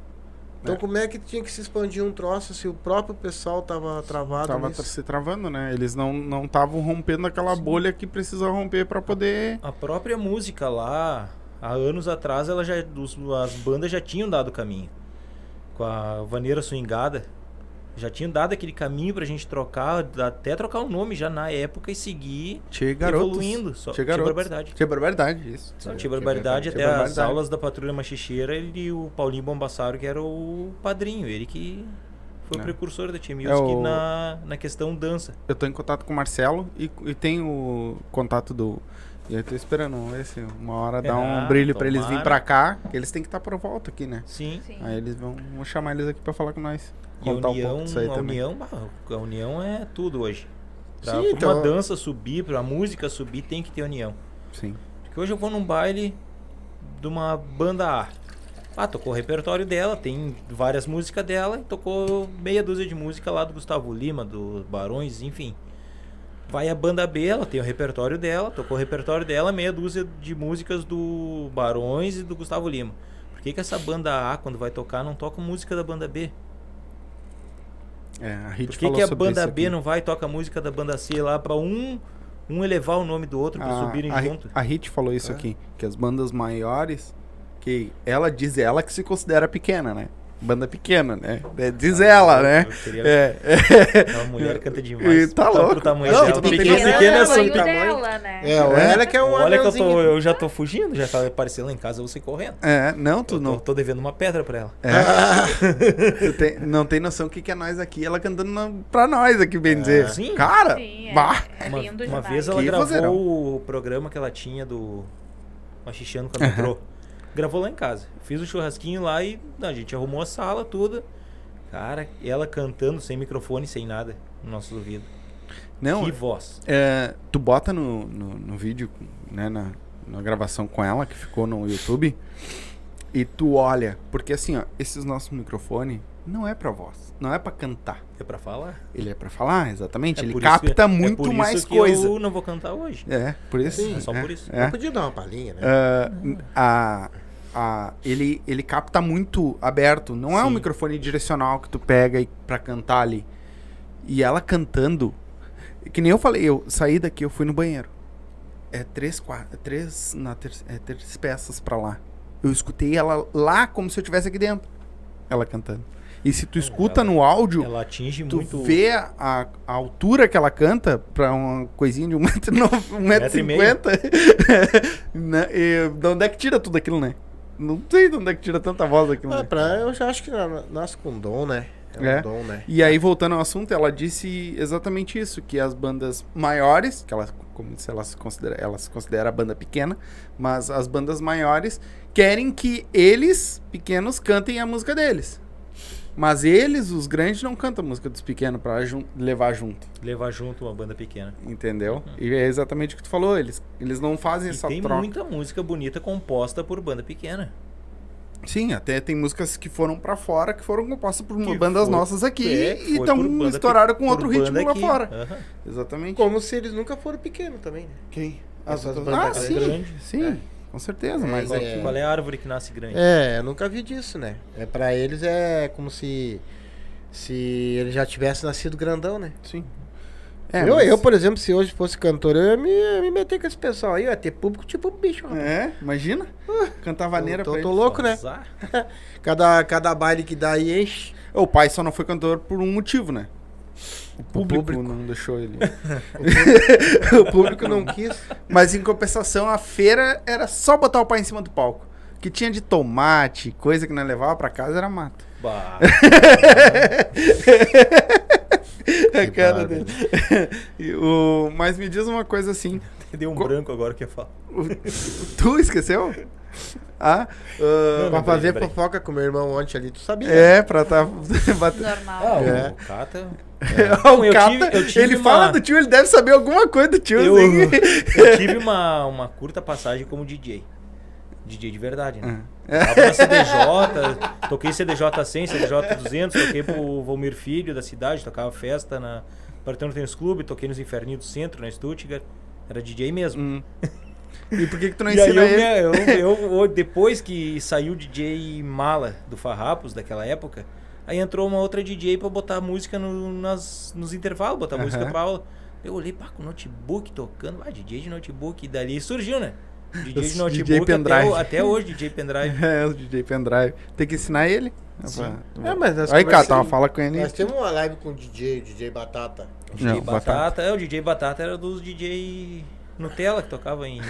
Speaker 2: Então
Speaker 1: É.
Speaker 2: como é que tinha que se expandir um troço se o próprio pessoal tava travado
Speaker 1: Tava
Speaker 2: nisso?
Speaker 1: se travando, né? Eles não não estavam rompendo aquela bolha que precisa romper pra poder.
Speaker 3: A própria música lá, há anos atrás, ela já, os- as bandas já tinham dado caminho. Com a vaneira swingada, já tinham dado aquele caminho pra gente trocar, até trocar o nome já na época e seguir
Speaker 1: Tinha garotos.
Speaker 3: evoluindo. Só,
Speaker 1: Tinha
Speaker 3: tinha
Speaker 1: garotos.
Speaker 3: barbaridade.
Speaker 1: Tinha barbaridade, isso.
Speaker 3: Só tinha
Speaker 2: Tinha
Speaker 3: barbaridade até
Speaker 1: tinha
Speaker 3: as aulas da Patrulha Machicheira e o Paulinho Bombassaro, que era o padrinho, ele que foi
Speaker 1: É.
Speaker 3: o precursor da Tia Music
Speaker 1: É o-
Speaker 3: na, na questão dança.
Speaker 1: Eu tô em contato com o Marcelo e, e tenho o contato do. E eu tô esperando, vamos ver se uma hora dá um
Speaker 3: Ah,
Speaker 1: brilho pra eles virem pra cá. que Eles têm que estar por volta aqui, né?
Speaker 3: Sim.
Speaker 4: Sim.
Speaker 1: Aí eles vão. Vamos chamar eles aqui pra falar com nós.
Speaker 3: E a
Speaker 1: um
Speaker 3: união,
Speaker 1: pouco disso aí
Speaker 3: a
Speaker 1: também.
Speaker 3: união, a união é tudo hoje. Pra,
Speaker 2: Sim, então-
Speaker 3: uma dança subir, pra música subir, tem que ter união.
Speaker 1: Sim.
Speaker 3: Porque hoje eu vou num baile de uma banda A. Ah, tocou o repertório dela, tem várias músicas dela, e tocou meia dúzia de música lá do Gustavo Lima, do Barões, enfim. Vai a banda B, ela tem o repertório dela, tocou o repertório dela, meia dúzia de músicas do Barões e do Gustavo Lima. Por que, que essa banda A, quando vai tocar, não toca música da banda B?
Speaker 1: É, a Hit
Speaker 3: Por que, que a banda B não vai e toca a música da banda C lá pra um, um elevar o nome do outro pra
Speaker 1: a,
Speaker 3: subirem
Speaker 1: a,
Speaker 3: junto?
Speaker 1: A Hit falou isso
Speaker 2: É.
Speaker 1: aqui, que as bandas maiores, que ela diz ela que se considera pequena, né? Banda pequena, né? É, Diz ela, né?
Speaker 3: Eu queria-
Speaker 1: É, <laughs>
Speaker 3: Aquela mulher canta
Speaker 1: E
Speaker 3: demais.
Speaker 1: tá
Speaker 3: Pro
Speaker 1: louco.
Speaker 3: tamanho
Speaker 1: Não,
Speaker 3: dela. Pequeno,
Speaker 1: noção.
Speaker 3: pequeno é
Speaker 4: o
Speaker 3: só
Speaker 4: tamanho dela, né?
Speaker 2: É, olha
Speaker 1: É.
Speaker 2: ela que é um
Speaker 3: Olha que eu, tô, eu já tô fugindo, já tá aparecendo lá em casa, eu vou sair correndo.
Speaker 1: é, não, tu
Speaker 3: Eu tô,
Speaker 1: não.
Speaker 3: tô devendo uma pedra pra ela.
Speaker 1: É. <laughs> Tu tem- não tem noção o que, que é nós aqui, ela cantando na, pra nós aqui, bem dizer.
Speaker 3: Sim.
Speaker 1: Cara,
Speaker 4: Sim, é,
Speaker 1: bah.
Speaker 4: é
Speaker 3: uma uma vez ela
Speaker 1: Que
Speaker 3: gravou
Speaker 1: vozeirão.
Speaker 3: o programa que ela tinha do Machichano quando entrou. Gravou lá em casa. Fiz o churrasquinho lá e a gente arrumou a sala toda. Cara, ela cantando sem microfone, sem nada, nos nossos ouvidos.
Speaker 1: Não,
Speaker 3: que voz.
Speaker 1: é, tu bota no, no, no vídeo, né, na, na gravação com ela, que ficou no YouTube, e tu olha, porque assim, ó, esses nossos microfones não é pra voz, não é pra cantar.
Speaker 3: É pra falar?
Speaker 1: Ele é pra falar, exatamente.
Speaker 3: É
Speaker 1: ele capta
Speaker 3: que- é
Speaker 1: muito
Speaker 3: por isso
Speaker 1: mais
Speaker 3: que
Speaker 1: coisa.
Speaker 3: Eu não vou cantar hoje.
Speaker 1: É, por isso.
Speaker 2: Sim,
Speaker 3: é só por isso.
Speaker 1: É.
Speaker 2: Eu podia dar uma palhinha, né?
Speaker 1: Ah, a, a, ele, ele capta muito aberto. Não é um
Speaker 3: Sim.
Speaker 1: microfone direcional que tu pega pra cantar ali. E ela cantando. Que nem eu falei, eu saí daqui, eu fui no banheiro. É três, quatro, três, na ter, é três peças pra lá. Eu escutei ela lá como se eu estivesse aqui dentro. Ela cantando. E se tu escuta
Speaker 3: ela-
Speaker 1: no áudio,
Speaker 3: Ela atinge
Speaker 1: tu
Speaker 3: muito.
Speaker 1: vê a, a altura que ela canta pra uma coisinha de um metro, um metro
Speaker 3: Metro
Speaker 1: e
Speaker 3: e <laughs>
Speaker 1: né? e de onde é que tira tudo aquilo, né? Não sei de onde é que tira tanta voz daquilo,
Speaker 2: Ah,
Speaker 1: né?
Speaker 2: pra, eu já acho que na- nasce com dom, né? É um
Speaker 1: É.
Speaker 2: dom, né?
Speaker 1: E aí, voltando ao assunto, ela disse exatamente isso, que as bandas maiores, que ela, como se ela se considera, ela se considera a banda pequena, mas as bandas maiores querem que eles, pequenos, cantem a música deles. Mas eles, os grandes, não cantam música dos pequenos pra jun- levar junto.
Speaker 3: Levar junto uma banda pequena.
Speaker 1: Entendeu? E é exatamente o que tu falou. Eles, eles não fazem
Speaker 3: E
Speaker 1: essa
Speaker 3: tem
Speaker 1: troca.
Speaker 3: muita música bonita composta por banda pequena.
Speaker 1: Sim, até tem músicas que foram pra fora, que foram compostas por
Speaker 3: Que
Speaker 1: bandas
Speaker 3: foi-
Speaker 1: nossas aqui
Speaker 3: É,
Speaker 1: e estão estouraram com outro ritmo lá
Speaker 3: aqui.
Speaker 1: fora.
Speaker 3: Aham.
Speaker 1: Exatamente.
Speaker 2: Como se eles nunca foram pequenos também, né?
Speaker 1: Quem?
Speaker 2: Essas
Speaker 1: outras-
Speaker 2: bandas
Speaker 1: Ah, sim,
Speaker 3: grandes.
Speaker 1: sim,
Speaker 2: É.
Speaker 1: com certeza, mas
Speaker 2: É,
Speaker 1: é,
Speaker 3: Qual, qual é a árvore que nasce grande?
Speaker 2: É, eu nunca vi disso, né? É, pra eles é como se. Se ele já tivesse nascido grandão, né?
Speaker 1: Sim. É,
Speaker 2: eu,
Speaker 1: mas-
Speaker 2: eu, por exemplo, se hoje fosse cantor, eu ia me, ia me meter com esse pessoal aí, eu ia ter público tipo bicho. rapaz.
Speaker 1: É, imagina. <laughs> Cantar vaneira
Speaker 2: tô,
Speaker 1: pra
Speaker 2: tô
Speaker 1: eles.
Speaker 2: louco, né? <laughs> Cada, cada baile que dá aí enche.
Speaker 1: O pai só não foi cantor por um motivo, né? O público,
Speaker 2: público.
Speaker 1: não deixou ele. <laughs>
Speaker 2: o público não quis.
Speaker 1: Mas em compensação, a feira era só botar o pai em cima do palco. O que tinha de tomate, coisa que nós levava pra casa era mato.
Speaker 3: Bah. <laughs>
Speaker 1: A cara dele. E o... Mas me diz uma coisa assim.
Speaker 3: Deu um
Speaker 1: Co-
Speaker 3: branco agora que eu falo.
Speaker 1: o- Tu esqueceu? Ah, ah,
Speaker 2: Pra fazer
Speaker 3: lembrei.
Speaker 2: fofoca com meu irmão ontem ali, tu sabia?
Speaker 1: é, pra tá <laughs> batendo.
Speaker 4: Normal.
Speaker 3: Ah,
Speaker 2: É.
Speaker 3: o Cata. <laughs>
Speaker 1: o
Speaker 3: eu
Speaker 1: Cata,
Speaker 3: tive- eu tive
Speaker 1: ele
Speaker 3: uma-
Speaker 1: fala do tio, ele deve saber alguma coisa do tio.
Speaker 3: Eu,
Speaker 1: assim. <laughs>
Speaker 3: eu tive uma, uma curta passagem como DJ. DJ de verdade, né?
Speaker 1: É.
Speaker 3: Tava na CDJ, toquei CDJ 100, CDJ 200, toquei pro Valmir Filho da cidade, tocava festa na Partão Tênis Clube, toquei nos Inferninhos do Centro, na Stuttgart. Era DJ mesmo.
Speaker 1: Hum. E por que que tu não
Speaker 3: E aí
Speaker 1: ensina
Speaker 3: eu,
Speaker 1: ele?
Speaker 3: eu, eu- eu- depois que saiu o DJ Mala do Farrapos daquela época, aí entrou uma outra DJ pra botar música no- nas, nos intervalos, botar música pra aula. Eu olhei, pá, com notebook tocando, ah, DJ de notebook, e dali surgiu, né? DJ de notebook
Speaker 1: DJ
Speaker 3: até,
Speaker 1: pendrive.
Speaker 3: o- até hoje, DJ pendrive.
Speaker 1: É, o DJ Pendrive. Tem que ensinar ele.
Speaker 3: Sim.
Speaker 2: É, mas nós
Speaker 1: Aí, cara,
Speaker 2: conversamos-
Speaker 1: fala com ele.
Speaker 2: Nós temos uma live com o DJ, o DJ Batata.
Speaker 3: DJ
Speaker 1: Não,
Speaker 3: Batata, é, o DJ Batata era dos DJ Nutella que tocava em.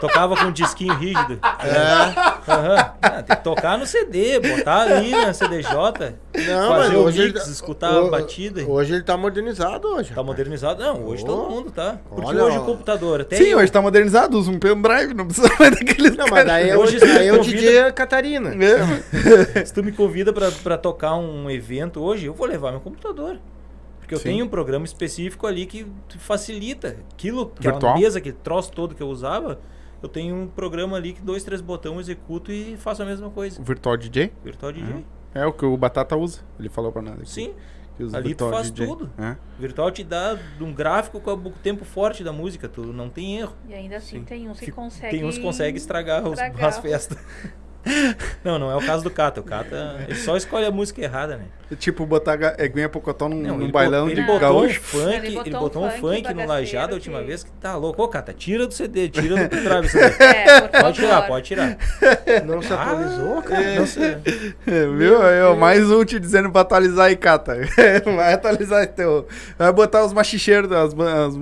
Speaker 3: tocava com um disquinho rígido.
Speaker 2: É.
Speaker 3: Aham. Ah, tem que tocar no CD, botar ali na CDJ,
Speaker 2: Não,
Speaker 3: fazer
Speaker 2: mas
Speaker 3: o
Speaker 2: hoje
Speaker 3: mix,
Speaker 2: ele-
Speaker 3: escutar a
Speaker 2: ho-
Speaker 3: batida.
Speaker 2: Hoje ele tá modernizado hoje.
Speaker 3: Tá modernizado? Não, hoje
Speaker 2: Oh.
Speaker 3: todo mundo tá. Porque
Speaker 2: Olha,
Speaker 3: hoje
Speaker 2: ó.
Speaker 3: o computador, até
Speaker 1: Sim,
Speaker 3: eu,
Speaker 1: hoje tá modernizado, usa um pendrive, não precisa mais daqueles
Speaker 2: Não, mas daí é,
Speaker 3: Hoje
Speaker 2: o, aí é o DJ Catarina.
Speaker 1: É, <laughs>
Speaker 3: se tu me convida pra, pra tocar um evento hoje, eu vou levar meu computador. Porque eu
Speaker 1: Sim.
Speaker 3: tenho um programa específico ali que facilita. Aquilo, aquela
Speaker 1: Virtual?
Speaker 3: mesa, aquele troço todo que eu usava, eu tenho um programa ali que dois, três botões eu executo e faço a mesma coisa.
Speaker 1: O Virtual DJ?
Speaker 3: Virtual DJ.
Speaker 1: É o que o Batata usa. Ele falou pra nós. aqui,
Speaker 3: Sim. ali tu faz
Speaker 1: DJ.
Speaker 3: tudo.
Speaker 1: É.
Speaker 3: Virtual te dá um gráfico com o tempo forte da música, tu não tem erro.
Speaker 4: E ainda assim
Speaker 1: Sim.
Speaker 4: tem uns que conseguem.
Speaker 3: Tem uns que conseguem estragar, os-
Speaker 4: estragar. <laughs>
Speaker 3: as festas. <laughs> não, não é o caso do Cata. O Cata ele só escolhe a música errada, né?
Speaker 1: É Tipo, botar Eguinha Pocotó num,
Speaker 3: Não,
Speaker 1: num
Speaker 3: ele
Speaker 1: bailão de
Speaker 3: botou
Speaker 1: gaúcho.
Speaker 3: um funk,
Speaker 4: Ele
Speaker 3: ele
Speaker 4: botou
Speaker 3: botou,
Speaker 4: um
Speaker 3: um
Speaker 4: funk
Speaker 3: funk no lajado a última
Speaker 4: que-
Speaker 3: vez que tá louco. Ô, Cata, tira do CD, tira do <laughs> pendrive.
Speaker 4: É,
Speaker 3: Pode tirar, pode tirar. <laughs>
Speaker 2: Não se
Speaker 3: Ah,
Speaker 2: atualizou, cara.
Speaker 3: é, não sei.
Speaker 1: Viu? Aí, ó, mais um te dizendo pra atualizar aí, Cata. Vai atualizar teu. Vai botar os machicheiros, as, as,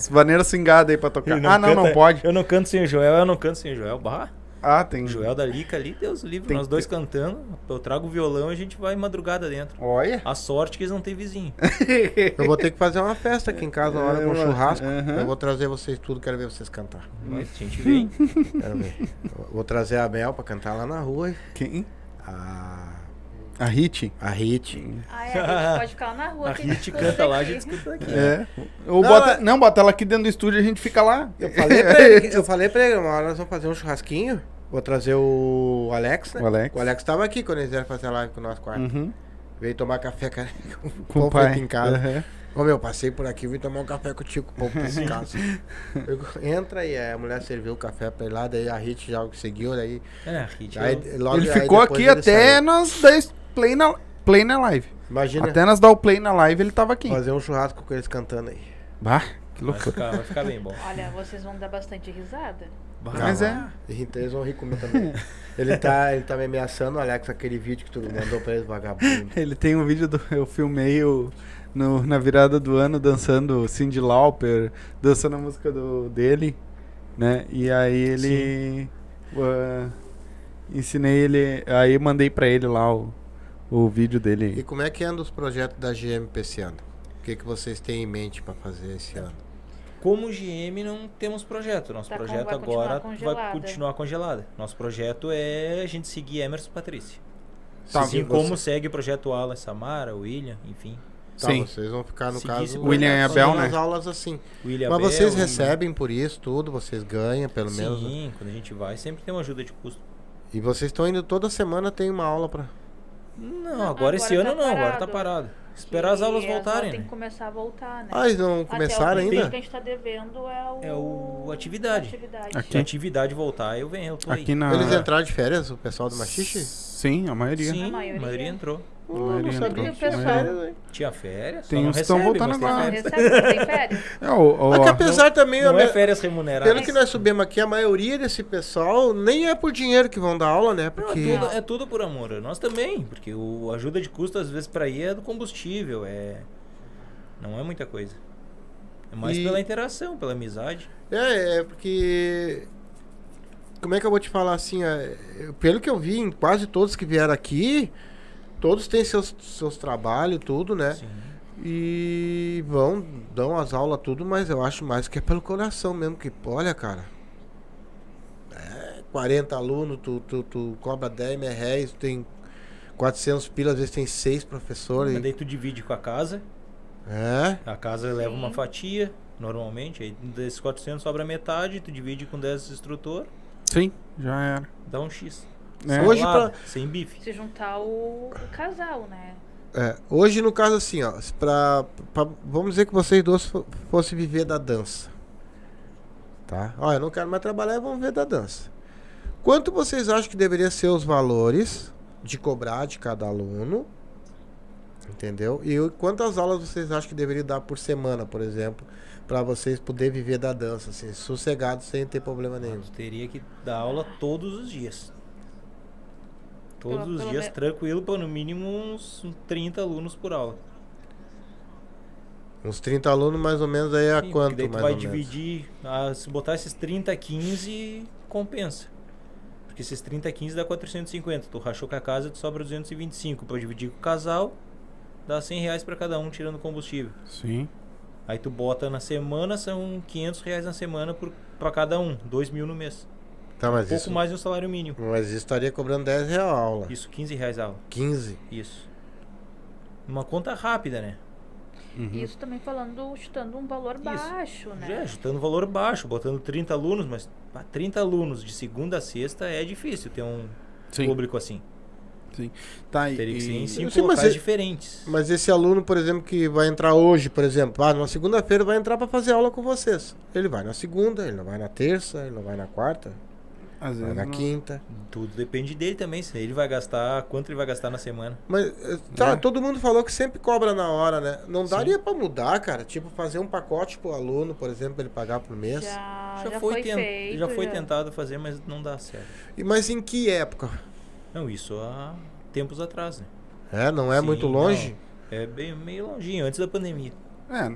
Speaker 1: as vaneiras cingadas aí pra tocar.
Speaker 3: Ele
Speaker 1: ah, não, não
Speaker 3: canta-
Speaker 1: pode.
Speaker 3: Eu não canto sem o Joel, eu não canto sem o Joel. Bah,
Speaker 1: Ah, tem.
Speaker 3: Joel da Lica ali, Deus livre.
Speaker 1: Tem
Speaker 3: Nós
Speaker 1: que
Speaker 3: dois cantando, eu trago o violão e a gente vai madrugada dentro.
Speaker 1: Olha.
Speaker 3: A sorte que eles não têm vizinho. <laughs>
Speaker 2: Eu vou ter que fazer uma festa aqui em casa na hora com
Speaker 1: É,
Speaker 2: churrasco.
Speaker 1: aham.
Speaker 2: Eu vou trazer vocês tudo, quero ver vocês cantar.
Speaker 3: Mas a gente vem. <laughs>
Speaker 2: Quero ver. Eu Vou trazer a Bel pra cantar lá na rua.
Speaker 1: Quem?
Speaker 2: A,
Speaker 1: A Hit.
Speaker 2: a Hit.
Speaker 4: Ah, é, a gente pode <laughs> ficar lá na rua.
Speaker 3: A
Speaker 4: que gente
Speaker 3: Hit canta lá, a gente escuta aqui.
Speaker 1: É. Ou
Speaker 2: Não,
Speaker 1: bota,
Speaker 2: é-
Speaker 1: não, bota ela aqui dentro do estúdio e a gente fica lá.
Speaker 2: Eu falei pra ele, que- eu falei pra ele, uma hora nós vamos fazer um churrasquinho. Vou trazer o Alex, né?
Speaker 1: O Alex.
Speaker 2: O Alex tava aqui quando eles vieram fazer a live com nós quarto.
Speaker 1: Uhum.
Speaker 2: Veio tomar café cara, <laughs> com
Speaker 1: Com
Speaker 2: pão
Speaker 1: o pai.
Speaker 2: em casa.
Speaker 1: Aham.
Speaker 2: Ô meu, passei por aqui, vim tomar um café contigo com casa. <laughs> Eu- entra e a mulher serviu o café pra ele lá, daí a Hit já seguiu, daí.
Speaker 3: É, a Hit.
Speaker 2: aí logo-
Speaker 1: Ele
Speaker 2: aí
Speaker 1: ficou aqui
Speaker 2: ele
Speaker 1: até
Speaker 2: saiu.
Speaker 1: nós dar play na, play na live.
Speaker 2: Imagina
Speaker 1: Até nós dar o play na live, ele tava aqui.
Speaker 2: fazer um churrasco com eles cantando aí.
Speaker 1: Bah, que
Speaker 3: Vai
Speaker 1: loucura.
Speaker 3: ficar, vai ficar bem bom.
Speaker 4: Olha, vocês vão dar bastante risada.
Speaker 1: Mas é.
Speaker 2: E então eles vão rir comigo também. <laughs> ele, tá, ele tá me ameaçando, Alex, aquele vídeo que tu mandou pra eles, vagabundo. <laughs>
Speaker 1: Ele tem um vídeo do. Eu filmei o, no, na virada do ano dançando Cindy Lauper, dançando a música do, dele, né? E aí ele. ah, ensinei ele. Aí mandei pra ele lá o, o vídeo
Speaker 2: E
Speaker 1: dele.
Speaker 2: como é que anda os projetos da GMP esse ano? O que, que vocês têm em mente pra fazer esse ano?
Speaker 3: Como GM não temos projeto. Nosso
Speaker 4: Tá com-
Speaker 3: projeto
Speaker 4: vai continuar
Speaker 3: agora vai
Speaker 4: congelada.
Speaker 3: continuar congelado. Nosso projeto é a gente seguir Emerson e Patrícia.
Speaker 1: Tá,
Speaker 3: assim como
Speaker 2: você-
Speaker 3: segue o projeto Alan, Samara, William, enfim.
Speaker 2: Tá,
Speaker 1: Sim.
Speaker 2: vocês vão ficar, no
Speaker 3: Seguir
Speaker 2: caso,
Speaker 1: William e Abel, né?
Speaker 2: as aulas assim.
Speaker 3: William
Speaker 2: Mas
Speaker 3: Abel,
Speaker 2: vocês recebem por isso tudo, vocês ganham, pelo menos. né?
Speaker 3: Sim, quando a gente vai, sempre tem uma ajuda de custo.
Speaker 2: E vocês estão indo toda semana, tem uma aula pra.
Speaker 3: Não,
Speaker 4: Não,
Speaker 3: agora, esse
Speaker 4: agora
Speaker 3: ano
Speaker 4: tá
Speaker 3: não, agora tá
Speaker 4: parado.
Speaker 3: Esperar as aulas
Speaker 4: as
Speaker 3: voltarem,
Speaker 4: Tem
Speaker 3: né?
Speaker 4: que começar a voltar, né?
Speaker 2: Ah, eles não
Speaker 4: Até
Speaker 2: começaram
Speaker 4: o
Speaker 2: ainda?
Speaker 4: que a gente tá devendo é o...
Speaker 3: É o atividade.
Speaker 4: atividade.
Speaker 1: Aqui.
Speaker 3: Se a atividade voltar, eu venho, eu tô
Speaker 1: Aqui
Speaker 3: aí.
Speaker 1: na.
Speaker 2: Eles entraram de férias, o pessoal do Machixe?
Speaker 1: Sim, a maioria.
Speaker 3: Sim,
Speaker 4: A
Speaker 3: a
Speaker 4: maioria.
Speaker 3: maioria, entrou.
Speaker 1: Maioria
Speaker 2: não sabia
Speaker 1: entrou.
Speaker 2: que tinha férias?
Speaker 3: Tinha férias,
Speaker 1: Tem
Speaker 3: só não
Speaker 1: uns que tão
Speaker 3: recebe,
Speaker 1: voltando
Speaker 4: Não,
Speaker 1: agora.
Speaker 4: não tem férias. <laughs>
Speaker 1: É, o, o-
Speaker 2: Mas que apesar também, a
Speaker 3: Não é férias remuneradas.
Speaker 2: pelo que nós subimos aqui, a maioria desse pessoal nem é por dinheiro que vão dar aula, né?
Speaker 3: Não,
Speaker 2: Porque.
Speaker 3: é, tudo, é tudo por amor. Nós também, porque o a ajuda de custo às vezes pra ir é do combustível, é não é muita coisa. É mais
Speaker 2: E-
Speaker 3: pela interação, pela amizade.
Speaker 2: É, é porque. Como é que eu vou te falar assim? é, pelo que eu vi em quase todos que vieram aqui, todos têm seus, seus trabalhos, tudo, né?
Speaker 3: Sim.
Speaker 2: E vão, dão as aulas, tudo, mas eu acho mais que é pelo coração mesmo. Que, olha, cara. É, 40 alunos, tu, tu, tu cobra 10 mil reais, tu tem 400 pilas, às vezes tem 6 professores.
Speaker 3: Mas daí tu divide com a casa,
Speaker 2: É.
Speaker 3: a casa leva uma
Speaker 4: Sim.
Speaker 3: fatia, normalmente, aí desses 400 sobra metade, tu divide com 10 instrutor,
Speaker 1: Sim, já era.
Speaker 3: dá um X.
Speaker 1: É.
Speaker 2: Hoje pra-
Speaker 3: sem bife.
Speaker 4: Se juntar o, o casal, né?
Speaker 2: É, hoje, no caso, assim, ó, pra, pra- vamos dizer que vocês dois fo- fossem viver da dança. Tá? Ó, eu não quero mais trabalhar, vamos ver da dança. Quanto vocês acham que deveria ser os valores de cobrar de cada aluno? Entendeu? E quantas aulas vocês acham que deveria dar por semana, por exemplo, para vocês poderem viver da dança, assim, sossegados, sem ter problema nenhum?
Speaker 3: Teria que dar aula todos os dias. Todos
Speaker 4: Pelo-
Speaker 3: os
Speaker 4: pelo
Speaker 3: dias,
Speaker 4: me-
Speaker 3: tranquilo, para no mínimo uns 30 alunos por aula.
Speaker 2: Uns 30 alunos, mais ou menos, aí a
Speaker 3: Sim, porque
Speaker 2: quanto,
Speaker 3: daí tu
Speaker 2: mais
Speaker 3: vai
Speaker 2: ou menos?
Speaker 3: dividir, ah, se botar esses 30, 15, compensa. Porque esses 30, 15 dá 450. Tu rachou com a casa, tu sobra 225. Pra dividir com o casal, dá 100 reais pra cada um, tirando combustível.
Speaker 1: Sim.
Speaker 3: Aí tu bota na semana, são 500 reais na semana por, pra cada um. 2 mil no mês.
Speaker 2: Tá, mas
Speaker 3: Pouco
Speaker 2: isso,
Speaker 3: mais de um salário mínimo.
Speaker 2: mas isso estaria cobrando 10 reais a aula.
Speaker 3: Isso, 15 reais a aula.
Speaker 2: 15.
Speaker 3: Isso. Uma conta rápida, né?
Speaker 1: Uhum.
Speaker 4: Isso também falando, chutando um valor baixo, né?
Speaker 3: Já, chutando valor baixo, botando 30 alunos, mas pra 30 alunos de segunda a sexta é difícil ter um
Speaker 1: Sim.
Speaker 3: público assim.
Speaker 1: Tá, e,
Speaker 3: Teria que ser em
Speaker 1: e-
Speaker 3: cinco
Speaker 2: Sim,
Speaker 3: locais
Speaker 2: é-
Speaker 3: diferentes.
Speaker 2: Mas esse aluno, por exemplo, que vai entrar hoje, por exemplo, ah, na segunda-feira vai entrar para fazer aula com vocês. Ele vai na segunda, ele não vai na terça, ele não vai na quarta,
Speaker 1: às vezes
Speaker 2: na
Speaker 1: não-
Speaker 2: quinta.
Speaker 3: Tudo depende dele também, se ele vai gastar, quanto ele vai gastar na semana.
Speaker 2: Mas eh, tá,
Speaker 1: É.
Speaker 2: todo mundo falou que sempre cobra na hora, né? Não
Speaker 3: Sim.
Speaker 2: daria para mudar, cara? Tipo, fazer um pacote pro aluno, por exemplo, pra ele pagar por mês.
Speaker 4: Já,
Speaker 3: já,
Speaker 4: já
Speaker 3: foi,
Speaker 4: foi
Speaker 3: ten-
Speaker 4: feito.
Speaker 3: já foi tentado fazer, mas não dá certo.
Speaker 2: E mas em que época?
Speaker 3: Não, isso há tempos atrás, né?
Speaker 2: É, não é
Speaker 3: Sim,
Speaker 2: muito longe?
Speaker 3: não. É bem meio longinho, antes da pandemia.
Speaker 1: É,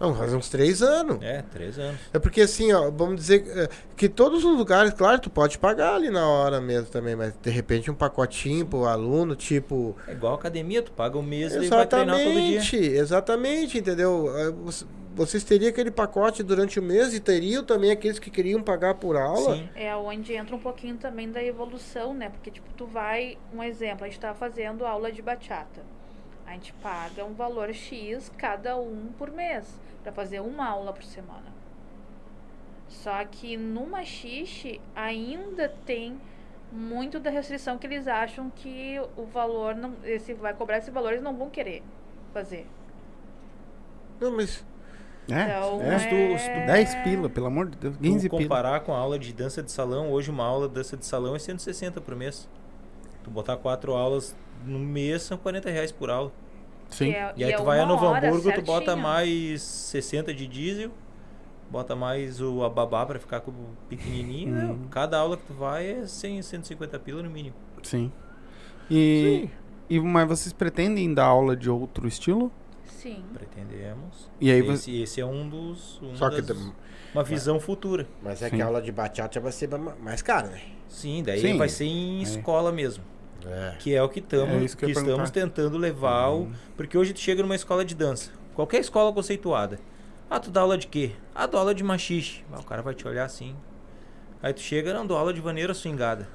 Speaker 2: Não, faz uns três anos.
Speaker 3: É, três anos.
Speaker 2: É porque assim, ó, vamos dizer eh, que todos os lugares, claro, tu pode pagar ali na hora mesmo também, mas de repente um pacotinho pro aluno, tipo,
Speaker 3: É igual academia, tu paga um mês e vai treinar todo dia.
Speaker 2: Exatamente, exatamente, entendeu? Eh, você- Vocês teriam aquele pacote durante o mês e teriam também aqueles que queriam pagar por aula?
Speaker 3: Sim.
Speaker 4: É onde entra um pouquinho também da evolução, né? Porque, tipo, tu vai. Um exemplo, a gente tá fazendo aula de bachata. A gente paga um valor X cada um por mês. Pra fazer uma aula por semana. Só que no machixe ainda tem muito da restrição que eles acham que o valor não. Esse vai cobrar esse valor, eles não vão querer fazer.
Speaker 2: Não, mas
Speaker 1: é,
Speaker 4: Então,
Speaker 1: é.
Speaker 3: Se tu- se tu
Speaker 1: 10 pila, pelo amor de Deus. 15
Speaker 3: tu
Speaker 1: pila.
Speaker 3: comparar com a aula de dança de salão, hoje uma aula de dança de salão é 160 por mês. Tu botar quatro aulas no mês são 40 reais por aula.
Speaker 1: Sim.
Speaker 4: Que é-
Speaker 3: E aí
Speaker 4: é
Speaker 3: tu vai a Novo Hamburgo, tu bota mais 60 de diesel, bota mais o ababá pra ficar com o pequenininho.
Speaker 1: Uhum.
Speaker 3: Cada aula que tu vai é 100, 150 pila no mínimo.
Speaker 1: Sim. E, e mas vocês pretendem dar aula de outro estilo?
Speaker 4: Sim.
Speaker 3: Pretendemos.
Speaker 1: E aí
Speaker 3: esse, esse é um dos. uma
Speaker 2: só que
Speaker 3: das-
Speaker 2: tam-
Speaker 3: uma visão futura.
Speaker 2: mas é
Speaker 1: Sim.
Speaker 2: que a aula de bachata vai ser ma- mais cara, né?
Speaker 3: Sim, daí
Speaker 1: Sim.
Speaker 3: vai ser em
Speaker 1: É.
Speaker 3: escola mesmo.
Speaker 2: É.
Speaker 3: Que é o que, tamo,
Speaker 1: É que
Speaker 3: que, estamos tentando levar. o-
Speaker 1: Uhum.
Speaker 3: Porque hoje tu chega numa escola de dança. Qualquer escola conceituada. Ah, tu dá aula de quê? Ah, dou aula de machixe. Ah, o cara vai te olhar assim. Aí tu chega, não, dou aula de vaneira swingada.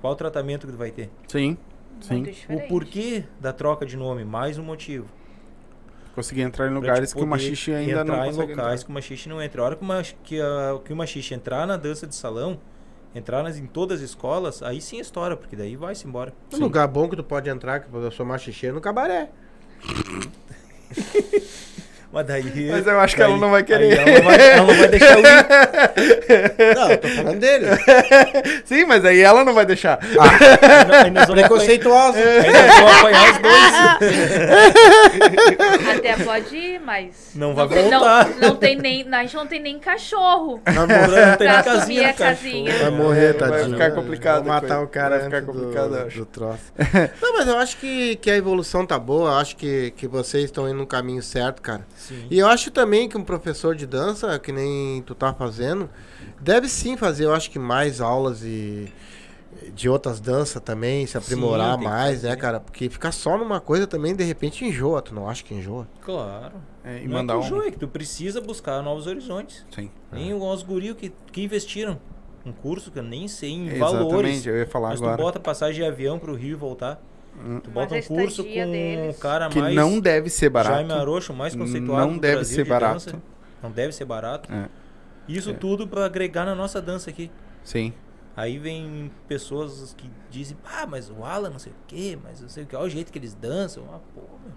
Speaker 3: Qual o tratamento que tu vai ter?
Speaker 1: Sim. Sim.
Speaker 3: O porquê da troca de nome? Mais um motivo.
Speaker 1: Conseguir entrar em lugares que o machixe ainda não
Speaker 3: entrar em locais
Speaker 1: entrar.
Speaker 3: que o machixe não entra. A hora que o, que, a- que o machixe entrar na dança de salão, entrar nas, em todas as escolas, aí sim história, porque daí vai-se embora.
Speaker 2: Um lugar bom que tu pode entrar, que eu sou machixe, é no cabaré. <laughs>
Speaker 3: Mas daí.
Speaker 1: Mas eu acho que
Speaker 3: daí-
Speaker 1: ela não vai querer.
Speaker 3: Ela não vai, ela não vai deixar eu ir. <laughs>
Speaker 2: Não, eu tô falando dele.
Speaker 1: Sim, mas aí ela não vai deixar.
Speaker 3: Nós- <laughs> aí nós vamos apanhar-
Speaker 2: Preconceituosa.
Speaker 3: aí nós vamos apanhar os dois. <laughs>
Speaker 4: Até pode ir, mas.
Speaker 3: Não vai
Speaker 4: tem-
Speaker 3: voltar.
Speaker 4: Não, não tem nem. A gente não tem nem cachorro.
Speaker 2: Vai
Speaker 3: Não
Speaker 2: morrer,
Speaker 3: tem
Speaker 4: Pra
Speaker 3: na
Speaker 4: assumir
Speaker 3: casinha,
Speaker 4: casinha.
Speaker 2: vai morrer,
Speaker 1: Vai
Speaker 2: tadinho.
Speaker 1: ficar complicado
Speaker 2: Vou matar o cara
Speaker 1: Vai ficar
Speaker 2: do-
Speaker 1: complicado, acho.
Speaker 2: do troço. Não, mas eu acho que, que a evolução tá boa. Eu acho que, que vocês estão indo no caminho certo, cara.
Speaker 3: Sim.
Speaker 2: E eu acho também que um professor de dança, que nem tu tá fazendo, deve sim fazer, eu acho que mais aulas e de outras danças também, se aprimorar
Speaker 3: que
Speaker 2: mais, né, cara? Porque ficar só numa coisa também, de repente, enjoa. Tu não acha que enjoa?
Speaker 3: Claro.
Speaker 1: É, e
Speaker 3: não
Speaker 1: mandar
Speaker 3: é
Speaker 1: um.
Speaker 3: que enjoa, é que tu precisa buscar novos horizontes.
Speaker 1: Sim.
Speaker 3: Nem os guril que, que investiram. Um curso que eu nem sei em
Speaker 1: Exatamente,
Speaker 3: valores.
Speaker 1: eu ia falar
Speaker 3: Mas
Speaker 1: agora.
Speaker 3: tu bota passagem de avião pro Rio e voltar. Tu bota um curso com
Speaker 4: deles-
Speaker 3: cara
Speaker 1: Que
Speaker 3: mais.
Speaker 1: não deve ser barato.
Speaker 3: Jaime Arocho, mais conceituado.
Speaker 1: Não deve
Speaker 3: Brasil
Speaker 1: ser barato.
Speaker 3: dança. Não deve ser barato.
Speaker 1: É.
Speaker 3: Isso
Speaker 1: É.
Speaker 3: tudo pra agregar na nossa dança aqui.
Speaker 1: Sim.
Speaker 3: Aí vem pessoas que dizem, ah, mas o Alan não sei o quê, mas não sei o que, olha o jeito que eles dançam. Ah, pô, meu.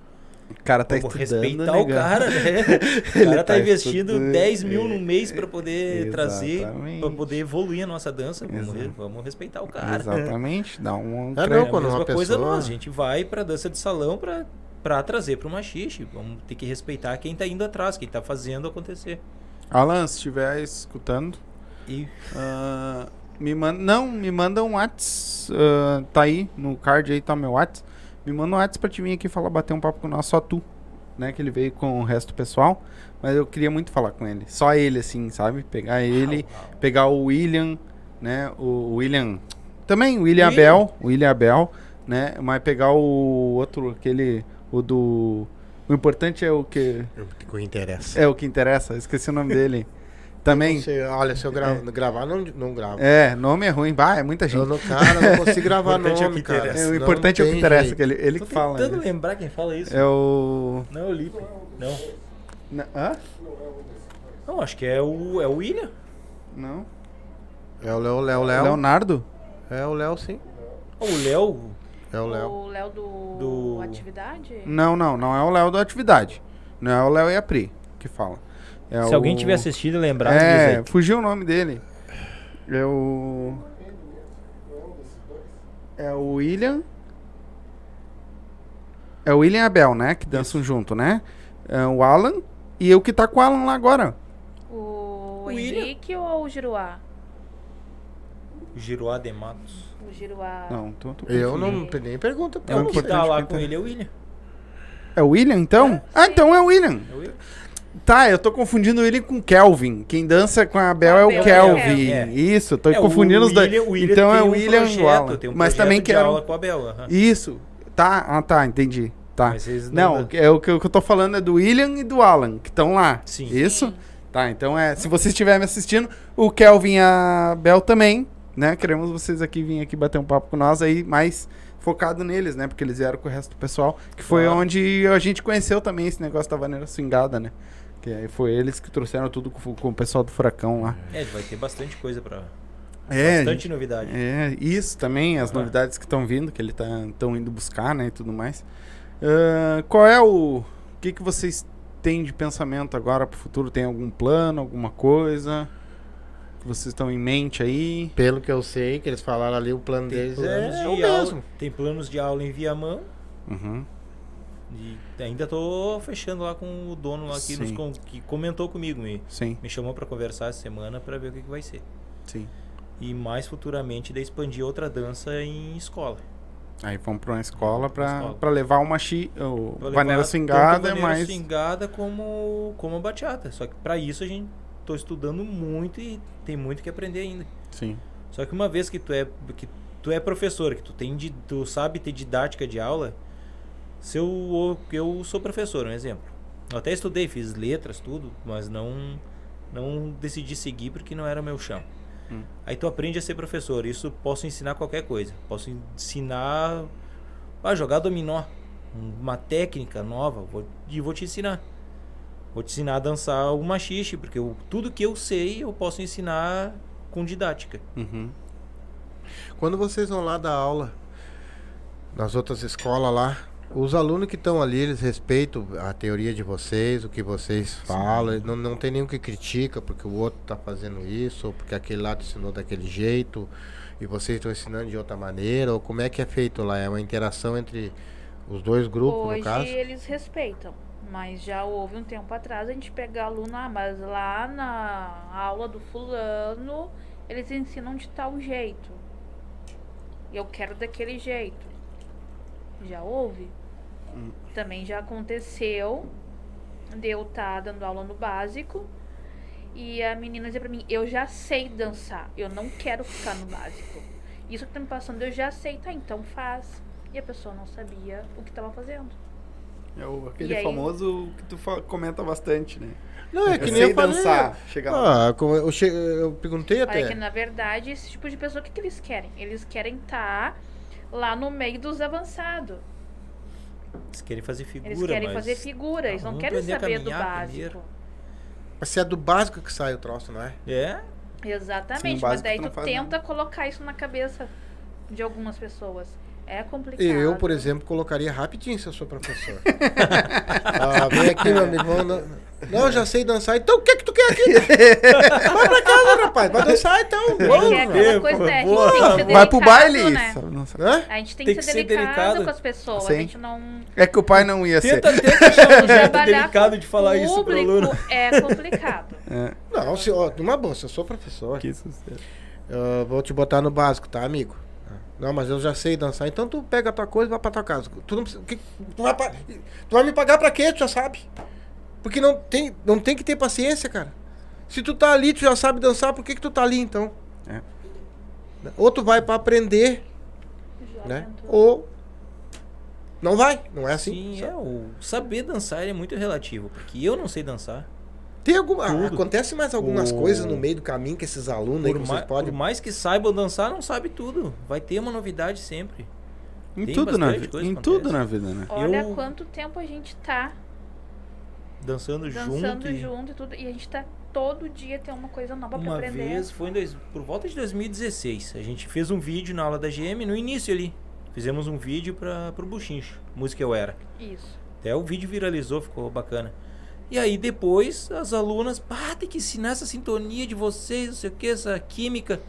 Speaker 1: O cara tá
Speaker 3: Vamos
Speaker 1: estudando,
Speaker 3: respeitar o
Speaker 1: negão.
Speaker 3: cara, né? <laughs> O
Speaker 1: Ele
Speaker 3: cara tá,
Speaker 1: tá
Speaker 3: investindo
Speaker 1: estudando.
Speaker 3: 10 mil no mês pra poder trazer,
Speaker 1: Exatamente.
Speaker 3: pra poder evoluir a nossa dança. Vamos, vamos respeitar o cara.
Speaker 1: Exatamente. Dá um.
Speaker 2: É,
Speaker 3: É
Speaker 2: não,
Speaker 3: a
Speaker 2: quando
Speaker 3: mesma
Speaker 2: uma
Speaker 3: coisa
Speaker 2: pessoa-
Speaker 3: nós, a gente vai pra dança de salão pra, pra trazer pro machixe. Vamos ter que respeitar quem tá indo atrás, quem tá fazendo acontecer.
Speaker 1: Alan, se estiver escutando,
Speaker 3: E
Speaker 1: ah, me manda. Não, me manda um Whats. ah, tá aí no card aí, tá meu Whats. Me manda um Whats pra te vir aqui falar, bater um papo com nós, só tu. Né, que ele veio com o resto do pessoal. Mas eu queria muito falar com ele. Só ele, assim, sabe? Pegar ele, pegar o William, né? O William. Também, o William
Speaker 3: William.
Speaker 1: Abel. O William Abel, né? Mas pegar o outro, aquele. O do. O importante é o que.
Speaker 2: O que interessa.
Speaker 1: É o que interessa, esqueci o nome dele. <laughs> Também.
Speaker 2: Você- olha, se eu gra- gravar, não, não gravo.
Speaker 1: É, nome é ruim. Bah, é muita
Speaker 2: Eu
Speaker 1: gente.
Speaker 2: não, cara, não consigo gravar <laughs>
Speaker 3: importante é o
Speaker 2: nome,
Speaker 3: que
Speaker 2: cara.
Speaker 3: interessa.
Speaker 1: É, o
Speaker 2: Não
Speaker 1: importante é o que interessa,
Speaker 2: jeito.
Speaker 1: que ele, ele
Speaker 3: Tô
Speaker 1: que fala.
Speaker 3: tentando
Speaker 1: né?
Speaker 3: lembrar quem fala isso.
Speaker 1: É o.
Speaker 3: Não é o Lipe. Não.
Speaker 1: Na- Hã?
Speaker 3: Não, acho que é o, é o William.
Speaker 1: Não.
Speaker 2: É o Léo, Léo, Léo.
Speaker 1: Leonardo?
Speaker 2: É o Léo, sim.
Speaker 3: O Léo.
Speaker 2: É o Léo.
Speaker 4: O Léo do,
Speaker 3: Do-
Speaker 4: Atividade?
Speaker 1: Não, não, não é o Léo da atividade. Não é o Léo e a Pri que fala. É
Speaker 3: Se
Speaker 1: o-
Speaker 3: alguém tiver assistido e lembrar,
Speaker 1: É,
Speaker 3: aí.
Speaker 1: fugiu o nome dele. É o. É o William. É o William e Abel, né? Que dançam junto, né? É o Alan. E eu que tá com o Alan lá agora.
Speaker 4: O
Speaker 3: William.
Speaker 4: Henrique ou o Giruá?
Speaker 3: Giroá de Matos.
Speaker 4: O Giruá.
Speaker 1: Não, tô, tô
Speaker 2: Eu não nem pergunta.
Speaker 3: É o que tá lá com ele, é o William.
Speaker 1: É o William, então? ah, então é o William.
Speaker 3: É o William.
Speaker 1: Tá, eu tô confundindo ele com Kelvin. Quem dança com a Abel é o
Speaker 4: é
Speaker 1: Kelvin.
Speaker 3: É.
Speaker 1: Isso, tô
Speaker 3: É,
Speaker 1: confundindo os dois. Então é o
Speaker 3: um
Speaker 1: William e o
Speaker 3: projeto, um
Speaker 1: Mas também
Speaker 3: de
Speaker 1: quero.
Speaker 3: aula com a Bel. aham.
Speaker 1: Isso. Tá, ah, tá, entendi. Tá. Não,
Speaker 3: não-
Speaker 1: o que- é o que, que eu tô falando é do William e do Alan, que estão lá.
Speaker 3: Sim.
Speaker 1: Isso?
Speaker 4: Sim.
Speaker 1: Tá, então é. Se você estiver me assistindo, o Kelvin e a Bel também, né? Queremos vocês aqui vir aqui bater um papo com nós aí, mais focado neles, né? Porque eles vieram com o resto do pessoal. Que foi
Speaker 3: Claro.
Speaker 1: onde a gente conheceu também esse negócio da vaneira swingada, né? Que aí foi eles que trouxeram tudo com, com o pessoal do Furacão lá.
Speaker 3: É, vai ter bastante coisa pra.
Speaker 1: É,
Speaker 3: bastante novidade.
Speaker 1: é, isso também, as
Speaker 3: Ah.
Speaker 1: novidades que estão vindo, que ele tá tão indo buscar, né, e tudo mais. Ah, qual é o, o que que vocês têm de pensamento agora pro futuro? Tem algum plano, alguma coisa que vocês estão em mente aí?
Speaker 2: Pelo que eu sei, que eles falaram ali, o plano
Speaker 3: Tem
Speaker 2: deles é, é o
Speaker 3: de aula,
Speaker 2: mesmo.
Speaker 3: tem planos de aula em Viamão.
Speaker 1: Uhum.
Speaker 3: E ainda tô fechando lá com o dono lá que, com- que comentou comigo. Me,
Speaker 1: Sim,
Speaker 3: me chamou pra conversar essa semana pra ver o que, que vai ser.
Speaker 1: sim.
Speaker 3: E mais futuramente daí expandir outra dança em escola.
Speaker 1: Aí vamos pra uma escola pra levar uma chi, o
Speaker 3: Pra levar tanto
Speaker 1: swingada,
Speaker 3: vaneira
Speaker 1: mas
Speaker 3: swingada como, como a bachata. Só que pra isso a gente tô estudando muito e tem muito que aprender ainda.
Speaker 1: sim.
Speaker 3: Só que uma vez que tu é que tu é professor, que tu tem tu sabe ter didática de aula, se eu eu sou professor, um exemplo. Eu até estudei, fiz letras, tudo, mas não não decidi seguir porque não era o meu chão.
Speaker 1: Hum.
Speaker 3: Aí tu aprende a ser professor. Isso posso ensinar qualquer coisa. Posso ensinar a jogar dominó, uma técnica nova, vou, e vou te ensinar. Vou te ensinar a dançar o machixe, porque eu- tudo que eu sei eu posso ensinar com didática.
Speaker 1: Uhum.
Speaker 2: Quando vocês vão lá dar aula nas outras escolas lá, os alunos que estão ali, eles respeitam a teoria de vocês, o que vocês falam, não, não tem nenhum que critica porque o outro está fazendo isso, ou porque aquele lado ensinou daquele jeito, e vocês estão ensinando de outra maneira, ou como é que é feito lá? É uma interação entre os dois grupos,
Speaker 4: Hoje
Speaker 2: no caso?
Speaker 4: eles respeitam. Mas já houve um tempo atrás a gente pegar aluno, ah, mas lá na aula do fulano eles ensinam de tal jeito. Eu quero daquele jeito. Já houve. Também já aconteceu de eu estar dando aula no básico e a menina dizer pra mim, eu já sei dançar, eu não quero ficar no básico. Isso que tá me passando, eu já sei, tá, então faz. E a pessoa não sabia o que estava fazendo.
Speaker 1: É o, aquele
Speaker 4: E aí?
Speaker 1: famoso que tu comenta bastante, né?
Speaker 2: Não, é
Speaker 1: Eu
Speaker 2: que nem
Speaker 1: sei
Speaker 2: eu falei.
Speaker 1: dançar. Chega lá.
Speaker 2: Ah, como eu, che- eu perguntei
Speaker 4: Olha que
Speaker 2: até.
Speaker 4: na verdade, esse tipo de pessoa, o que, que eles querem? Eles querem estar lá no meio dos avançados.
Speaker 3: Eles querem fazer figura,
Speaker 4: Eles querem
Speaker 3: mas...
Speaker 4: fazer figura, eles
Speaker 3: Ah,
Speaker 4: não querem saber do básico.
Speaker 3: primeiro.
Speaker 2: Mas se é do básico que sai o troço, não é?
Speaker 3: É,
Speaker 4: Exatamente,
Speaker 1: Sim,
Speaker 4: mas daí
Speaker 1: tu
Speaker 4: tu tenta colocar isso na cabeça de algumas pessoas. É complicado.
Speaker 2: Eu, por exemplo, colocaria rapidinho se eu sou professor. <laughs> ah, vem aqui, meu amigo. vamos Não, não, eu já sei dançar. Então o que que tu quer aqui? <laughs> Vai pra casa, rapaz. Vai dançar então.
Speaker 4: É
Speaker 2: Vamos.
Speaker 4: é aquela coisa, né? A gente
Speaker 3: boa.
Speaker 4: tem que ser
Speaker 1: Vai pro
Speaker 4: delicado,
Speaker 1: baile.
Speaker 4: né?
Speaker 2: Hã?
Speaker 4: A gente tem,
Speaker 3: Tem
Speaker 4: que
Speaker 3: que
Speaker 4: ser
Speaker 3: ser
Speaker 4: delicado,
Speaker 3: delicado.
Speaker 4: com as pessoas.
Speaker 1: Sim.
Speaker 4: A gente não.
Speaker 1: É que o pai não ia ser.
Speaker 3: tenta, tenta achar um jeito delicado de falar isso pro
Speaker 4: público
Speaker 3: aluno.
Speaker 4: é complicado. <laughs>
Speaker 1: É.
Speaker 2: Não, se, ó, numa boa, se eu sou professor,
Speaker 1: Que sucesso.
Speaker 2: vou te botar no básico, tá, amigo? Não, mas eu já sei dançar. Então tu pega a tua coisa e vai pra tua casa. Tu não precisa. que- tu, vai tu vai me pagar pra quê? Tu já sabe. Porque não tem, não tem que ter paciência, cara. Se tu tá ali, tu já sabe dançar, por que, que tu tá ali então?
Speaker 1: É.
Speaker 2: Ou tu vai pra aprender, né? Ou não vai. Não é assim.
Speaker 3: Sim, é, o saber dançar ele é muito relativo, porque eu não sei dançar.
Speaker 2: Tem alguma,
Speaker 3: Tudo.
Speaker 2: acontece mais algumas
Speaker 3: O-
Speaker 2: coisas no meio do caminho que esses alunos aí
Speaker 3: Por,
Speaker 2: que
Speaker 3: ma-
Speaker 2: vocês podem.
Speaker 3: por mais que saibam dançar, não sabe tudo. Vai ter uma novidade sempre.
Speaker 1: Em
Speaker 3: Tem
Speaker 1: tudo na vida. Em tudo na vida, né?
Speaker 4: Olha
Speaker 3: Eu-
Speaker 4: quanto tempo a gente tá
Speaker 3: Dançando,
Speaker 4: dançando
Speaker 3: junto.
Speaker 4: junto,
Speaker 3: e-
Speaker 4: e tudo. E a gente tá todo dia tem uma coisa nova pra
Speaker 3: Uma
Speaker 4: aprender.
Speaker 3: vez, foi em dois, por volta de 2016, a gente fez um vídeo na aula da GM, no início ali. Fizemos um vídeo para pro Buchincho, música eu era.
Speaker 4: Isso.
Speaker 3: Até o vídeo viralizou, ficou bacana. E aí depois as alunas, ah, tem que ensinar essa sintonia de vocês, não sei o que, essa química.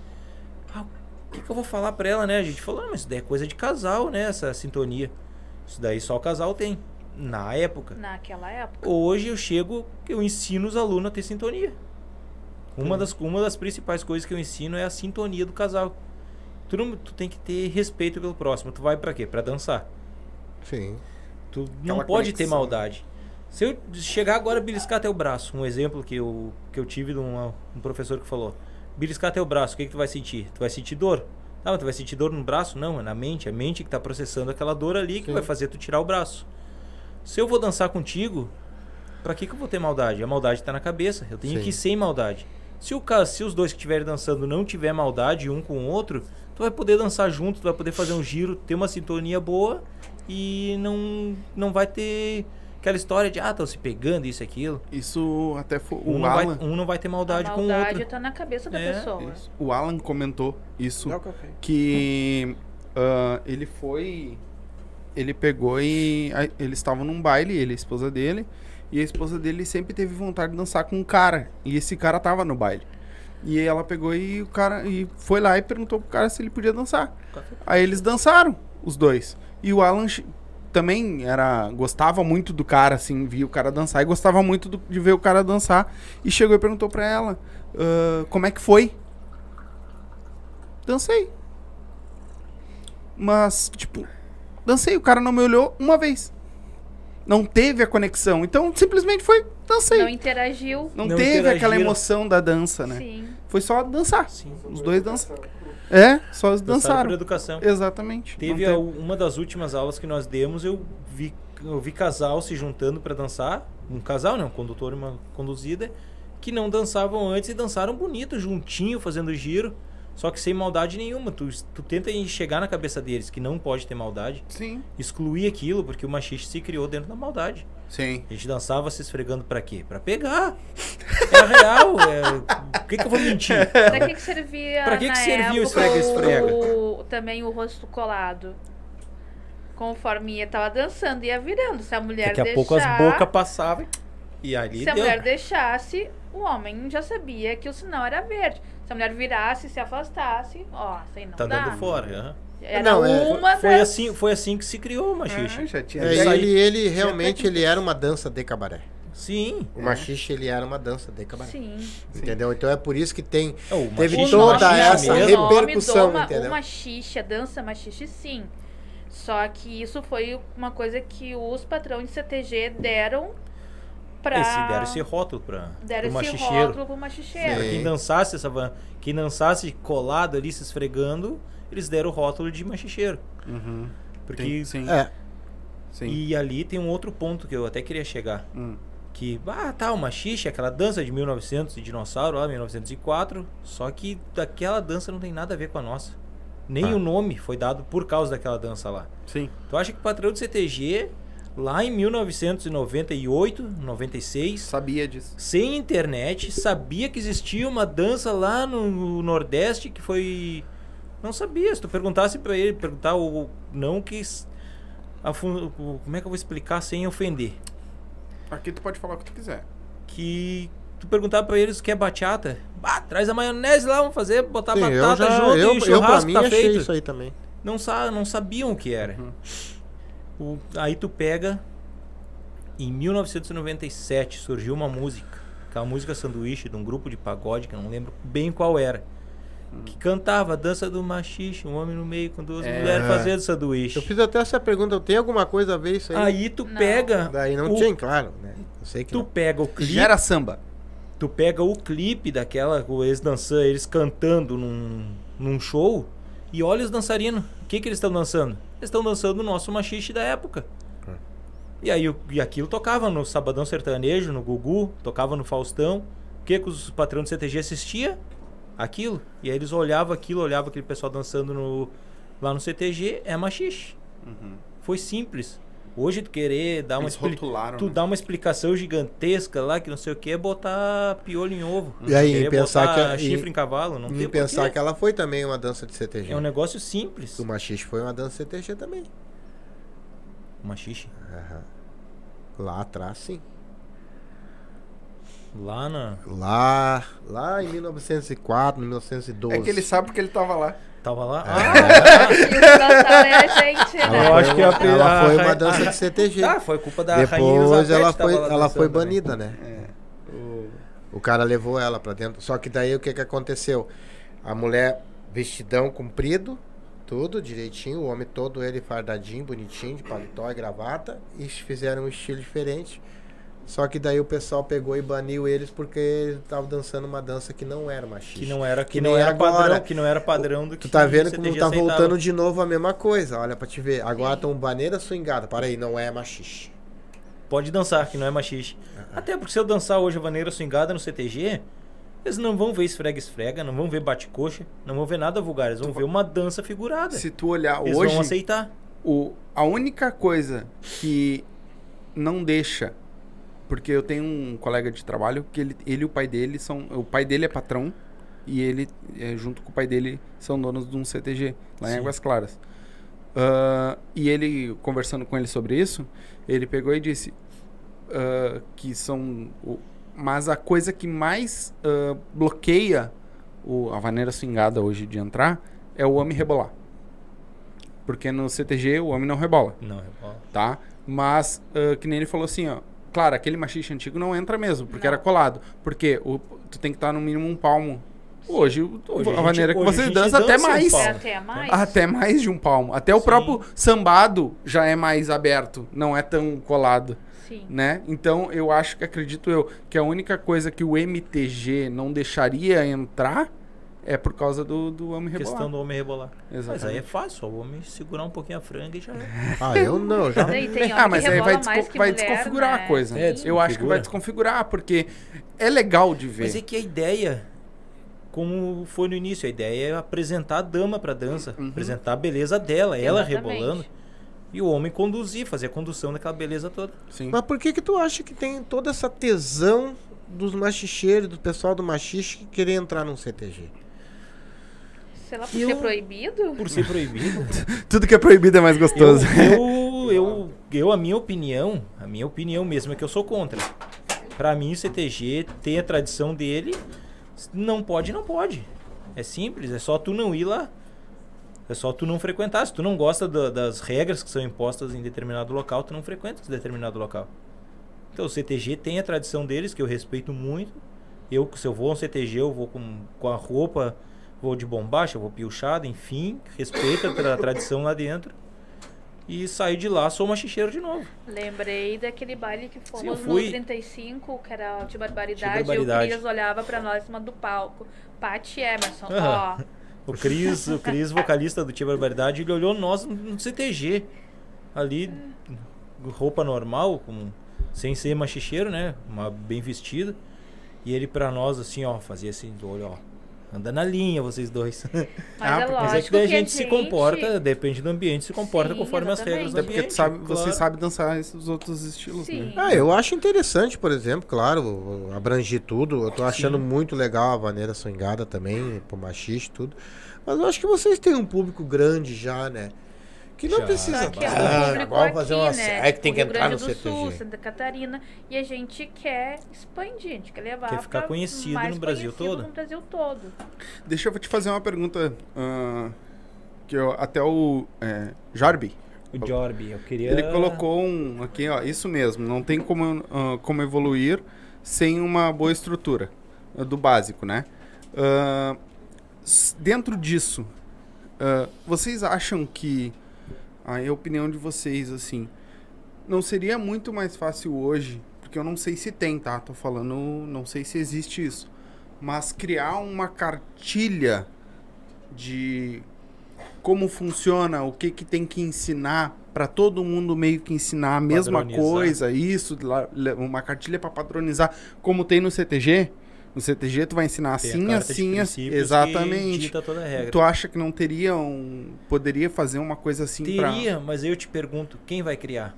Speaker 3: Ah, o que, que eu vou falar pra ela, né? A gente falou, ah, mas isso daí é coisa de casal, né? Essa sintonia. Isso daí só o casal tem. Na época.
Speaker 4: Naquela época.
Speaker 3: Hoje eu chego, eu ensino os alunos a ter sintonia. Uma das, uma das principais coisas que eu ensino é a sintonia do casal. Tu, não, tu tem que ter respeito pelo próximo. Tu vai pra quê? Pra dançar.
Speaker 2: Sim.
Speaker 3: Tu não
Speaker 1: Aquela
Speaker 3: pode ter
Speaker 1: conexão.
Speaker 3: maldade. Se eu chegar agora e beliscar teu braço, um exemplo que eu, que eu tive de uma- um professor que falou: beliscar teu braço, o que, que tu vai sentir? Tu vai sentir dor? Ah, mas tu vai sentir dor no braço? Não, é na mente. É a mente que tá processando aquela dor ali que
Speaker 2: Sim.
Speaker 3: vai fazer tu tirar o braço. Se eu vou dançar contigo, pra que, que eu vou ter maldade? A maldade tá na cabeça. Eu tenho
Speaker 2: Sim.
Speaker 3: que ir sem maldade. Se, o, se os dois que estiverem dançando não tiver maldade um com o outro, tu vai poder dançar junto, tu vai poder fazer um giro, ter uma sintonia boa e não, não vai ter aquela história de, ah, estão se pegando, isso e aquilo.
Speaker 1: Isso até foi.
Speaker 3: Um
Speaker 1: O
Speaker 3: não, vai,
Speaker 1: Alan,
Speaker 3: um não vai ter maldade,
Speaker 4: a
Speaker 3: com o
Speaker 4: maldade
Speaker 3: outro.
Speaker 4: tá na cabeça da
Speaker 3: É,
Speaker 4: pessoa.
Speaker 1: isso. o Alan comentou isso.
Speaker 2: Dá o café.
Speaker 1: que ah, ele foi. Ele pegou e. Eles estavam num baile, ele e a esposa dele. E a esposa dele sempre teve vontade de dançar com um cara. E esse cara tava no baile. E ela pegou e o cara. E foi lá e perguntou pro cara se ele podia dançar. Aí eles dançaram, os dois. E o Alan também era. Gostava muito do cara, assim, via o cara dançar e gostava muito do- de ver o cara dançar. E chegou e perguntou pra ela: "Ah, como é que foi? Dancei. Mas, tipo, dancei. O cara não me olhou uma vez. Não teve a conexão. Então, simplesmente foi, dancei.
Speaker 4: Não
Speaker 1: Não,
Speaker 4: interagiu.
Speaker 1: teve aquela emoção da dança, né?
Speaker 4: Sim.
Speaker 1: Foi só dançar.
Speaker 3: Sim.
Speaker 1: Os dois dançaram. É, só
Speaker 3: Dançaram por
Speaker 1: dançaram.
Speaker 3: educação.
Speaker 1: Exatamente.
Speaker 3: Teve a- uma das últimas aulas que nós demos, eu vi, eu vi casal se juntando pra dançar. Um casal, né? Um condutor e uma conduzida. Que não dançavam antes e dançaram bonito, juntinho, fazendo giro. Só que sem maldade nenhuma. Tu, tu tenta chegar na cabeça deles que não pode ter maldade.
Speaker 1: Sim.
Speaker 3: Excluir aquilo, porque o machiste se criou dentro da maldade.
Speaker 1: Sim.
Speaker 3: A gente dançava se esfregando pra quê? Pra pegar. É real. É... Por que, que eu vou mentir?
Speaker 4: Pra que, que servia
Speaker 3: Pra que que servia o
Speaker 4: época
Speaker 3: esfrega-esfrega?
Speaker 4: o- também o rosto colado? Conforme ia tava dançando, ia virando. Se a mulher
Speaker 3: Daqui a
Speaker 4: deixar,
Speaker 3: pouco as bocas passavam e ali
Speaker 4: se a
Speaker 3: deu.
Speaker 4: mulher deixasse, o homem já sabia que o sinal era verde. Se a mulher virasse, se afastasse, ó, isso aí não
Speaker 3: Tá
Speaker 4: dá.
Speaker 3: dando fora. aham.
Speaker 4: Era
Speaker 2: Não, é,
Speaker 4: uma
Speaker 3: Foi
Speaker 4: das...
Speaker 3: assim, foi assim que se criou o machixe.
Speaker 1: Ah, já tinha.
Speaker 2: É, ele, ele realmente ele era uma dança de cabaré.
Speaker 3: Sim.
Speaker 2: O machixe ele era uma dança de cabaré.
Speaker 4: Sim.
Speaker 2: Entendeu? Então é por isso que tem
Speaker 3: É, o
Speaker 2: Teve
Speaker 3: machixe-
Speaker 2: toda
Speaker 3: machixe
Speaker 2: essa
Speaker 3: mesmo.
Speaker 2: repercussão,
Speaker 4: do ma-
Speaker 2: entendeu?
Speaker 4: O machixe, a dança machixe, sim. Só que isso foi uma coisa que os patrões de CTG deram pra...
Speaker 3: Esse, deram esse rótulo pra,
Speaker 4: deram
Speaker 3: pro
Speaker 4: esse rótulo pro machicheiro.
Speaker 2: Sim.
Speaker 3: Quem dançasse essa van, quem dançasse colado ali, se esfregando, eles deram o rótulo de machicheiro.
Speaker 1: Uhum.
Speaker 3: Porque
Speaker 1: Sim.
Speaker 2: é,
Speaker 1: Sim.
Speaker 3: E ali tem um outro ponto que eu até queria chegar.
Speaker 1: Hum.
Speaker 3: Que, ah, tá, o machixe, aquela dança de 1900, de dinossauro lá, 1904. Só que daquela dança não tem nada a ver com a nossa. Nem
Speaker 1: Ah.
Speaker 3: o nome foi dado por causa daquela dança lá.
Speaker 1: Sim.
Speaker 3: Tu acha que o patrão do CTG, lá em 1998, 96,
Speaker 1: Sabia disso.
Speaker 3: sem internet, sabia que existia uma dança lá no Nordeste que foi. Não sabia. Se tu perguntasse pra ele, perguntar o. Não quis. a fun- Como é que eu vou explicar sem ofender?
Speaker 1: Aqui tu pode falar o que tu quiser.
Speaker 3: Que tu perguntar pra eles o que é bachata. Bah, traz a maionese lá, vamos fazer, botar
Speaker 2: sim, eu
Speaker 3: batata
Speaker 2: já,
Speaker 3: junto
Speaker 2: eu,
Speaker 3: e o
Speaker 2: eu
Speaker 3: churrasco
Speaker 2: mim
Speaker 3: tá
Speaker 2: achei
Speaker 3: feito.
Speaker 2: isso aí também.
Speaker 3: Não, sa não sabiam o que era. O- aí tu pega. Em 1997 surgiu uma música. Aquela música sanduíche de um grupo de pagode, que eu não lembro bem qual era. Que cantava a dança do machixe, um homem no meio com duas
Speaker 1: É.
Speaker 3: mulheres fazendo sanduíche.
Speaker 2: Eu fiz até essa pergunta, tem alguma coisa a ver isso aí?
Speaker 3: Aí tu
Speaker 4: Não.
Speaker 3: pega.
Speaker 2: Daí não
Speaker 3: o,
Speaker 2: tinha, claro, né? Eu sei que
Speaker 3: Tu
Speaker 2: não.
Speaker 3: pega o clipe.
Speaker 1: Gera samba.
Speaker 3: Tu pega o clipe daquela, eles dançando, eles cantando num, num show e olha os dançarinos. O que que eles estão dançando? Eles estão dançando o nosso machixe da época. E aí e aquilo tocava no Sabadão Sertanejo, no Gugu, tocava no Faustão. O que que os patrões do CTG assistia? Aquilo. E aí eles olhavam aquilo, olhavam aquele pessoal dançando no, lá no CTG, é machixe. Foi simples. Hoje tu querer dar uma expli- tu
Speaker 1: né?
Speaker 3: dá uma explicação gigantesca lá que não sei o que é botar piolho em ovo.
Speaker 2: E aí,
Speaker 3: Querer
Speaker 2: pensar
Speaker 3: botar
Speaker 2: que-
Speaker 3: chifre
Speaker 2: e-
Speaker 3: em cavalo, não
Speaker 2: E
Speaker 3: tem
Speaker 2: pensar
Speaker 3: porquê.
Speaker 2: que ela foi também uma dança de CTG.
Speaker 3: é um negócio simples.
Speaker 2: O machixe foi uma dança de CTG também.
Speaker 3: Machixe.
Speaker 2: Aham. Lá atrás, sim.
Speaker 3: Lá na
Speaker 2: Lá, lá em 1904, 1912.
Speaker 1: É que ele sabe porque ele tava lá.
Speaker 3: tava lá.
Speaker 2: É.
Speaker 4: Natal <laughs> é a gente, né?
Speaker 3: Eu acho que a-
Speaker 2: ela foi uma dança de CTG.
Speaker 3: Ah, foi culpa da rainha
Speaker 2: Depois ela foi, ela foi
Speaker 3: também.
Speaker 2: banida, né?
Speaker 1: É.
Speaker 2: O cara levou ela pra dentro. Só que daí o que que aconteceu? A mulher vestidão comprido, tudo direitinho, o homem todo ele fardadinho, bonitinho, de paletó e gravata, e fizeram um estilo diferente. Só que daí o pessoal pegou e baniu eles porque eles estavam dançando uma dança que não era machista.
Speaker 3: Que não era que,
Speaker 2: Que
Speaker 3: não era
Speaker 2: agora.
Speaker 3: padrão, que não era padrão do que
Speaker 2: Tu tá vendo como tá
Speaker 3: aceitava.
Speaker 2: voltando de novo a mesma coisa. Olha pra te ver. Agora estão baneira swingada. Para aí, não é machista.
Speaker 3: Pode dançar, que não é machixe. Até porque se eu dançar hoje a vaneira swingada no CTG, eles não vão ver esfrega-esfrega, não vão ver bate-coxa, não vão ver nada vulgar, eles vão ver uma dança figurada.
Speaker 1: Se tu olhar
Speaker 3: Eles
Speaker 1: hoje,
Speaker 3: vão aceitar.
Speaker 1: o, a única coisa que não deixa, porque eu tenho um colega de trabalho que ele, ele e o pai dele são, o pai dele é patrão e ele é, junto com o pai dele são donos de um CTG lá em
Speaker 3: Sim.
Speaker 1: Águas Claras. Ah, e ele conversando com ele sobre isso, ele pegou e disse ah, que são, o- mas a coisa que mais ah, bloqueia o, a vaneira swingada hoje de entrar é o homem rebolar. Porque no CTG o homem não rebola,
Speaker 3: Não, bom.
Speaker 1: tá? Mas, que nem ele falou assim, ó. Claro, aquele machixe antigo não entra mesmo, porque
Speaker 4: Não.
Speaker 1: era colado. Porque o, tu tem que estar no mínimo um palmo. Hoje, o-
Speaker 3: Hoje a
Speaker 1: a
Speaker 3: gente-
Speaker 1: maneira que você dança, até
Speaker 3: dança um
Speaker 1: mais.
Speaker 4: É até mais.
Speaker 1: Até mais de um palmo. Até o
Speaker 3: Sim.
Speaker 1: próprio sambado já é mais aberto, não é tão colado,
Speaker 4: Sim.
Speaker 1: né? Então, eu acho que acredito eu que a única coisa que o MTG não deixaria entrar é por causa do, do homem rebolar.
Speaker 3: Questão do homem rebolar. Mas aí é
Speaker 1: Exatamente.
Speaker 3: fácil, só o homem segurar um pouquinho a franga e já é.
Speaker 2: Ah, eu não. Já...
Speaker 4: Tem <laughs>
Speaker 1: Ah, mas
Speaker 4: que
Speaker 1: aí vai,
Speaker 4: rebola
Speaker 1: desco-
Speaker 4: que
Speaker 1: vai
Speaker 4: mulher,
Speaker 1: desconfigurar
Speaker 4: né?
Speaker 1: a coisa.
Speaker 3: É,
Speaker 1: eu acho que vai desconfigurar, porque é legal de ver.
Speaker 3: Mas é que a ideia, como foi no início, a ideia é apresentar a dama pra dança,
Speaker 1: Uhum.
Speaker 3: apresentar a beleza dela, ela
Speaker 4: Exatamente.
Speaker 3: rebolando, e o homem conduzir, fazer a condução daquela beleza toda.
Speaker 1: Sim.
Speaker 2: Mas por que que tu acha que tem toda essa tesão dos machicheiros, do pessoal do machixe querer entrar num CTG?
Speaker 4: Sei lá, por
Speaker 3: Eu-
Speaker 4: ser proibido?
Speaker 3: Por ser proibido. <laughs>
Speaker 1: Tudo que é proibido é mais
Speaker 3: eu,
Speaker 1: gostoso.
Speaker 3: eu, <laughs> eu, eu, a minha opinião, a minha opinião mesmo é que eu sou contra. Pra mim, o CTG tem a tradição dele. Não pode, não pode. É simples, é só tu não ir lá. É só tu não frequentar. Se tu não gosta da- das regras que são impostas em determinado local, tu não frequenta esse determinado local. Então, o CTG tem a tradição deles, que eu respeito muito. Eu, se eu vou a um CTG, eu vou com, com a roupa, vou de bombacha, vou piochado, enfim. Respeito a tra- tradição lá dentro. E saio de lá, sou machicheiro de novo.
Speaker 4: Lembrei daquele baile que fomos
Speaker 3: eu fui.
Speaker 4: no 35, que era de barbaridade,
Speaker 3: De barbaridade.
Speaker 4: e o Cris olhava pra nós em cima do palco. Pati Emerson,
Speaker 3: Aham. <laughs>
Speaker 4: ó.
Speaker 3: O Cris, o Cris, vocalista do Tia Barbaridade, ele olhou nós no no CTG. Ali, roupa normal, com, sem ser machicheiro, né? Uma, bem vestido. E ele pra nós, assim, ó, fazia assim do olho, ó. Anda na linha, vocês dois.
Speaker 4: Mas <laughs>
Speaker 1: Ah,
Speaker 4: é
Speaker 1: porque-
Speaker 4: lógico
Speaker 3: Mas é que daí a
Speaker 4: que
Speaker 3: gente se comporta, depende do ambiente, se comporta
Speaker 4: Sim,
Speaker 3: conforme as regras do
Speaker 1: Até porque sabe, você
Speaker 3: claro.
Speaker 1: sabe dançar esses outros estilos,
Speaker 4: Sim.
Speaker 1: né?
Speaker 2: Ah, eu acho interessante, por exemplo, claro, abrangir tudo. Eu tô achando
Speaker 3: Sim.
Speaker 2: muito legal a maneira swingada também, pro machiste e tudo. Mas eu acho que vocês têm um público grande já, né? Que não
Speaker 3: Já,
Speaker 2: precisa.
Speaker 4: Que é
Speaker 2: Ah, agora
Speaker 4: aqui,
Speaker 2: fazer uma
Speaker 4: né?
Speaker 2: É que tem
Speaker 4: tipo,
Speaker 2: que entrar no
Speaker 4: do Sul,
Speaker 2: CTG.
Speaker 4: Santa Catarina. E a gente quer expandir, a gente quer levar
Speaker 3: Quer ficar conhecido
Speaker 4: mais
Speaker 3: no Brasil
Speaker 4: conhecido
Speaker 3: todo.
Speaker 4: No Brasil todo.
Speaker 1: Deixa eu te fazer uma pergunta. ah, que eu, até o é, Jarbi,
Speaker 3: O Jorbi, eu queria.
Speaker 1: ele colocou um aqui, ó, isso mesmo. Não tem como, ah, como evoluir sem uma boa estrutura ah, do básico, né? Dentro disso, vocês acham que a opinião de vocês, assim, não seria muito mais fácil hoje? Porque eu não sei se tem, tá? Tô falando, não sei se existe isso. Mas criar uma cartilha de como funciona, o que que tem que ensinar para todo mundo meio que ensinar a mesma coisa, isso, uma cartilha para padronizar, como tem no CTG. No CTG tu vai ensinar
Speaker 3: Tem
Speaker 1: assim, assim, assim.
Speaker 3: que
Speaker 1: Exatamente.
Speaker 3: dita toda a regra.
Speaker 1: Tu acha que não teria um. Poderia fazer uma coisa assim pra.
Speaker 3: Teria, mas eu te pergunto, quem vai criar?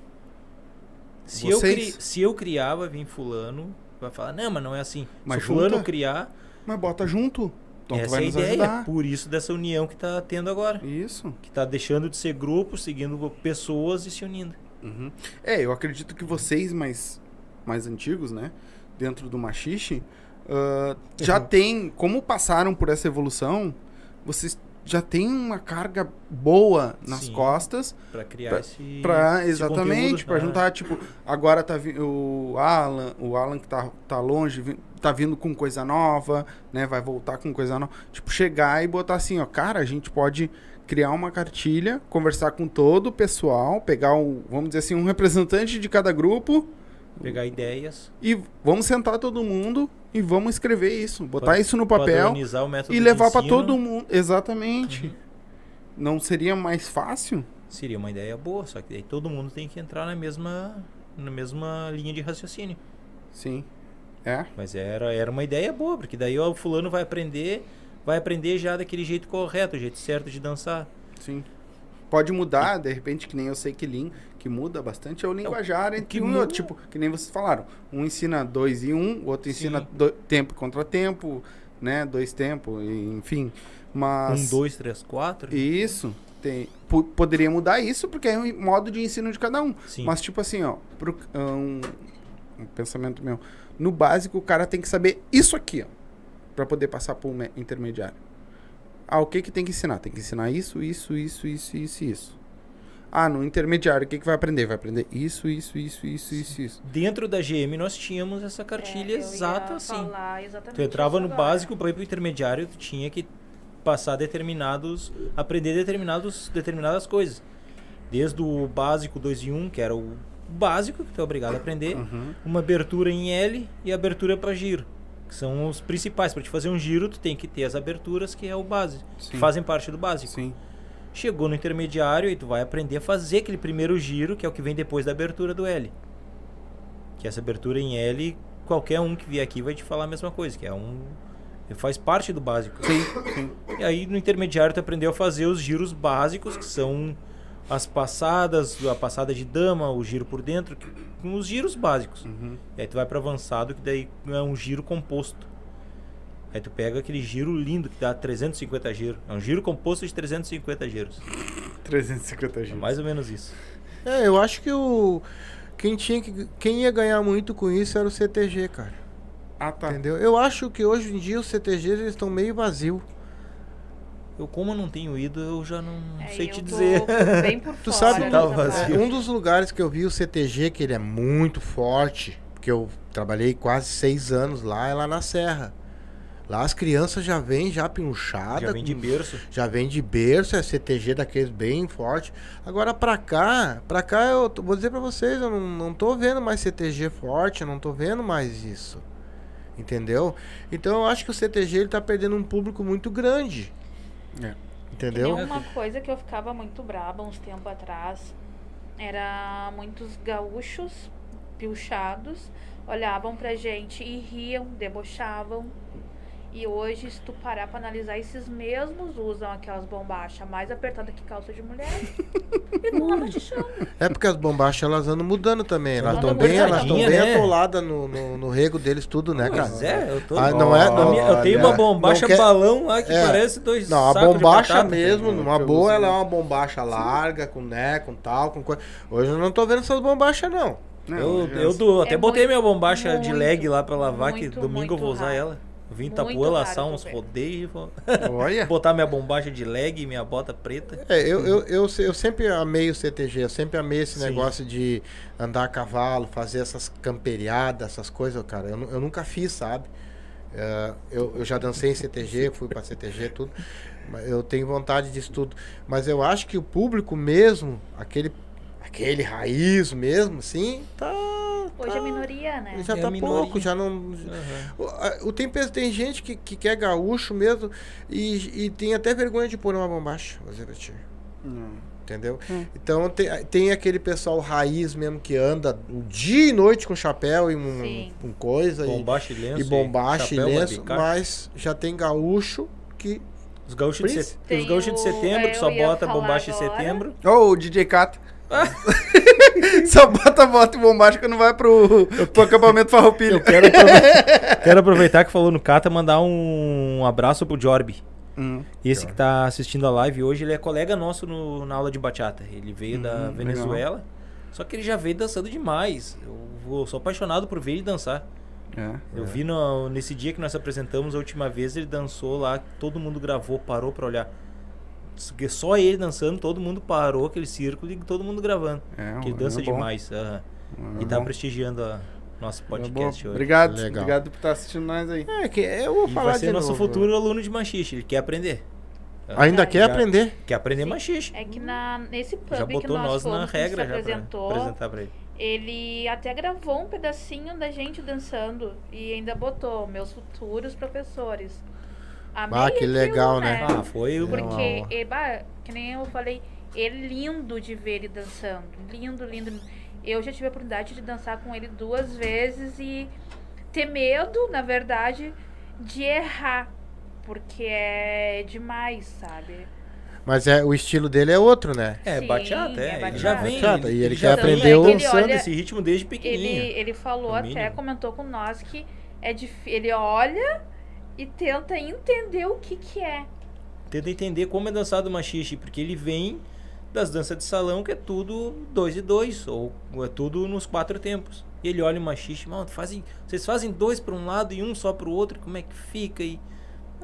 Speaker 3: Se eu,
Speaker 1: Vocês?
Speaker 3: cri... se eu criar, vai vir fulano, vai falar, não, mas não é assim.
Speaker 1: Mas
Speaker 3: Se fulano criar,
Speaker 1: Mas bota junto. Então tu
Speaker 3: essa
Speaker 1: vai
Speaker 3: é a ideia.
Speaker 1: ajudar.
Speaker 3: Por isso dessa união que tá tendo agora.
Speaker 1: Isso.
Speaker 3: Que tá deixando de ser grupo, seguindo pessoas e se unindo.
Speaker 1: Uhum. É, eu acredito que vocês mais, mais antigos, né? Dentro do machixe, ah, já tem, como passaram por essa evolução, vocês já têm uma carga boa nas
Speaker 3: Sim.
Speaker 1: costas
Speaker 3: Pra criar
Speaker 1: Pra-
Speaker 3: esse.
Speaker 1: Pra,
Speaker 3: esse
Speaker 1: exatamente,
Speaker 3: conteúdo,
Speaker 1: pra
Speaker 3: né?
Speaker 1: juntar, tipo, agora tá o Alan, o Alan que tá, tá longe, tá vindo com coisa nova, né? Vai voltar com coisa nova. Tipo, chegar e botar assim, ó, cara, a gente pode criar uma cartilha, conversar com todo o pessoal, pegar um, vamos dizer assim, um representante de cada grupo
Speaker 3: Pegar ideias.
Speaker 1: e vamos sentar todo mundo e vamos escrever isso, botar isso no papel e levar
Speaker 3: ensino.
Speaker 1: todo mundo. Exatamente.
Speaker 3: Uhum.
Speaker 1: Não seria mais fácil?
Speaker 3: Seria uma ideia boa, só que daí todo mundo tem que entrar na mesma, na mesma linha de raciocínio.
Speaker 1: Sim. É?
Speaker 3: Mas era, era uma ideia boa, porque daí ó, o fulano vai aprender, vai aprender já daquele jeito correto, o jeito certo de dançar.
Speaker 1: Sim. Pode mudar, de repente, que nem eu sei que Lean, que muda bastante, é o linguajar entre
Speaker 3: que
Speaker 1: um e outro. Tipo, que nem vocês falaram. Um ensina dois e um, o outro ensina do- tempo contra tempo, né? Dois tempos, enfim. Mas.
Speaker 3: Um, dois, três, quatro.
Speaker 1: Isso. Tem, po- poderia mudar isso, porque é o modo de ensino de cada um.
Speaker 3: Sim.
Speaker 1: Mas, tipo assim, ó, pro, um, um pensamento meu. No básico, o cara tem que saber isso aqui, ó. Pra poder passar pro me- intermediário. Ah, o que que tem que ensinar? Tem que ensinar isso, isso, isso, isso, isso, isso. Ah, no intermediário, o que que vai aprender? Vai aprender isso, isso, isso, isso, isso, isso.
Speaker 3: Dentro da GM nós tínhamos essa cartilha
Speaker 4: É, eu ia
Speaker 3: exata assim. Tu entrava no
Speaker 4: agora.
Speaker 3: básico para ir pro intermediário, tu tinha que passar determinados, aprender determinados, determinadas coisas. Desde o básico 2 em 1, um, que era o básico que tu é obrigado a aprender,
Speaker 1: Uhum.
Speaker 3: uma abertura em L e abertura para giro, que são os principais. Para te fazer um giro, tu tem que ter as aberturas, que é o básico, que fazem parte do básico.
Speaker 1: Sim.
Speaker 3: Chegou no intermediário e tu vai aprender a fazer aquele primeiro giro, que é o que vem depois da abertura do L. Que essa abertura em L, qualquer um que vier aqui vai te falar a mesma coisa, que é um faz parte do básico.
Speaker 1: Sim, sim.
Speaker 3: E aí no intermediário tu aprendeu a fazer os giros básicos, que são as passadas, a passada de dama, o giro por dentro, que- com os giros básicos.
Speaker 1: Uhum.
Speaker 3: E aí tu vai para avançado, que daí é um giro composto. Aí tu pega aquele giro lindo que dá 350 giros. É um giro composto de 350 giros. <laughs>
Speaker 1: 350
Speaker 3: É
Speaker 1: giros.
Speaker 3: mais ou menos isso.
Speaker 2: É, eu acho que o. Quem, tinha que, quem ia ganhar muito com isso era o CTG, cara.
Speaker 1: Ah, tá.
Speaker 2: Entendeu? Eu acho que hoje em dia os CTGs eles estão meio vazios.
Speaker 3: Eu, como eu não tenho ido, eu já não
Speaker 4: É,
Speaker 3: sei
Speaker 4: eu
Speaker 3: te
Speaker 4: tô
Speaker 3: dizer.
Speaker 4: Bem por <laughs>
Speaker 2: Tu
Speaker 4: fora
Speaker 2: sabe-
Speaker 3: Tá vazio.
Speaker 2: um dos lugares que eu vi o CTG, que ele é muito forte, porque eu trabalhei quase seis anos lá, é lá na Serra. Lá as crianças já vêm já pinchadas.
Speaker 3: Já vem de berço.
Speaker 2: Já vem de berço, é CTG daqueles bem forte. Agora pra cá, pra cá eu vou dizer pra vocês, eu não, não tô vendo mais CTG forte, eu não tô vendo mais isso. Entendeu? Então eu acho que o CTG ele tá perdendo um público muito grande.
Speaker 1: É.
Speaker 2: Entendeu?
Speaker 4: Tem uma coisa que eu ficava muito braba uns tempos atrás. Era muitos gaúchos pilchados olhavam pra gente e riam, debochavam. E hoje, se tu parar pra analisar, esses mesmos usam aquelas bombachas mais apertadas que calça de mulher. <laughs> e não anda de chão.
Speaker 2: É porque as bombachas elas andam mudando também. Elas estão bem, elas estão bem
Speaker 3: né?
Speaker 2: atoladas no, no, no rego deles tudo, né, cara?
Speaker 3: Pois é, eu tô.
Speaker 2: Ah, não é- não-
Speaker 3: minha- eu tenho uma bombacha
Speaker 2: quer-
Speaker 3: balão lá que
Speaker 2: É.
Speaker 3: parece dois
Speaker 2: Não, a
Speaker 3: sacos de
Speaker 2: bombacha
Speaker 3: batata.
Speaker 2: mesmo, numa
Speaker 1: Que eu
Speaker 2: boa, ela é uma bombacha larga, com né, com tal, com coisa. Hoje eu não tô vendo essas bombachas, não.
Speaker 1: Não,
Speaker 3: Eu, eu dou, até
Speaker 4: É
Speaker 3: botei
Speaker 4: muito,
Speaker 3: minha bombacha de
Speaker 4: muito,
Speaker 3: leg lá pra lavar, que
Speaker 4: muito,
Speaker 3: domingo eu vou usar
Speaker 4: raro.
Speaker 3: ela. Vim Itapuã laçar uns rodeios <laughs>
Speaker 2: Olha.
Speaker 3: botar minha bombacha de leg e minha bota preta.
Speaker 2: É, eu, eu, eu, eu sempre amei o CTG, eu sempre amei esse
Speaker 3: Sim.
Speaker 2: negócio de andar a cavalo, fazer essas camperiadas, essas coisas, cara. Eu, eu nunca fiz, sabe? É, eu, eu já dancei em CTG, <laughs> fui pra CTG, tudo. Mas Eu tenho vontade disso tudo. Mas eu acho que o público mesmo, aquele, aquele raiz mesmo, assim, tá.
Speaker 4: Hoje
Speaker 2: tá-
Speaker 4: é minoria, né?
Speaker 2: Já
Speaker 3: É
Speaker 2: tá
Speaker 3: minoria.
Speaker 2: pouco, já não. O, a- o tem, pe- tem gente que, que quer gaúcho mesmo e, e tem até vergonha de pôr uma bombacha, vou dizer pra ti.
Speaker 1: Não.
Speaker 2: Entendeu?
Speaker 1: Hum.
Speaker 2: Então tem, tem aquele pessoal raiz mesmo que anda o dia e noite com chapéu e um, com coisa e-
Speaker 3: Bombacha e lenço.
Speaker 2: e, bombacha e
Speaker 3: chapéu,
Speaker 2: lenço, mas já tem gaúcho que.
Speaker 3: Os gaúchos de, set...
Speaker 4: Tem
Speaker 3: os gaúchos de
Speaker 4: o-
Speaker 3: setembro
Speaker 4: é,
Speaker 3: que só bota bombacha em
Speaker 4: agora.
Speaker 3: setembro.
Speaker 1: Ô, o DJ Cat. <laughs> <laughs> Só bota bota e bombacha quando vai pro, pro acampamento Farroupilha.
Speaker 3: Eu quero aproveitar, <laughs> quero aproveitar que falou no Cata mandar um abraço pro Jorbi.
Speaker 1: Hum.
Speaker 3: Esse que tá assistindo a live hoje, ele é colega nosso no- na aula de bachata. Ele veio da
Speaker 1: Hum,
Speaker 3: Venezuela. Só que ele já veio dançando demais. Eu vou- sou apaixonado por ver ele dançar.
Speaker 1: É.
Speaker 3: Eu vi no- nesse dia que nós apresentamos a última vez, ele dançou lá, todo mundo gravou, parou pra olhar. Só ele dançando, todo mundo parou aquele círculo e todo mundo gravando.
Speaker 1: É, é
Speaker 3: dança
Speaker 1: bom.
Speaker 3: demais.
Speaker 1: É
Speaker 3: e tá
Speaker 1: bom.
Speaker 3: prestigiando a nosso
Speaker 1: É
Speaker 3: podcast
Speaker 1: bom.
Speaker 3: hoje.
Speaker 1: Obrigado,
Speaker 2: Legal.
Speaker 1: obrigado por estar assistindo nós aí.
Speaker 2: É, que eu vou
Speaker 3: E
Speaker 2: falar
Speaker 3: vai ser
Speaker 2: de
Speaker 3: nosso
Speaker 2: novo.
Speaker 3: futuro aluno de machixe. Ele quer aprender.
Speaker 2: Ainda quer
Speaker 3: já-
Speaker 2: aprender.
Speaker 3: Quer aprender
Speaker 4: Sim.
Speaker 3: machixe.
Speaker 4: É que na, nesse pub
Speaker 3: Já
Speaker 4: que
Speaker 3: botou
Speaker 4: nós
Speaker 3: nós
Speaker 4: fomos,
Speaker 3: na
Speaker 4: que
Speaker 3: regra já pra
Speaker 4: apresentou,
Speaker 3: apresentar pra ele.
Speaker 4: ele até gravou um pedacinho da gente dançando e ainda botou meus futuros professores. Amei
Speaker 2: Ah, que
Speaker 4: aquilo,
Speaker 2: legal, né?
Speaker 3: Ah, foi o.
Speaker 4: Porque,
Speaker 2: Uau.
Speaker 4: e, bah, que nem eu falei, é lindo de ver ele dançando. Lindo, lindo. lindo. Eu já tive a oportunidade de dançar com ele duas vezes e ter medo, na verdade, de errar. Porque é demais, sabe?
Speaker 2: Mas é, o estilo dele é outro, né?
Speaker 3: É,
Speaker 4: Sim,
Speaker 3: bachata, é.
Speaker 4: é
Speaker 3: Ele já vem.
Speaker 2: Bachata, e ele
Speaker 3: já
Speaker 2: quer aprender o-
Speaker 3: dançando
Speaker 4: Ele olha-
Speaker 3: esse ritmo desde
Speaker 4: Ele,
Speaker 3: pequenininho.
Speaker 4: ele falou
Speaker 3: no
Speaker 4: até,
Speaker 3: mínimo.
Speaker 4: comentou com nós que é dif... ele olha e tenta entender o que que é.
Speaker 3: Tenta entender como é dançado o machixe, porque ele vem das danças de salão, que é tudo dois e dois, ou é tudo nos quatro tempos. E ele olha o machixe, mano, fazem, vocês fazem dois para um lado e um só para o outro, como é que fica? E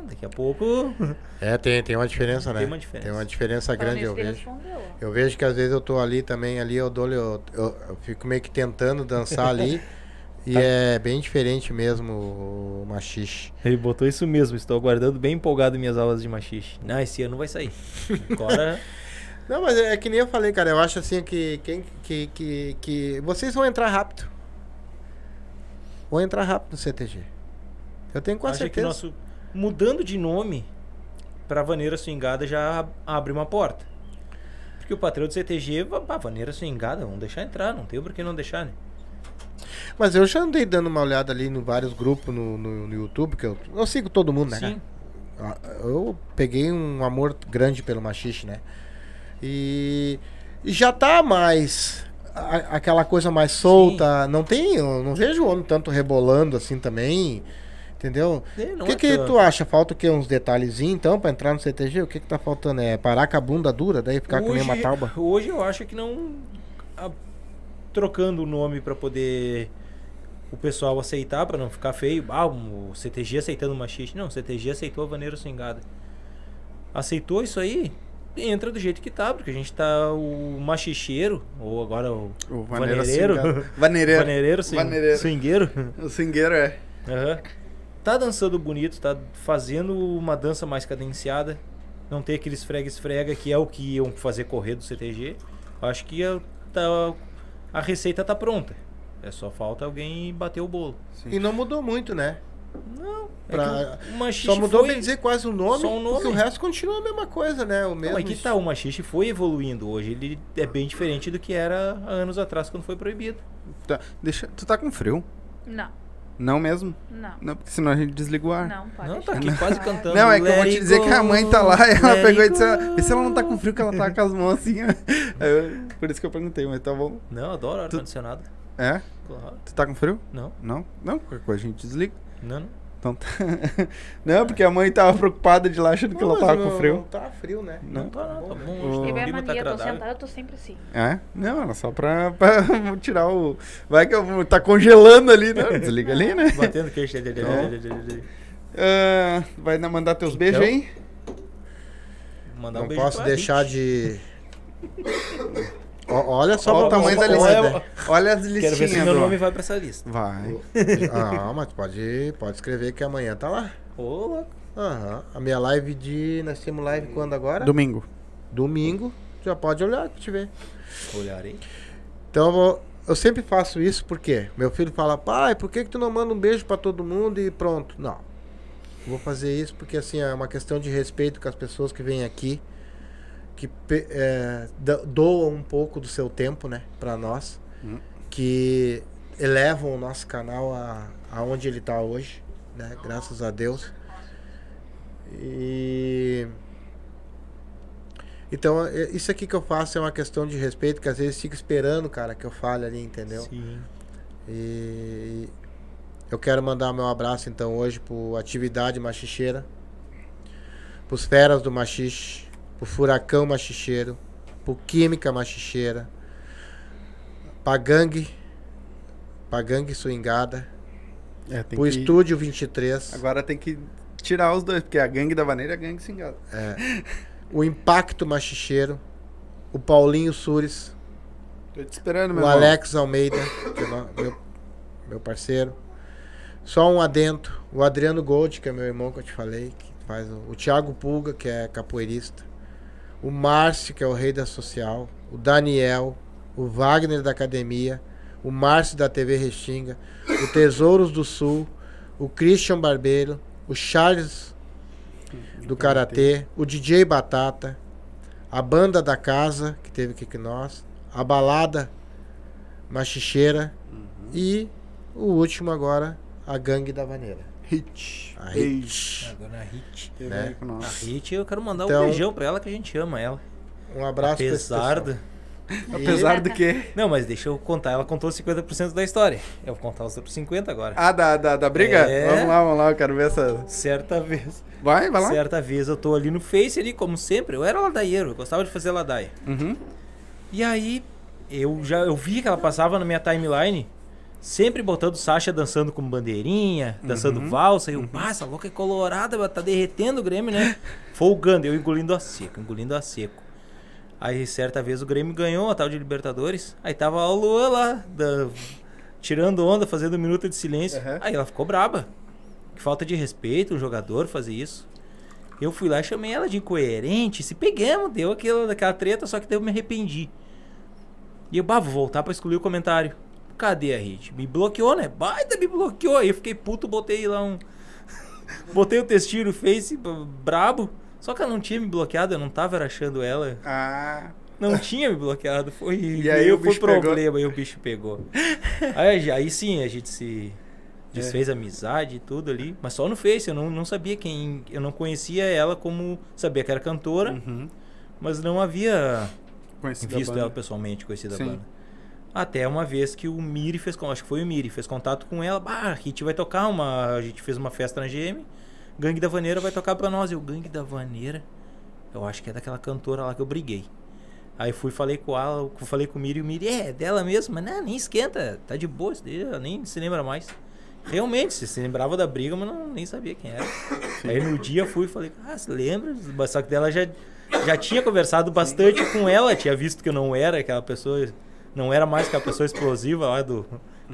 Speaker 3: daqui a pouco <laughs>
Speaker 2: É, tem, tem uma diferença, né?
Speaker 3: Tem uma diferença.
Speaker 2: Tem uma diferença grande, eu vejo.
Speaker 4: respondeu.
Speaker 2: Eu vejo que às vezes eu tô ali também, ali eu dou, eu, eu, eu fico meio que tentando dançar ali. <laughs> E é bem diferente mesmo o machixe.
Speaker 3: Ele botou isso mesmo, estou aguardando bem empolgado minhas aulas de machixe. Não, esse ano vai sair. Agora, <laughs>
Speaker 2: Não, mas é, é que nem eu falei, cara. Eu acho assim que, quem, que, que, que vocês vão entrar rápido. Vão entrar rápido no CTG. Eu tenho quase
Speaker 3: acho que
Speaker 2: certeza.
Speaker 3: nosso mudando de nome para Vaneira Swingada já ab- abre uma porta. Porque o patrão do CTG, pá, Vaneira Swingada, vamos deixar entrar, não tem por que não deixar, né?
Speaker 2: Mas eu já andei dando uma olhada ali em vários grupos no, no, no YouTube, que eu, eu sigo todo mundo, né?
Speaker 3: Sim.
Speaker 2: Ah, Eu peguei um amor grande pelo machixe, né? E, já tá mais a- aquela coisa mais solta. Não tem, eu não vejo o homem tanto rebolando assim também. Entendeu? O que,
Speaker 3: é
Speaker 2: que
Speaker 3: tanto.
Speaker 2: tu acha? Falta o quê? Uns detalhezinhos então pra entrar no CTG? O que que tá faltando? É parar com a bunda dura, daí ficar que nem uma tauba?
Speaker 3: Hoje eu acho que não. a- trocando o nome pra poder o pessoal aceitar, pra não ficar feio. Ah, o CTG aceitando o machiste. Não, o CTG aceitou a vaneira swingada. Aceitou isso aí? Entra do jeito que tá, porque a gente tá o machicheiro, ou agora o,
Speaker 1: O vaneiro
Speaker 3: vaneireiro. <laughs>
Speaker 1: Vaneireiro.
Speaker 3: Vaneireiro, swing,
Speaker 1: Vaneireiro.
Speaker 3: swingueiro.
Speaker 1: O swingueiro é.
Speaker 3: Aham. Tá dançando bonito, tá fazendo uma dança mais cadenciada. Não tem aquele esfrega-esfrega que é o que iam fazer correr do CTG. Acho que tá- a receita tá pronta. É só falta alguém bater o bolo.
Speaker 2: E não mudou muito, né?
Speaker 3: Não, é
Speaker 2: Pra-
Speaker 3: o machixe
Speaker 2: Só mudou,
Speaker 3: foi...
Speaker 2: bem dizer, quase o nome,
Speaker 3: só o nome.
Speaker 2: porque o resto continua a mesma coisa, né? O mesmo
Speaker 3: Não, é que tá, o machixe foi evoluindo. Hoje ele é bem diferente do que era há anos atrás quando foi proibido.
Speaker 1: Tá, deixa, tu tá com frio?
Speaker 4: Não,
Speaker 1: Não mesmo?
Speaker 4: não.
Speaker 1: Não, porque senão a gente desliga o ar.
Speaker 4: Não, pode
Speaker 3: Não, tá aqui quase cantando.
Speaker 1: Não, é que eu vou te dizer que a mãe tá lá e ela pegou e disse:
Speaker 3: go.
Speaker 1: Vê se ela não tá com frio, que ela tá com as mãos assim. ó." Aí eu- Por isso que eu perguntei, mas tá bom.
Speaker 3: Não, adoro ar-condicionado.
Speaker 1: É?
Speaker 3: Claro.
Speaker 1: Tu tá com frio?
Speaker 3: Não,
Speaker 1: Não? Não, qualquer coisa a gente desliga.
Speaker 3: não, não.
Speaker 1: Então tá. <laughs> Não, porque a mãe tava preocupada de lá achando que ela tava
Speaker 2: não-
Speaker 1: com frio.
Speaker 2: Não tá frio, né?
Speaker 3: Não, tá, não, tá bom.
Speaker 1: O-
Speaker 3: Hoje
Speaker 4: Se tiver
Speaker 3: clima tá
Speaker 4: mania, eu tô sentada, eu tô sempre assim.
Speaker 1: É? Não, era só pra, <laughs> pra tirar o. Vai que eu tá congelando ali, né? Desliga ali, né?
Speaker 3: Batendo queixo. <laughs>
Speaker 1: Ah, vai na- mandar teus beijos
Speaker 3: Então,
Speaker 1: aí?
Speaker 3: Mandar um
Speaker 2: Não
Speaker 3: beijo
Speaker 2: posso deixar
Speaker 3: Rich.
Speaker 2: de. Olha só
Speaker 1: Olha o tamanho da lista.
Speaker 2: né?
Speaker 1: Olha as
Speaker 3: Quero ver se
Speaker 1: listinhas,
Speaker 3: meu nome vai pra essa lista.
Speaker 1: Vai. <laughs>
Speaker 2: Ah, mas pode, pode escrever que amanhã tá lá.
Speaker 3: Ô, louco.
Speaker 2: Aham. A minha live de. Nós temos live quando agora?
Speaker 1: Domingo.
Speaker 2: Domingo. Já pode olhar pra te ver.
Speaker 3: Olharei.
Speaker 2: Então eu, vou- eu sempre faço isso porque meu filho fala, pai, por que, que tu não manda um beijo pra todo mundo e pronto? Não. Eu Vou fazer isso porque assim é uma questão de respeito com as pessoas que vêm aqui, que é, doam um pouco do seu tempo, né, para nós,
Speaker 1: Hum.
Speaker 2: que elevam o nosso canal a, aonde ele tá hoje, né, graças a Deus. E então, é- isso aqui que eu faço é uma questão de respeito, que às vezes fica esperando, cara, que eu fale ali, entendeu?
Speaker 3: Sim.
Speaker 2: E eu quero mandar meu abraço então hoje pro Atividade Machicheira, pros Feras do Machixe, pro Furacão Machicheiro, pro Química Machicheira, pra Gangue, pra Gangue Swingada,
Speaker 1: É,
Speaker 2: pro
Speaker 1: que...
Speaker 2: Estúdio 23.
Speaker 1: Agora tem que tirar os dois, porque a gangue da vaneira é a gangue cingada.
Speaker 2: o Impacto Machicheiro, o Paulinho Sures,
Speaker 1: Tô te esperando, meu
Speaker 2: o
Speaker 1: irmão.
Speaker 2: Alex Almeida, que é meu, meu parceiro. Só um adentro, o Adriano Gold, que é meu irmão que eu te falei, que faz o, o Thiago Pulga, que é capoeirista. O Márcio, que é o rei da social, o Daniel, o Wagner da academia, o Márcio da TV Restinga, o Tesouros do Sul, o Christian Barbeiro, o Charles do Karatê, o DJ Batata, a banda da casa, que teve aqui com nós, a balada machicheira e o último agora, a gangue da vaneira.
Speaker 1: Hit.
Speaker 2: A
Speaker 1: Hit.
Speaker 3: Agora a Hit.
Speaker 2: Né?
Speaker 3: A. Hit, eu quero mandar
Speaker 2: Então-
Speaker 3: um beijão pra ela que a gente ama ela.
Speaker 2: Um abraço
Speaker 3: Apesar do...
Speaker 1: Apesar do que?
Speaker 3: Não, mas deixa eu contar. Ela contou 50% da história. Eu vou contar os outros 50 agora.
Speaker 1: Ah, da, da, da briga?
Speaker 3: É.
Speaker 1: Vamos lá, vamos lá, eu quero ver essa.
Speaker 3: Certa vez.
Speaker 1: Vai, vai lá.
Speaker 3: Certa vez eu tô ali no Face ali, como sempre. Eu era ladaieiro, eu gostava de fazer ladaia.
Speaker 1: Uhum.
Speaker 3: E aí, eu já eu vi que ela passava na minha timeline, sempre botando Sasha dançando com bandeirinha, dançando
Speaker 1: Uhum.
Speaker 3: valsa. E eu, ah, essa louca é colorada, tá derretendo o Grêmio, né? <laughs> Folgando, eu engolindo a seco, engolindo a seco. Aí, certa vez, o Grêmio ganhou a tal de Libertadores. Aí tava a Luan lá, da- tirando onda, fazendo um minuto de silêncio.
Speaker 1: Uhum.
Speaker 3: Aí ela ficou braba. Que falta de respeito um jogador fazer isso. Eu fui lá e chamei ela de incoerente. Se pegamos, deu aquela, aquela treta, só que daí eu me arrependi. E eu, bah, vou voltar pra excluir o comentário. Cadê a Hit? Me bloqueou, né? Baita, me bloqueou. Aí eu fiquei puto, botei lá um. <laughs> botei o textinho no Face, brabo. Só que ela não tinha me bloqueado, eu não tava achando ela.
Speaker 1: Ah.
Speaker 3: Não tinha me bloqueado. Foi. <laughs>
Speaker 1: E aí bicho pegou.
Speaker 3: problema, aí o bicho pegou. aí, aí sim, a gente se desfez amizade e tudo ali. Mas só no Face, eu não, não sabia quem. Eu não conhecia ela como. Sabia que era cantora,
Speaker 1: Uhum.
Speaker 3: mas não havia
Speaker 1: Conhecida
Speaker 3: visto ela pessoalmente, conhecida a banda. Até uma vez que o Miri fez, acho que foi o Miri, fez contato com ela. Bah, a gente vai tocar uma. A gente fez uma festa na GM. Gangue da Vaneira vai tocar pra nós. E o Gangue da Vaneira, eu acho que é daquela cantora lá que eu briguei. Aí fui falei com ela, falei com o Miri e o Miri, é, dela mesmo, mas não, nem esquenta, tá de boa, nem se lembra mais. Realmente, se lembrava da briga, mas não, nem sabia quem era. Aí no dia fui e falei, ah, você lembra? Só que dela já, já tinha conversado bastante com ela, tinha visto que eu não era aquela pessoa, não era mais aquela pessoa explosiva lá do.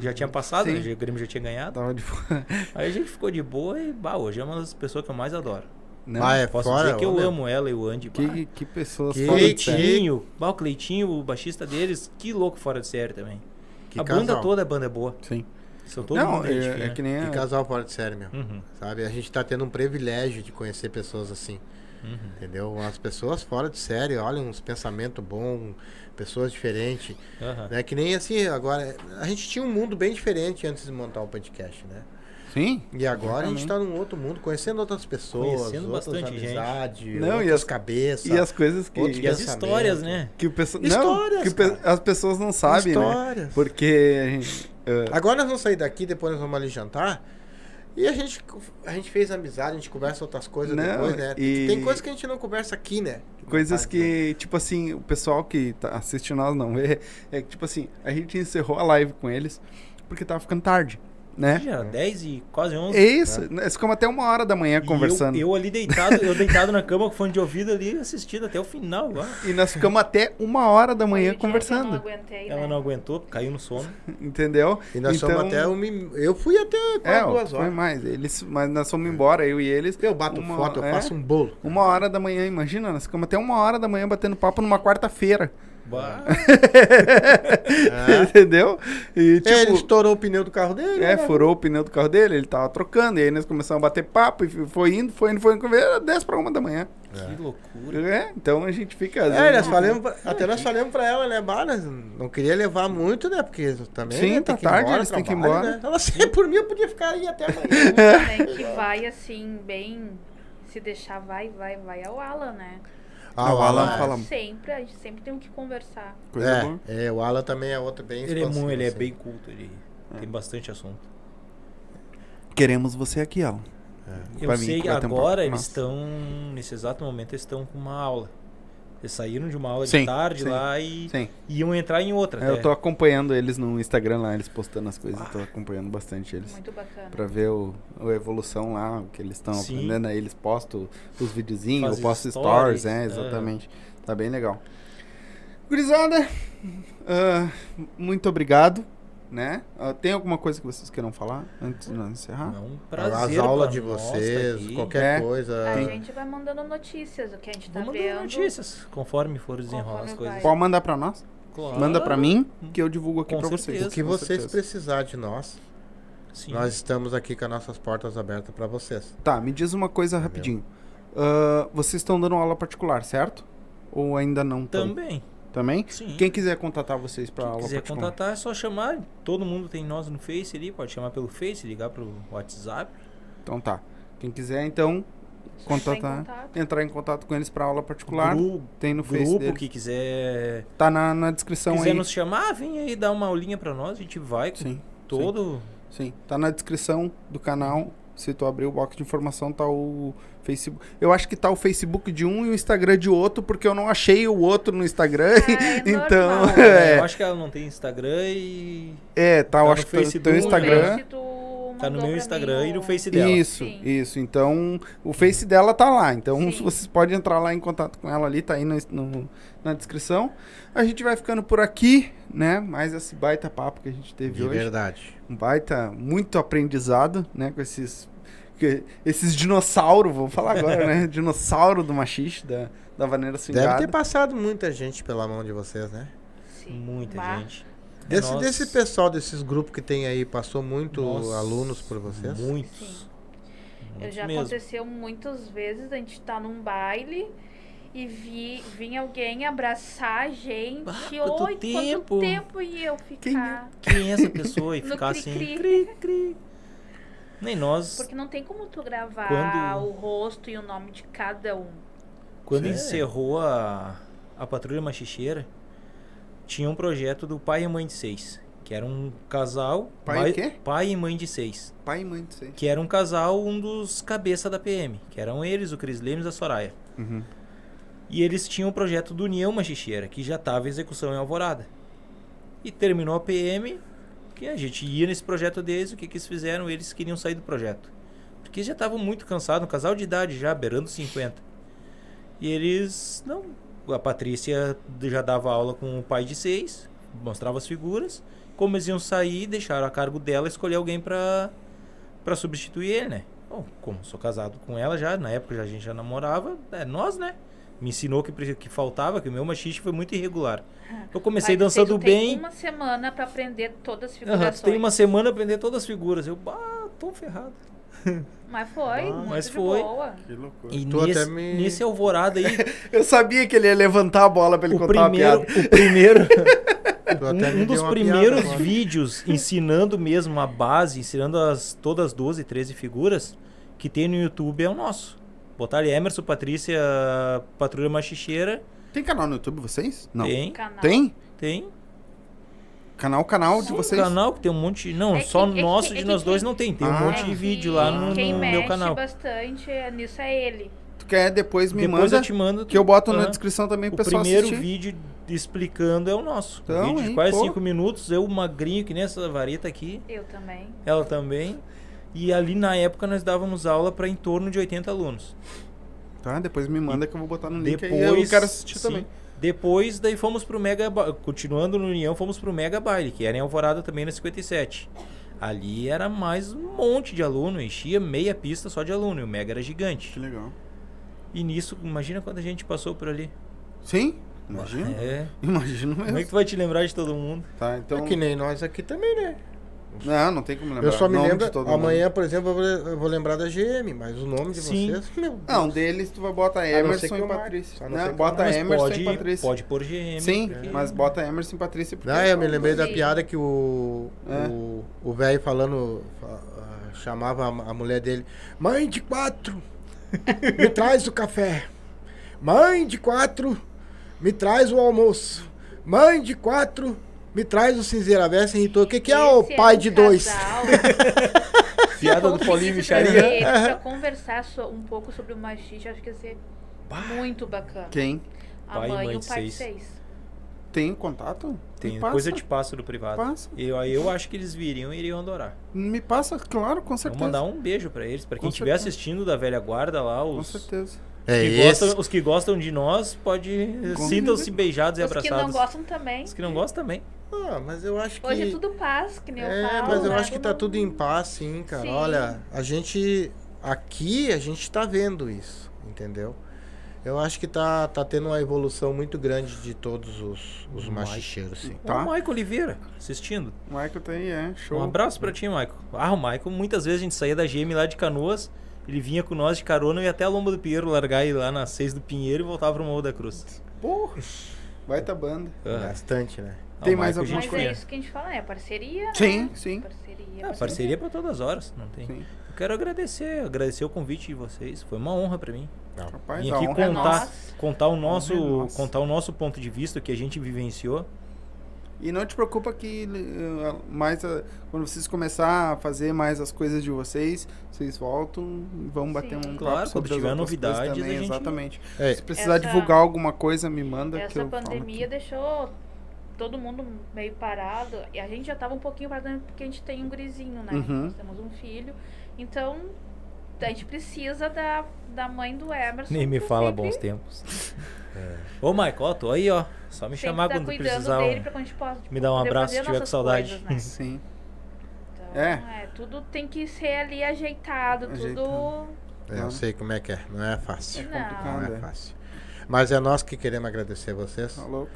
Speaker 3: Já tinha passado,
Speaker 1: Sim.
Speaker 3: né, o Grêmio já tinha ganhado.
Speaker 1: Tava de fora.
Speaker 3: Aí a gente ficou de boa e, bah, hoje é uma das pessoas que eu mais adoro.
Speaker 1: Não,
Speaker 2: Ah, é
Speaker 3: Posso
Speaker 2: fora,
Speaker 3: dizer que eu
Speaker 2: meu.
Speaker 3: amo ela e o Andy. bah.
Speaker 1: que, que pessoas
Speaker 2: Que
Speaker 1: fora de série.
Speaker 3: Cleitinho, bah, o Cleitinho, o baixista deles, que louco fora de série também.
Speaker 2: Que
Speaker 3: a banda
Speaker 2: casal.
Speaker 3: toda, a banda é boa.
Speaker 1: Sim.
Speaker 3: São todo
Speaker 1: Não,
Speaker 3: gente
Speaker 1: é,
Speaker 3: fina.
Speaker 1: é que nem
Speaker 2: Que
Speaker 1: a-
Speaker 2: casal fora de série, meu.
Speaker 3: Uhum,
Speaker 2: Sabe? A gente tá tendo um privilégio de conhecer pessoas assim.
Speaker 3: uhum.
Speaker 2: Entendeu? As pessoas fora de série, olha, uns pensamentos bons, pessoas diferentes.
Speaker 3: Aham.
Speaker 2: Né? Que nem assim, agora. A gente tinha um mundo bem diferente antes de montar o podcast, né?
Speaker 1: Sim.
Speaker 2: E agora a gente
Speaker 1: Exatamente.
Speaker 2: tá num outro mundo, conhecendo outras pessoas,
Speaker 3: Conhecendo
Speaker 2: outras
Speaker 3: bastante gente.
Speaker 2: amizades,
Speaker 1: Não, e
Speaker 2: outras
Speaker 1: as-
Speaker 2: cabeças.
Speaker 1: E as coisas que,
Speaker 3: E as histórias, né?
Speaker 1: que o pessoal.
Speaker 2: Histórias,
Speaker 1: não, que o pe- as pessoas não sabem, né?
Speaker 2: Histórias.
Speaker 1: Porque a gente. eh,
Speaker 2: Agora nós vamos sair daqui, depois nós vamos ali jantar. E a gente, a gente fez amizade, a gente conversa outras coisas
Speaker 1: Não,
Speaker 2: depois, né?
Speaker 1: e-
Speaker 2: Tem coisas que a gente não conversa aqui, né?
Speaker 1: Coisas que, tipo assim, o pessoal que tá assistindo nós não vê. É que, tipo assim, a gente encerrou a live com eles porque tava ficando tarde, né?
Speaker 3: Já, 10 e quase 11.
Speaker 1: É isso. Nós ficamos até uma hora da manhã
Speaker 3: E
Speaker 1: conversando.
Speaker 3: Eu, eu ali deitado, eu <laughs> deitado na cama com fone de ouvido ali, assistindo até o final. lá.
Speaker 1: E nós ficamos até uma hora da
Speaker 4: Foi
Speaker 1: manhã
Speaker 4: Eu
Speaker 1: conversando.
Speaker 4: não aguentei,
Speaker 3: Ela
Speaker 4: né?
Speaker 3: não aguentou, caiu no sono. <laughs>
Speaker 1: Entendeu?
Speaker 2: E nós
Speaker 1: então,
Speaker 2: fomos até um, Eu fui até quase
Speaker 1: É,
Speaker 2: duas
Speaker 1: foi
Speaker 2: horas.
Speaker 1: mais. Eles, mas nós fomos embora, eu e eles.
Speaker 2: Eu bato
Speaker 1: uma-
Speaker 2: foto, eu
Speaker 1: é,
Speaker 2: faço um bolo.
Speaker 1: Uma hora da manhã, imagina, nós ficamos até uma hora da manhã batendo papo numa quarta-feira.
Speaker 2: É. <laughs>
Speaker 1: Entendeu? E tipo.
Speaker 2: É, ele estourou o pneu do carro dele.
Speaker 1: É,
Speaker 2: né?
Speaker 1: furou o pneu do carro dele, ele tava trocando, e aí nós começamos a bater papo, e foi indo, foi indo, foi indo, era 10 para uma da manhã.
Speaker 3: que loucura.
Speaker 1: É, então a gente fica.
Speaker 2: É,
Speaker 1: vezes,
Speaker 2: nós falamos, pra- até nós falamos pra ela, né, bah, nós não queria levar muito, né, porque também,
Speaker 1: Sim,
Speaker 2: né,
Speaker 1: tá
Speaker 2: tem
Speaker 1: tarde,
Speaker 2: embora,
Speaker 1: eles têm que ir embora.
Speaker 2: Né? Ela, assim, por mim, eu podia ficar aí até amanhã.
Speaker 4: Também que vai assim, bem. Se deixar, vai, vai, vai ao Alan, né?
Speaker 1: Ah, o Alan
Speaker 2: é.
Speaker 1: fala-
Speaker 4: Sempre, a gente sempre tem o que conversar.
Speaker 1: Coisa boa.
Speaker 2: É, é, o Alan também é outro bem
Speaker 3: Ele é, muito, ele é
Speaker 2: assim.
Speaker 3: bem culto, ele tem bastante assunto.
Speaker 1: Queremos você aqui, Alan.
Speaker 3: Eu
Speaker 1: Pra mim,
Speaker 3: sei
Speaker 1: que um
Speaker 3: agora
Speaker 1: papo
Speaker 3: eles estão, nesse exato momento, eles estão com uma aula. Eles saíram de uma aula
Speaker 1: Sim,
Speaker 3: de tarde
Speaker 1: sim,
Speaker 3: lá e
Speaker 1: Sim.
Speaker 3: iam entrar em outra.
Speaker 1: Eu
Speaker 3: até.
Speaker 1: tô acompanhando eles no Instagram lá, eles postando as coisas, eu tô acompanhando bastante eles.
Speaker 4: Muito bacana.
Speaker 1: Pra ver o, a evolução lá, o que eles estão aprendendo. Aí eles postam os videozinhos,
Speaker 3: Faz
Speaker 1: eu posto
Speaker 3: stories,
Speaker 1: stories, é,
Speaker 3: é.
Speaker 1: exatamente. Tá bem legal. Gurizada, ah, muito obrigado, né? Ah, tem alguma coisa que vocês queiram falar antes de nós encerrar?
Speaker 3: É um
Speaker 2: As
Speaker 3: prazer
Speaker 2: aulas de
Speaker 3: tá
Speaker 2: vocês,
Speaker 3: aqui.
Speaker 2: qualquer
Speaker 1: É.
Speaker 2: coisa.
Speaker 4: A gente vai mandando notícias, o que a gente tá
Speaker 3: Vou mandar
Speaker 4: vendo.
Speaker 3: notícias, conforme for desenrolar as coisas.
Speaker 4: vai.
Speaker 1: Pode mandar pra nós?
Speaker 3: Claro.
Speaker 1: Manda pra mim, que eu divulgo aqui
Speaker 3: certeza.
Speaker 1: vocês.
Speaker 2: O que vocês
Speaker 1: certeza.
Speaker 2: precisar de nós,
Speaker 3: Sim.
Speaker 2: nós estamos aqui com as nossas portas abertas pra vocês.
Speaker 1: Tá, me diz uma coisa rapidinho. Ah, vocês estão dando aula particular, certo? Ou ainda não tão?
Speaker 3: Também. Sim.
Speaker 1: Quem quiser contatar vocês pra
Speaker 3: Quem
Speaker 1: aula
Speaker 3: quiser
Speaker 1: particular?
Speaker 3: contatar é só chamar. Todo mundo tem nós no Face ali. Pode chamar pelo Face, ligar pro WhatsApp.
Speaker 1: Então tá. Quem quiser, então,
Speaker 4: em
Speaker 1: contatar,
Speaker 4: contato.
Speaker 1: entrar em contato com eles pra aula particular.
Speaker 3: Gru-
Speaker 1: Tem no Face
Speaker 3: grupo
Speaker 1: deles.
Speaker 3: que quiser,
Speaker 1: Tá na, na descrição
Speaker 3: quiser
Speaker 1: aí.
Speaker 3: nos chamar, vem aí dar uma aulinha pra nós. A gente vai com
Speaker 1: Sim,
Speaker 3: todo.
Speaker 1: sim. Tá na descrição do canal. Se tu abrir o box de informação, tá o Facebook. Eu acho que tá o Facebook de um e o Instagram de outro, porque eu não achei o outro no Instagram.
Speaker 4: É <laughs>
Speaker 1: então,
Speaker 4: normal. <laughs>
Speaker 1: é,
Speaker 3: Eu acho que ela não tem Instagram e.
Speaker 1: é, tá,
Speaker 3: Tá
Speaker 1: eu acho que tá-
Speaker 3: Facebook,
Speaker 1: teu? Instagram.
Speaker 3: Tá no
Speaker 4: mandou
Speaker 3: meu Instagram
Speaker 4: mim
Speaker 3: e no Face dela.
Speaker 1: Isso,
Speaker 4: Sim.
Speaker 1: isso. Então, o Face dela tá lá. Então,
Speaker 4: Sim.
Speaker 1: vocês podem entrar lá em contato com ela ali, tá aí no, no- na descrição. A gente vai ficando por aqui, né? Mais esse baita papo que a gente teve
Speaker 2: De
Speaker 1: hoje.
Speaker 2: verdade.
Speaker 1: Um baita, muito aprendizado, né? Com esses, que- esses dinossauros, vou falar agora, né? <laughs> Dinossauro do machixe, da, da vaneira
Speaker 2: Deve
Speaker 1: cingada.
Speaker 2: ter passado muita gente pela mão de vocês, né?
Speaker 4: Sim.
Speaker 3: Muita
Speaker 4: Bah,
Speaker 3: gente. É
Speaker 2: Desse,
Speaker 3: nós-
Speaker 2: desse pessoal, desses grupos que tem aí, passou muito
Speaker 3: Nossa,
Speaker 2: alunos por vocês?
Speaker 3: Muitos.
Speaker 4: Sim.
Speaker 3: Muitos
Speaker 4: Já
Speaker 3: mesmo.
Speaker 4: aconteceu muitas vezes a gente tá num baile e vi, vinha alguém abraçar a gente.
Speaker 3: Ah,
Speaker 4: Oi,
Speaker 3: quanto
Speaker 4: quanto
Speaker 3: tempo.
Speaker 4: tempo e eu ficar.
Speaker 3: Quem é essa pessoa e <laughs> ficar assim.
Speaker 4: cri-cri.
Speaker 3: Cri, cri. Nem nós.
Speaker 4: Porque não tem como tu gravar
Speaker 3: Quando-
Speaker 4: o rosto e o nome de cada um.
Speaker 3: Quando encerrou a, a patrulha machicheira, tinha um projeto do pai e mãe de seis, que era um casal.
Speaker 1: Pai quê?
Speaker 3: Pai e mãe de seis.
Speaker 1: Pai e mãe de seis.
Speaker 3: Que era um casal, um dos cabeça da PM. Que eram eles, o Cris Lemos e a Soraya.
Speaker 1: Uhum.
Speaker 3: E eles tinham o projeto do União Machicheira, que já estava em execução em Alvorada. E terminou a PM, que a gente ia nesse projeto deles, o que, que eles fizeram? Eles queriam sair do projeto. Porque já estavam muito cansados, um casal de idade já, beirando 50. E eles, não, a Patrícia já dava aula com o pai de seis, mostrava as figuras. Como eles iam sair, deixaram a cargo dela escolher alguém pra, pra substituir ele, né? Bom, como sou casado com ela já, na época já, a gente já namorava, é nós, né? Me ensinou que, que faltava, que o meu machiste foi muito irregular. <laughs> Eu comecei
Speaker 4: Vai dizer,
Speaker 3: dançando
Speaker 4: tu tem
Speaker 3: bem.
Speaker 4: uma semana pra aprender todas as figurações.
Speaker 3: tu tem uma semana pra aprender todas as figuras. Eu, bah, tô ferrado. <laughs>
Speaker 4: Mas foi,
Speaker 3: Ah,
Speaker 4: muito
Speaker 3: mas
Speaker 4: de
Speaker 3: foi.
Speaker 4: boa.
Speaker 1: Que loucura.
Speaker 3: E
Speaker 2: Tu
Speaker 3: nesse,
Speaker 2: até me-
Speaker 3: nesse alvorada aí, <laughs>
Speaker 1: Eu sabia que ele ia levantar a bola pra ele
Speaker 3: o
Speaker 1: contar
Speaker 3: primeiro,
Speaker 1: uma piada.
Speaker 3: o primeiro, um, um dos primeiros
Speaker 2: piada agora.
Speaker 3: vídeos ensinando mesmo a base, ensinando as, todas as 12, 13 figuras que tem no YouTube é o nosso. Botar ali Emerson, Patrícia, Patrulha Machicheira.
Speaker 1: Tem canal no YouTube vocês? Não.
Speaker 3: Tem,
Speaker 4: Canal.
Speaker 1: Tem?
Speaker 3: tem.
Speaker 1: Canal, canal de
Speaker 3: Sim,
Speaker 1: vocês?
Speaker 3: canal que tem um monte. Não,
Speaker 4: É que-
Speaker 3: só
Speaker 4: é que-
Speaker 3: nosso
Speaker 4: é
Speaker 3: de
Speaker 4: que
Speaker 3: nós dois não tem. Tem um
Speaker 1: Ah.
Speaker 3: monte de vídeo lá no,
Speaker 4: Quem
Speaker 3: no
Speaker 4: mexe
Speaker 3: meu canal.
Speaker 4: bastante nisso é ele.
Speaker 1: Tu quer depois me
Speaker 3: Depois
Speaker 1: manda
Speaker 3: eu te mando.
Speaker 1: que eu boto na descrição também
Speaker 3: O
Speaker 1: pro pessoal
Speaker 3: primeiro
Speaker 1: assistir.
Speaker 3: vídeo explicando é o nosso.
Speaker 1: Então,
Speaker 3: um vídeo de quase
Speaker 1: pô.
Speaker 3: 5 minutos. Eu, magrinho, que nem essa vareta aqui.
Speaker 4: Eu também.
Speaker 3: Ela também. E ali na época nós dávamos aula para em torno de 80 alunos.
Speaker 1: Tá, depois me manda que eu vou botar no link
Speaker 3: Depois,
Speaker 1: aí. Eu quero assistir
Speaker 3: sim.
Speaker 1: também.
Speaker 3: Depois, daí fomos pro Mega Continuando no União, fomos pro Mega Baile, que era em Alvorada também na 57. Ali era mais um monte de aluno, enchia meia pista só de aluno, e o Mega era gigante.
Speaker 1: Que legal.
Speaker 3: E nisso, imagina quando a gente passou por ali.
Speaker 1: Sim? Imagina.
Speaker 3: É.
Speaker 1: Imagino
Speaker 3: Como é que
Speaker 1: mesmo.
Speaker 3: tu vai te lembrar de todo mundo?
Speaker 1: Tá, então.
Speaker 2: É que nem nós aqui também, né?
Speaker 1: Não, não tem como lembrar.
Speaker 2: Eu só me
Speaker 1: nome
Speaker 2: lembro.
Speaker 1: de todo
Speaker 2: Amanhã, por exemplo, eu vou, lembrar da GM, mas o nome de
Speaker 3: Sim.
Speaker 2: vocês. Meu
Speaker 1: mundo. Não, um deles tu vai botar
Speaker 2: não
Speaker 1: Emerson e. Patrícia.
Speaker 2: Não
Speaker 1: Não,
Speaker 2: eu
Speaker 1: bota Emerson
Speaker 3: pode,
Speaker 1: e Patrícia.
Speaker 3: pode pôr GM.
Speaker 1: Sim,
Speaker 3: porque-
Speaker 1: mas bota Emerson e Patrícia porque
Speaker 2: Ah, eu me lembrei da piada que o
Speaker 1: É.
Speaker 2: o- o velho falando, fa- ah, chamava a mulher dele, mãe de quatro, me <laughs> traz o café. Mãe de quatro, me traz o almoço. Mãe de quatro, me traz o cinzeiro. A Véia se irritou. O que, que é o
Speaker 4: Esse
Speaker 2: pai
Speaker 4: um
Speaker 2: de dois?
Speaker 4: casal <laughs>
Speaker 3: Piada do Paulinho Micharia.
Speaker 4: Pra conversar so- um pouco sobre o machismo, acho que ia ser muito bacana.
Speaker 1: Quem?
Speaker 4: A
Speaker 3: Pai e
Speaker 4: mãe e o
Speaker 3: de
Speaker 4: pai de
Speaker 3: seis.
Speaker 4: seis.
Speaker 1: Tem contato?
Speaker 3: Tem,
Speaker 1: Me
Speaker 3: depois eu
Speaker 1: passa.
Speaker 3: te passo no privado.
Speaker 1: Passa.
Speaker 3: Eu, eu acho que eles viriam e iriam adorar.
Speaker 1: Me passa, claro, com
Speaker 3: Vou
Speaker 1: certeza.
Speaker 3: mandar um beijo pra eles, pra quem
Speaker 1: Com
Speaker 3: estiver assistindo da velha guarda lá,
Speaker 1: Com
Speaker 3: os,
Speaker 1: certeza.
Speaker 2: É
Speaker 3: que gostam, os que gostam de nós, pode
Speaker 1: Com
Speaker 3: sintam-se beijados e
Speaker 4: Os que não
Speaker 3: abraçados.
Speaker 4: gostam também.
Speaker 3: Os que não gostam também.
Speaker 2: Ah, mas eu acho que...
Speaker 4: Hoje é tudo paz, que nem eu
Speaker 2: É,
Speaker 4: falo.
Speaker 2: mas eu
Speaker 4: né?
Speaker 2: acho que tá tudo em paz, sim, cara.
Speaker 4: Sim.
Speaker 2: Olha, a gente. Aqui a gente tá vendo isso, entendeu? Eu acho que tá, tá tendo uma evolução muito grande de todos os, os machicheiros, sim.
Speaker 1: Tá.
Speaker 3: O Maico Oliveira, assistindo.
Speaker 1: O Michael tá aí, é. Show.
Speaker 3: Um abraço pra ti, Maico. Ah, o Maico, muitas vezes a gente saía da GM lá de Canoas, ele vinha com nós de carona e ia até a Lomba do Pinheiro largar ele lá na 6 do Pinheiro e voltava pro Morro da Cruz.
Speaker 1: Porra. Baita banda.
Speaker 3: Ah,
Speaker 2: Bastante, né?
Speaker 1: Tem mais
Speaker 3: a
Speaker 1: alguma
Speaker 3: gente
Speaker 4: Mas é isso que a gente fala, é parceria.
Speaker 1: Sim,
Speaker 4: né?
Speaker 1: sim.
Speaker 4: Parceria.
Speaker 3: Ah, parceria pra todas as horas, não tem.
Speaker 1: Sim.
Speaker 3: Eu quero agradecer, agradecer o convite de vocês. Foi uma honra pra mim.
Speaker 1: Rapaz,
Speaker 3: Vim aqui
Speaker 1: honra é
Speaker 3: contar, contar o nosso,
Speaker 1: Honra é
Speaker 3: contar o nosso ponto de vista, o que a gente vivenciou.
Speaker 1: E não te preocupa que eh, mais a- quando vocês começar a fazer mais as coisas de vocês, vocês voltam e vão bater um
Speaker 4: Sim.
Speaker 1: papo
Speaker 3: Claro,
Speaker 1: sobre
Speaker 3: quando tiver novidades,
Speaker 1: também,
Speaker 3: a gente-
Speaker 1: exatamente.
Speaker 2: É,
Speaker 1: Se precisar
Speaker 4: Essa-
Speaker 1: divulgar alguma coisa, me manda que
Speaker 4: Essa
Speaker 1: eu falo
Speaker 4: pandemia
Speaker 1: aqui.
Speaker 4: deixou todo mundo meio parado. E a gente já tava um pouquinho parado porque a gente tem um gurizinho, né?
Speaker 1: Uhum.
Speaker 4: Nós temos um filho. Então, a gente precisa da, da mãe do Emerson.
Speaker 3: Nem me fala
Speaker 4: sempre-
Speaker 3: bons tempos. <laughs> Ô, Michael, ó, tô aí, ó. Só me
Speaker 4: sempre
Speaker 3: chamar
Speaker 4: tá
Speaker 3: quando precisar.
Speaker 4: dele pra quando a gente possa tipo,
Speaker 3: me dá um abraço se tiver com saudade.
Speaker 4: coisas, né? <laughs>
Speaker 1: Sim.
Speaker 4: Então,
Speaker 1: É.
Speaker 4: é, tudo tem que ser ali ajeitado,
Speaker 1: Ajeitado.
Speaker 4: tudo.
Speaker 2: é, eu
Speaker 1: Claro.
Speaker 2: sei como é que é. Não é fácil.
Speaker 4: Não.
Speaker 2: Não
Speaker 1: complicado,
Speaker 2: é
Speaker 1: é.
Speaker 2: fácil. Mas é nós que queremos agradecer vocês.
Speaker 1: Tá louco.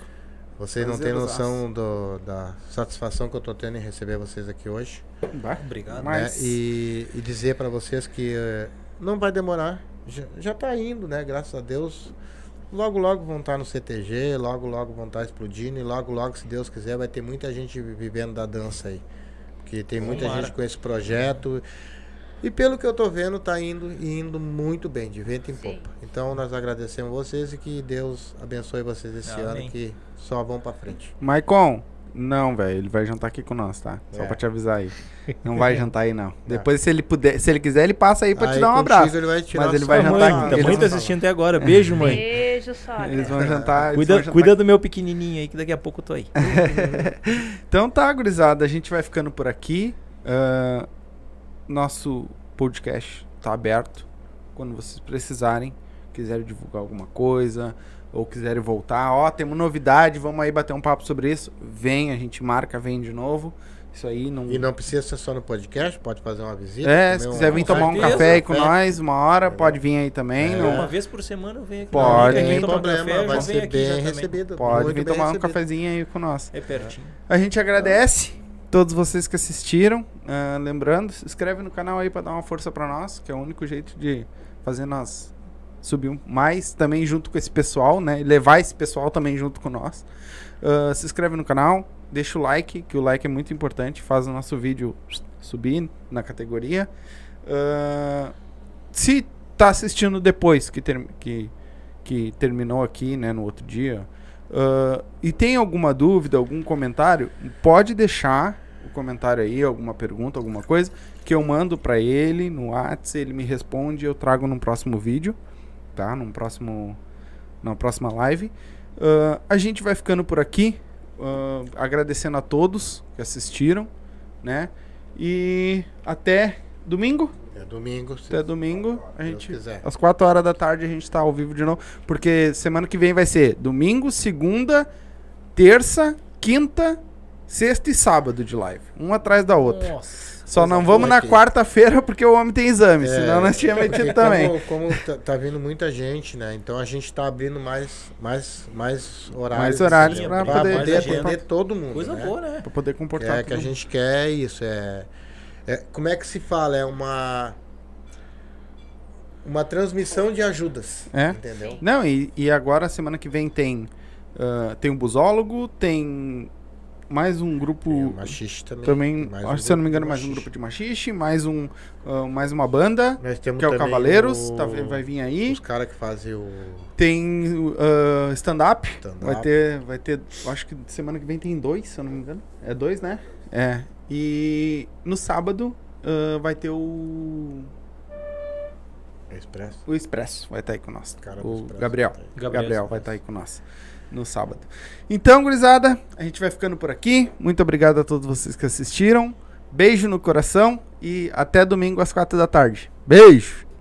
Speaker 2: Vocês não têm noção do, da satisfação que eu tô tendo em receber vocês aqui hoje.
Speaker 1: Bah,
Speaker 3: Obrigado.
Speaker 1: Mas-
Speaker 2: né? E, e dizer pra vocês que eh, não vai demorar. Já, já tá indo, né? Graças a Deus. Logo, logo vão estar no CTG, logo, logo vão estar explodindo e logo, logo, se Deus quiser, vai ter muita gente vivendo da dança aí. Porque tem muita
Speaker 3: Tomara.
Speaker 2: gente com esse projeto. E pelo que eu tô vendo, tá indo e indo muito bem, de vento em
Speaker 4: Sim.
Speaker 2: popa. Então nós agradecemos vocês e que Deus abençoe vocês esse
Speaker 3: Amém.
Speaker 2: ano, que só vão pra frente.
Speaker 1: Maicon, não, velho, ele vai jantar aqui com nós, tá? Só
Speaker 2: É.
Speaker 1: pra te avisar aí. Não vai <laughs> jantar aí, não. Depois, se ele puder, se ele quiser, ele passa aí pra te
Speaker 2: Aí
Speaker 1: dar um abraço.
Speaker 2: Ele vai tirar
Speaker 1: Mas ele
Speaker 2: só
Speaker 1: vai jantar
Speaker 2: mãe,
Speaker 1: aqui.
Speaker 3: Tá assistindo até agora. <laughs> Beijo, mãe.
Speaker 4: Beijo, sogra.
Speaker 1: Eles vão jantar.
Speaker 3: Cuida,
Speaker 1: vão jantar
Speaker 3: cuida do meu pequenininho aí, que daqui a pouco eu tô aí. <laughs>
Speaker 1: Então tá, gurizada, a gente vai ficando por aqui. Ah, nosso podcast tá aberto. Quando vocês precisarem, quiserem divulgar alguma coisa ou quiserem voltar, ó, temos novidade, vamos aí bater um papo sobre isso. Vem, a gente marca, vem de novo. Isso aí não.
Speaker 2: E não precisa ser só no podcast, pode fazer uma visita.
Speaker 1: É, se quiser
Speaker 2: um-
Speaker 1: vir tomar um
Speaker 3: certeza,
Speaker 1: café aí com
Speaker 2: café.
Speaker 1: nós, uma hora, pode vir aí também.
Speaker 2: É.
Speaker 1: não-
Speaker 3: Uma vez por semana eu venho aqui.
Speaker 1: Pode.
Speaker 3: Não
Speaker 2: Não
Speaker 3: tem
Speaker 2: tem problema,
Speaker 3: café,
Speaker 2: vai ser bem recebido.
Speaker 1: Pode
Speaker 2: muito
Speaker 1: vir tomar um
Speaker 2: recebido.
Speaker 1: cafezinho aí com nós.
Speaker 3: É pertinho.
Speaker 1: A gente agradece todos vocês que assistiram. Ah, lembrando, se inscreve no canal aí pra dar uma força pra nós, que é o único jeito de fazer nós subir mais também junto com esse pessoal, né? E levar esse pessoal também junto com nós. Ah, se inscreve no canal, deixa o like, que o like é muito importante, faz o nosso vídeo subir na categoria. Ah, se tá assistindo depois que, ter- que, que terminou aqui, né, no outro dia, ah, e tem alguma dúvida, algum comentário, pode deixar comentário aí, alguma pergunta, alguma coisa, que eu mando pra ele no WhatsApp, ele me responde e eu trago num próximo vídeo, tá? Num próximo, na próxima live. Ah, a gente vai ficando por aqui, ah, agradecendo a todos que assistiram, né? E até domingo.
Speaker 2: É domingo.
Speaker 1: Até domingo a gente às 4 horas da tarde a gente tá ao vivo de novo, porque semana que vem vai ser domingo, segunda, terça, quinta, sexta e sábado de live, um atrás da outra.
Speaker 3: Nossa.
Speaker 1: Só não vamos
Speaker 2: boa
Speaker 1: na
Speaker 2: aqui.
Speaker 1: quarta-feira porque o homem tem exame,
Speaker 2: É,
Speaker 1: senão nós tínhamos
Speaker 2: porque
Speaker 1: metido também.
Speaker 2: Como, como tá, tá vindo muita gente, né? Então a gente tá abrindo mais, mais, mais horários.
Speaker 1: Mais horários
Speaker 2: assim,
Speaker 3: pra
Speaker 2: pra
Speaker 1: poder-
Speaker 2: atender
Speaker 3: agenda.
Speaker 2: todo mundo.
Speaker 3: Coisa
Speaker 2: né?
Speaker 3: boa, né?
Speaker 1: Pra poder comportar
Speaker 2: É que a gente quer isso. É, é- como é que se fala? É uma. Uma transmissão de ajudas.
Speaker 1: É?
Speaker 2: Entendeu?
Speaker 1: Não, e, e agora semana que vem tem ah, tem um busólogo, tem mais um grupo
Speaker 2: o Machixe também.
Speaker 1: também,
Speaker 2: mais
Speaker 1: acho,
Speaker 2: um
Speaker 1: se eu não me engano, mais um grupo de machixe, mais um ah, mais uma banda,
Speaker 2: Nós temos
Speaker 1: que é o Cavaleiros,
Speaker 2: o-
Speaker 1: tá- vai vir aí.
Speaker 2: Os caras que fazem o
Speaker 1: Tem ah, stand-up.
Speaker 2: stand-up.
Speaker 1: Vai ter, vai ter, acho que semana que vem tem dois, se eu não me engano. É dois, né? É. E no sábado ah, vai ter o,
Speaker 2: Expresso.
Speaker 1: o Expresso, vai estar aí com nós.
Speaker 2: Cara
Speaker 1: o Gabriel.
Speaker 2: tá.
Speaker 1: Gabriel,
Speaker 3: Gabriel
Speaker 1: vai estar aí com nós no sábado. Então, gurizada, a gente vai ficando por aqui. Muito obrigado a todos vocês que assistiram. Beijo no coração e até domingo às quatro da tarde. Beijo!